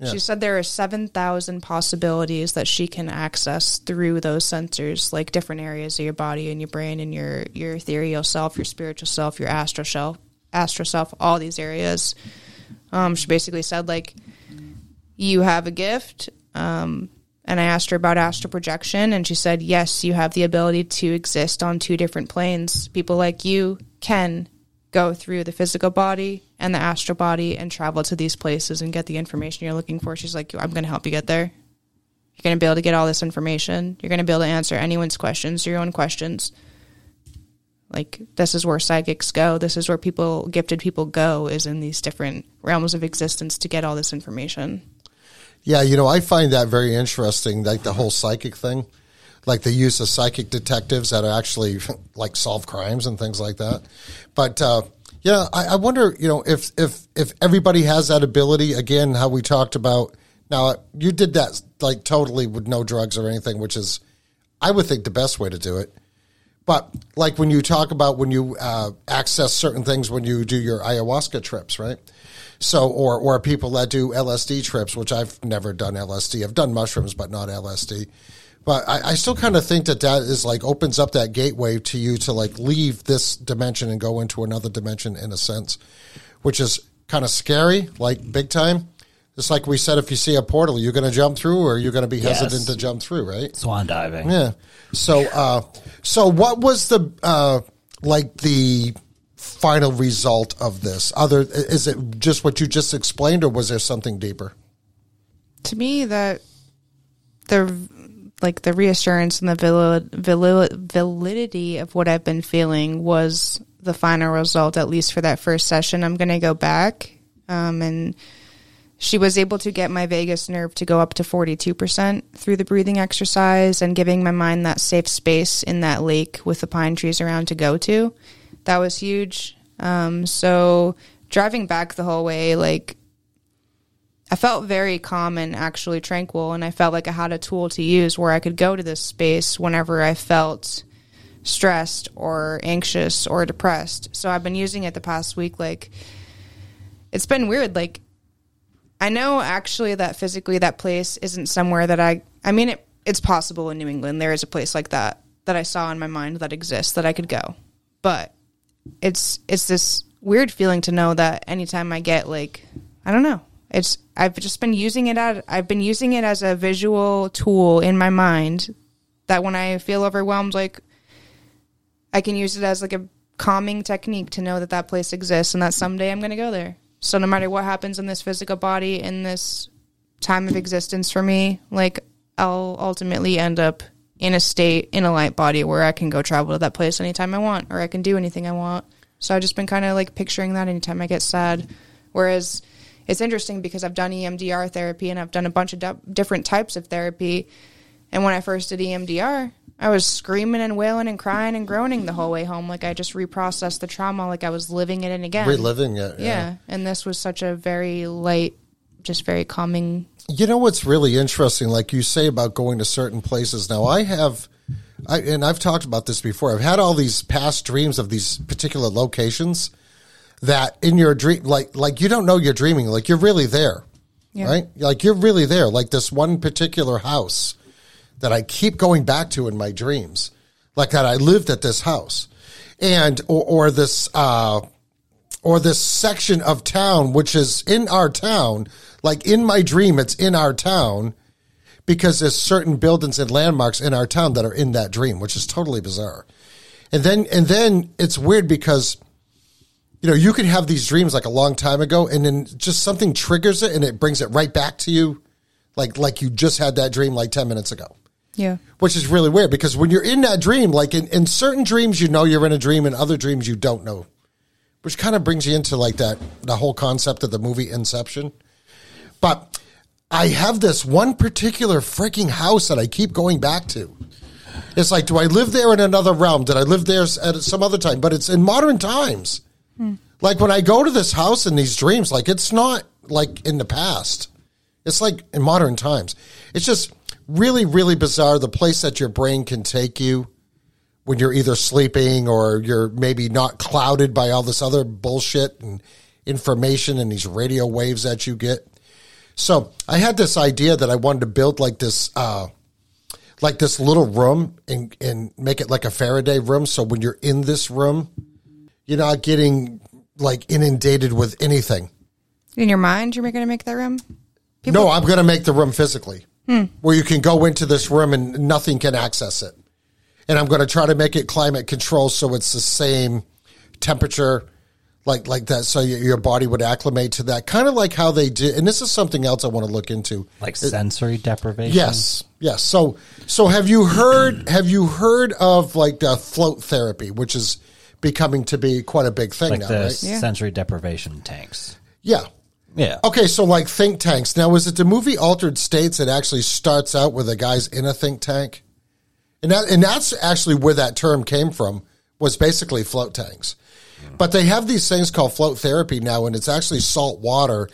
Yeah. She said there are 7,000 possibilities that she can access through those sensors, like different areas of your body and your brain and your, your ethereal self, your spiritual self, your astral self, astral self, all these areas. Um, she basically said, like, you have a gift. Um, and I asked her about astral projection, and she said, yes, you have the ability to exist on two different planes. People like you can go through the physical body and the astral body and travel to these places and get the information you're looking for. She's like, I'm going to help you get there. You're going to be able to get all this information. You're going to be able to answer anyone's questions, your own questions. Like, this is where psychics go. This is where people, gifted people go, is in these different realms of existence to get all this information. Yeah, you know, I find that very interesting, like the whole psychic thing, like the use of psychic detectives that actually [laughs] like solve crimes and things like that. But uh, yeah, I, I wonder, you know, if if if everybody has that ability, again, how we talked about. Now, you did that like totally with no drugs or anything, which is, I would think, the best way to do it. But like when you talk about when you uh, access certain things when you do your ayahuasca trips, right? So, or or people that do LSD trips, which I've never done LSD. I've done mushrooms, but not LSD. But I, I still kind of think that that is like opens up that gateway to you to like leave this dimension and go into another dimension in a sense, which is kind of scary, like big time. Just like we said, if you see a portal, you're going to jump through, or you're going to be Yes. hesitant to jump through, right? Swan diving. Yeah. So, uh, so what was the uh, like the final result of this? Other is it just what you just explained, or was there something deeper? to me that the like the reassurance and the valid, valid, validity of what I've been feeling was the final result at least for that first session I'm going to go back um, and she was able to get my vagus nerve to go up to 42% through the breathing exercise and giving my mind that safe space in that lake with the pine trees around to go to. That was huge. Um, so driving back the whole way, like I felt very calm and actually tranquil, and I felt like I had a tool to use where I could go to this space whenever I felt stressed or anxious or depressed. So I've been using it the past week. Like, it's been weird. Like, I know actually that physically that place isn't somewhere that I, I mean, it, it's possible in New England. There is a place like that that I saw in my mind that exists that I could go. But it's, it's this weird feeling to know that anytime I get like, I don't know, it's I've just been using it as I've been using it as a visual tool in my mind that when I feel overwhelmed, like I can use it as like a calming technique to know that that place exists and that someday I'm going to go there. So no matter what happens in this physical body in this time of existence for me, like I'll ultimately end up in a state in a light body where I can go travel to that place anytime I want or I can do anything I want. So I've just been kind of like picturing that anytime I get sad. Whereas it's interesting because I've done EMDR therapy and I've done a bunch of d- different types of therapy. And when I first did EMDR, I was screaming and wailing and crying and groaning the whole way home. Like I just reprocessed the trauma, like I was living it in again. Reliving it. Yeah. yeah. And this was such a very light, just very calming. You know what's really interesting, like you say about going to certain places. Now, I have, I, and I've talked about this before. I've had all these past dreams of these particular locations that in your dream, like like you don't know you're dreaming, like you're really there, Yeah. right? Like you're really there. Like this one particular house that I keep going back to in my dreams, like that I lived at this house, and or, or this uh, or this section of town which is in our town. Like in my dream, it's in our town because there's certain buildings and landmarks in our town that are in that dream, which is totally bizarre. And then and then it's weird because you know, you could have these dreams like a long time ago and then just something triggers it and it brings it right back to you like like you just had that dream like 10 minutes ago. Yeah. Which is really weird because when you're in that dream, like in, in certain dreams you know you're in a dream and other dreams you don't know. Which kind of brings you into like that the whole concept of the movie Inception. But I have this one particular freaking house that I keep going back to. It's like, do I live there in another realm? Did I live there at some other time? But it's in modern times. Like when I go to this house in these dreams, like it's not like in the past. It's like in modern times. It's just really, really bizarre the place that your brain can take you when you're either sleeping or you're maybe not clouded by all this other bullshit and information and these radio waves that you get. So I had this idea that I wanted to build like this, uh, like this little room and and make it like a Faraday room. So when you're in this room, you're not getting like inundated with anything. In your mind, you're going to make that room? no, I'm going to make the room physically hmm. where you can go into this room and nothing can access it. And I'm going to try to make it climate controlled so it's the same temperature like like that so your, your body would acclimate to that kind of like how they do and this is something else I want to look into. Like sensory deprivation. Yes, yes. So, so have you heard? Have you heard of like the float therapy, which is becoming to be quite a big thing Like now, the right? Sensory deprivation tanks. Yeah. Yeah. Okay, so like think tanks. Now, is it the movie Altered States? that actually starts out with a guy's in a think tank, and that and that's actually where that term came from. Was basically float tanks, but they have these things called float therapy now, and it's actually salt water,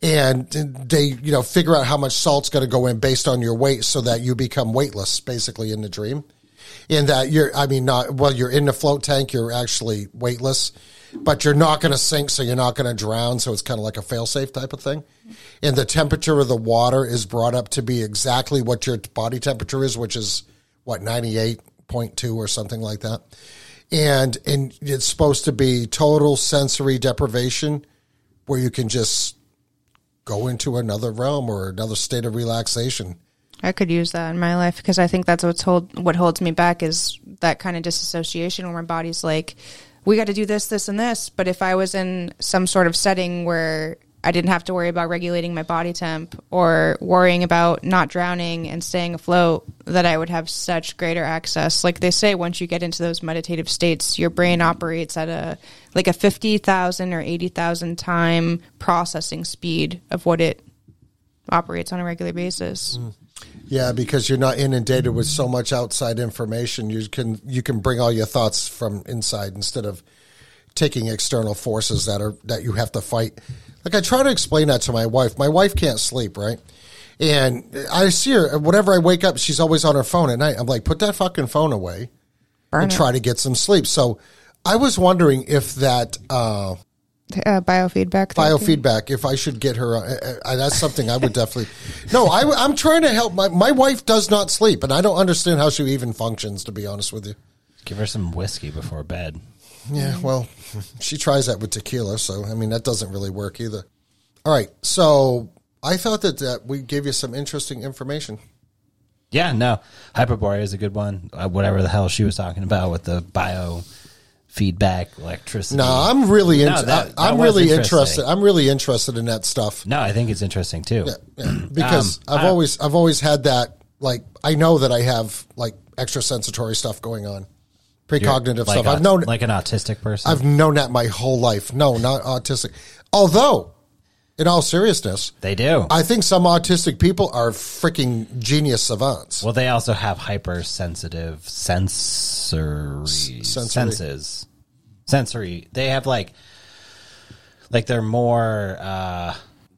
and they you know figure out how much salt's going to go in based on your weight, so that you become weightless, basically in the dream. In that you're, I mean, not well, you're in the float tank, you're actually weightless, but you're not going to sink, so you're not going to drown. So it's kind of like a fail-safe type of thing. And the temperature of the water is brought up to be exactly what your body temperature is, which is what ninety eight point two or something like that. And and it's supposed to be total sensory deprivation, where you can just go into another realm or another state of relaxation. I could use that in my life because I think that's what's hold what holds me back is that kind of disassociation where my body's like, we got to do this, this, and this. But if I was in some sort of setting where I didn't have to worry about regulating my body temp or worrying about not drowning and staying afloat, that I would have such greater access. Like they say, once you get into those meditative states, your brain operates at a like a fifty thousand or eighty thousand time processing speed of what it operates on a regular basis. Mm. Yeah, because you're not inundated with so much outside information. You can you can bring all your thoughts from inside instead of taking external forces that are that you have to fight. Like I try to explain that to my wife. My wife can't sleep, right? And I see her whenever I wake up, she's always on her phone at night. I'm like, put that fucking phone away Burn and it. try to get some sleep. So I was wondering if that uh, Uh, biofeedback. therapy. biofeedback if i should get her uh, uh, that's something i would definitely no I, am trying to help my, my wife does not sleep and i don't understand how she even functions to be honest with you Give her some whiskey before bed. yeah well she tries that with tequila so i mean that doesn't really work either all right so i thought that, that we gave you some interesting information Yeah, no. Hyperborea is a good one. Uh, whatever the hell she was talking about with the bio feedback electricity. no i'm really No, into that- I, that was really interesting. interested i'm really interested in that stuff No, I think it's interesting too. Because Um, I've I- always I've always had that like I know that I have like extra sensory stuff going on, precognitive like stuff. a- I've known like an autistic person. I've known that my whole life. No, not autistic. Although, in all seriousness, they do. I think some autistic people are freaking genius savants. well, they also have hypersensitive sensory sensory. senses. Sensory. They have like, like they're more. uh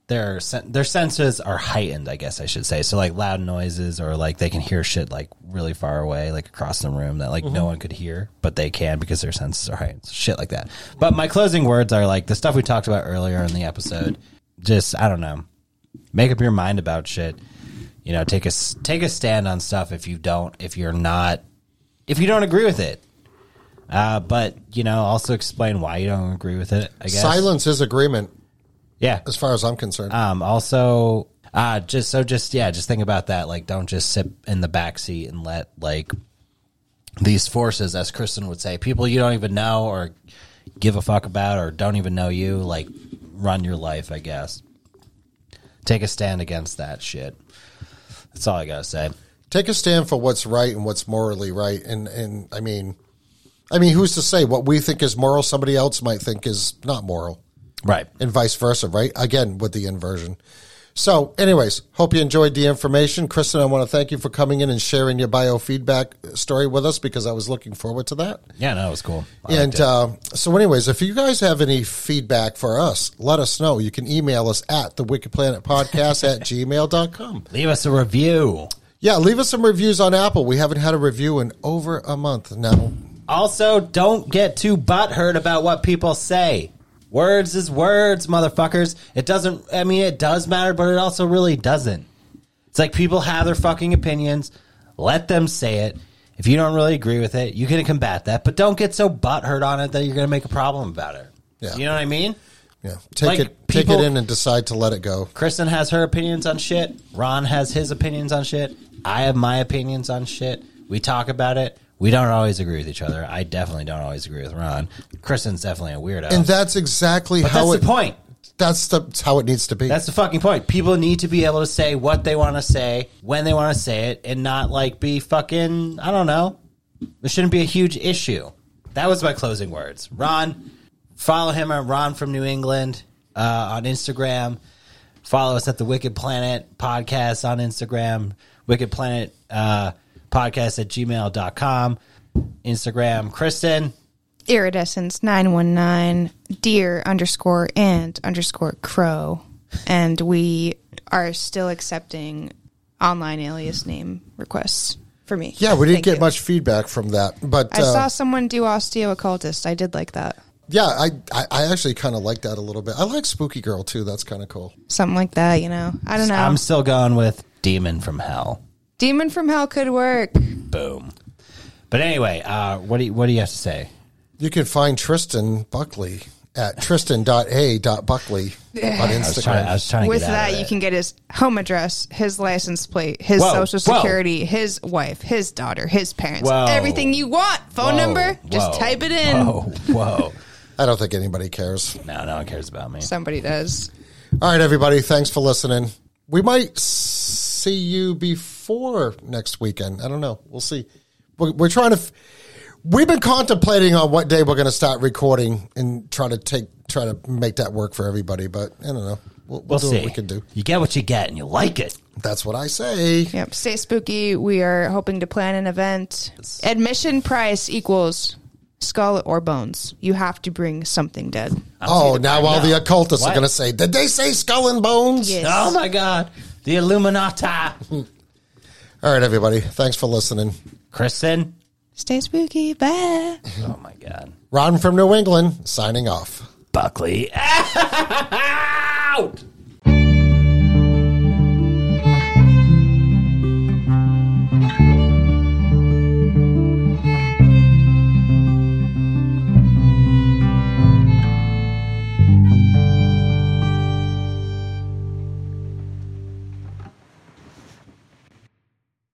their sen- their senses are heightened, I guess I should say. So like loud noises, or like they can hear shit like really far away, like across the room that like no one could hear, but they can because their senses are heightened. Shit like that. But my closing words are like the stuff we talked about earlier in the episode. Just I don't know, make up your mind about shit. You know, take a take a stand on stuff if you don't, if you're not, if you don't agree with it. Uh, but you know, also explain why you don't agree with it. I guess Silence is agreement, Yeah, as far as I'm concerned. um, also, uh, just so just yeah, just think about that. Like, don't just sit in the back seat and let like these forces, as Kristen would say, people you don't even know or give a fuck about or don't even know you, like run your life. I guess take a stand against that shit. That's all I gotta say. Take a stand for what's right and what's morally right. And and I mean, I mean, who's to say what we think is moral, somebody else might think is not moral. Right. and vice versa, right? Again, with the inversion. So, anyways, hope you enjoyed the information. Kristen, I want to thank you for coming in and sharing your biofeedback story with us because I was looking forward to that. Yeah, no, it was cool. I And uh, so, anyways, if you guys have any feedback for us, let us know. You can email us at the Wicked Planet Podcast at gmail.com. leave us a review. Yeah, leave us some reviews on Apple. We haven't had a review in over a month now. Also, don't get too butthurt about what people say. Words is words, motherfuckers. It doesn't, I mean, it does matter, but it also really doesn't. It's like people have their fucking opinions. Let them say it. If you don't really agree with it, you can combat that, but don't get so butthurt on it that you're going to make a problem about it. Yeah. You know what I mean? Yeah, take Like, it, take it in, and decide to let it go. Kristen has her opinions on shit. Ron has his opinions on shit. I have my opinions on shit. We talk about it. We don't always agree with each other. I definitely don't always agree with Ron. Kristen's definitely a weirdo. And that's exactly but how that's it. the point. That's the that's how it needs to be. That's the fucking point. People need to be able to say what they want to say when they want to say it and not like be fucking, I don't know. It shouldn't be a huge issue. That was my closing words. Ron, follow him at Ron from New England uh, on Instagram. Follow us at the Wicked Planet podcast on Instagram. Wicked Planet uh, podcast at gmail.com. Instagram. Kristen. Iridescence nine one nine deer underscore and underscore crow, and we are still accepting online alias name requests for me. Yeah, we didn't Thank get you. much feedback from that, but I uh, saw someone do osteooccultist. I did like that. yeah, I I, I actually kind of like that a little bit. I like Spooky Girl too. That's kind of cool. Something like that, you know. I don't know. I'm still going with Demon from Hell. Demon from Hell could work. Boom. But anyway, uh, what do you, what do you have to say? You can find Tristan Buckley at tristan.a.buckley on I was trying, I Instagram. was trying to With get out that, of you it. can get his home address, his license plate, his Whoa, social whoa. security, his wife, his daughter, his parents, Whoa. everything you want. Phone Whoa, number, just whoa, type it in. Whoa, whoa. I don't think anybody cares. No, no one cares about me. Somebody does. All right, everybody. Thanks for listening. We might see you before next weekend. I don't know. We'll see. We're, we're trying to. F- we've been contemplating on what day we're going to start recording and try to take try to make that work for everybody. But I don't know. we'll, we'll, We'll do see. what we can do. You get what you get, and you like it. That's what I say. Yep. Stay spooky. We are hoping to plan an event. Admission price equals skull or bones. You have to bring something dead. Oh, now all the occultists What? are going to say, "Did they say skull and bones?" Yes. Oh my God, the Illuminati. [laughs] All right, everybody. Thanks for listening. Kristen. Stay spooky. Bye. Oh my God. Ron from New England signing off. Buckley [laughs] out.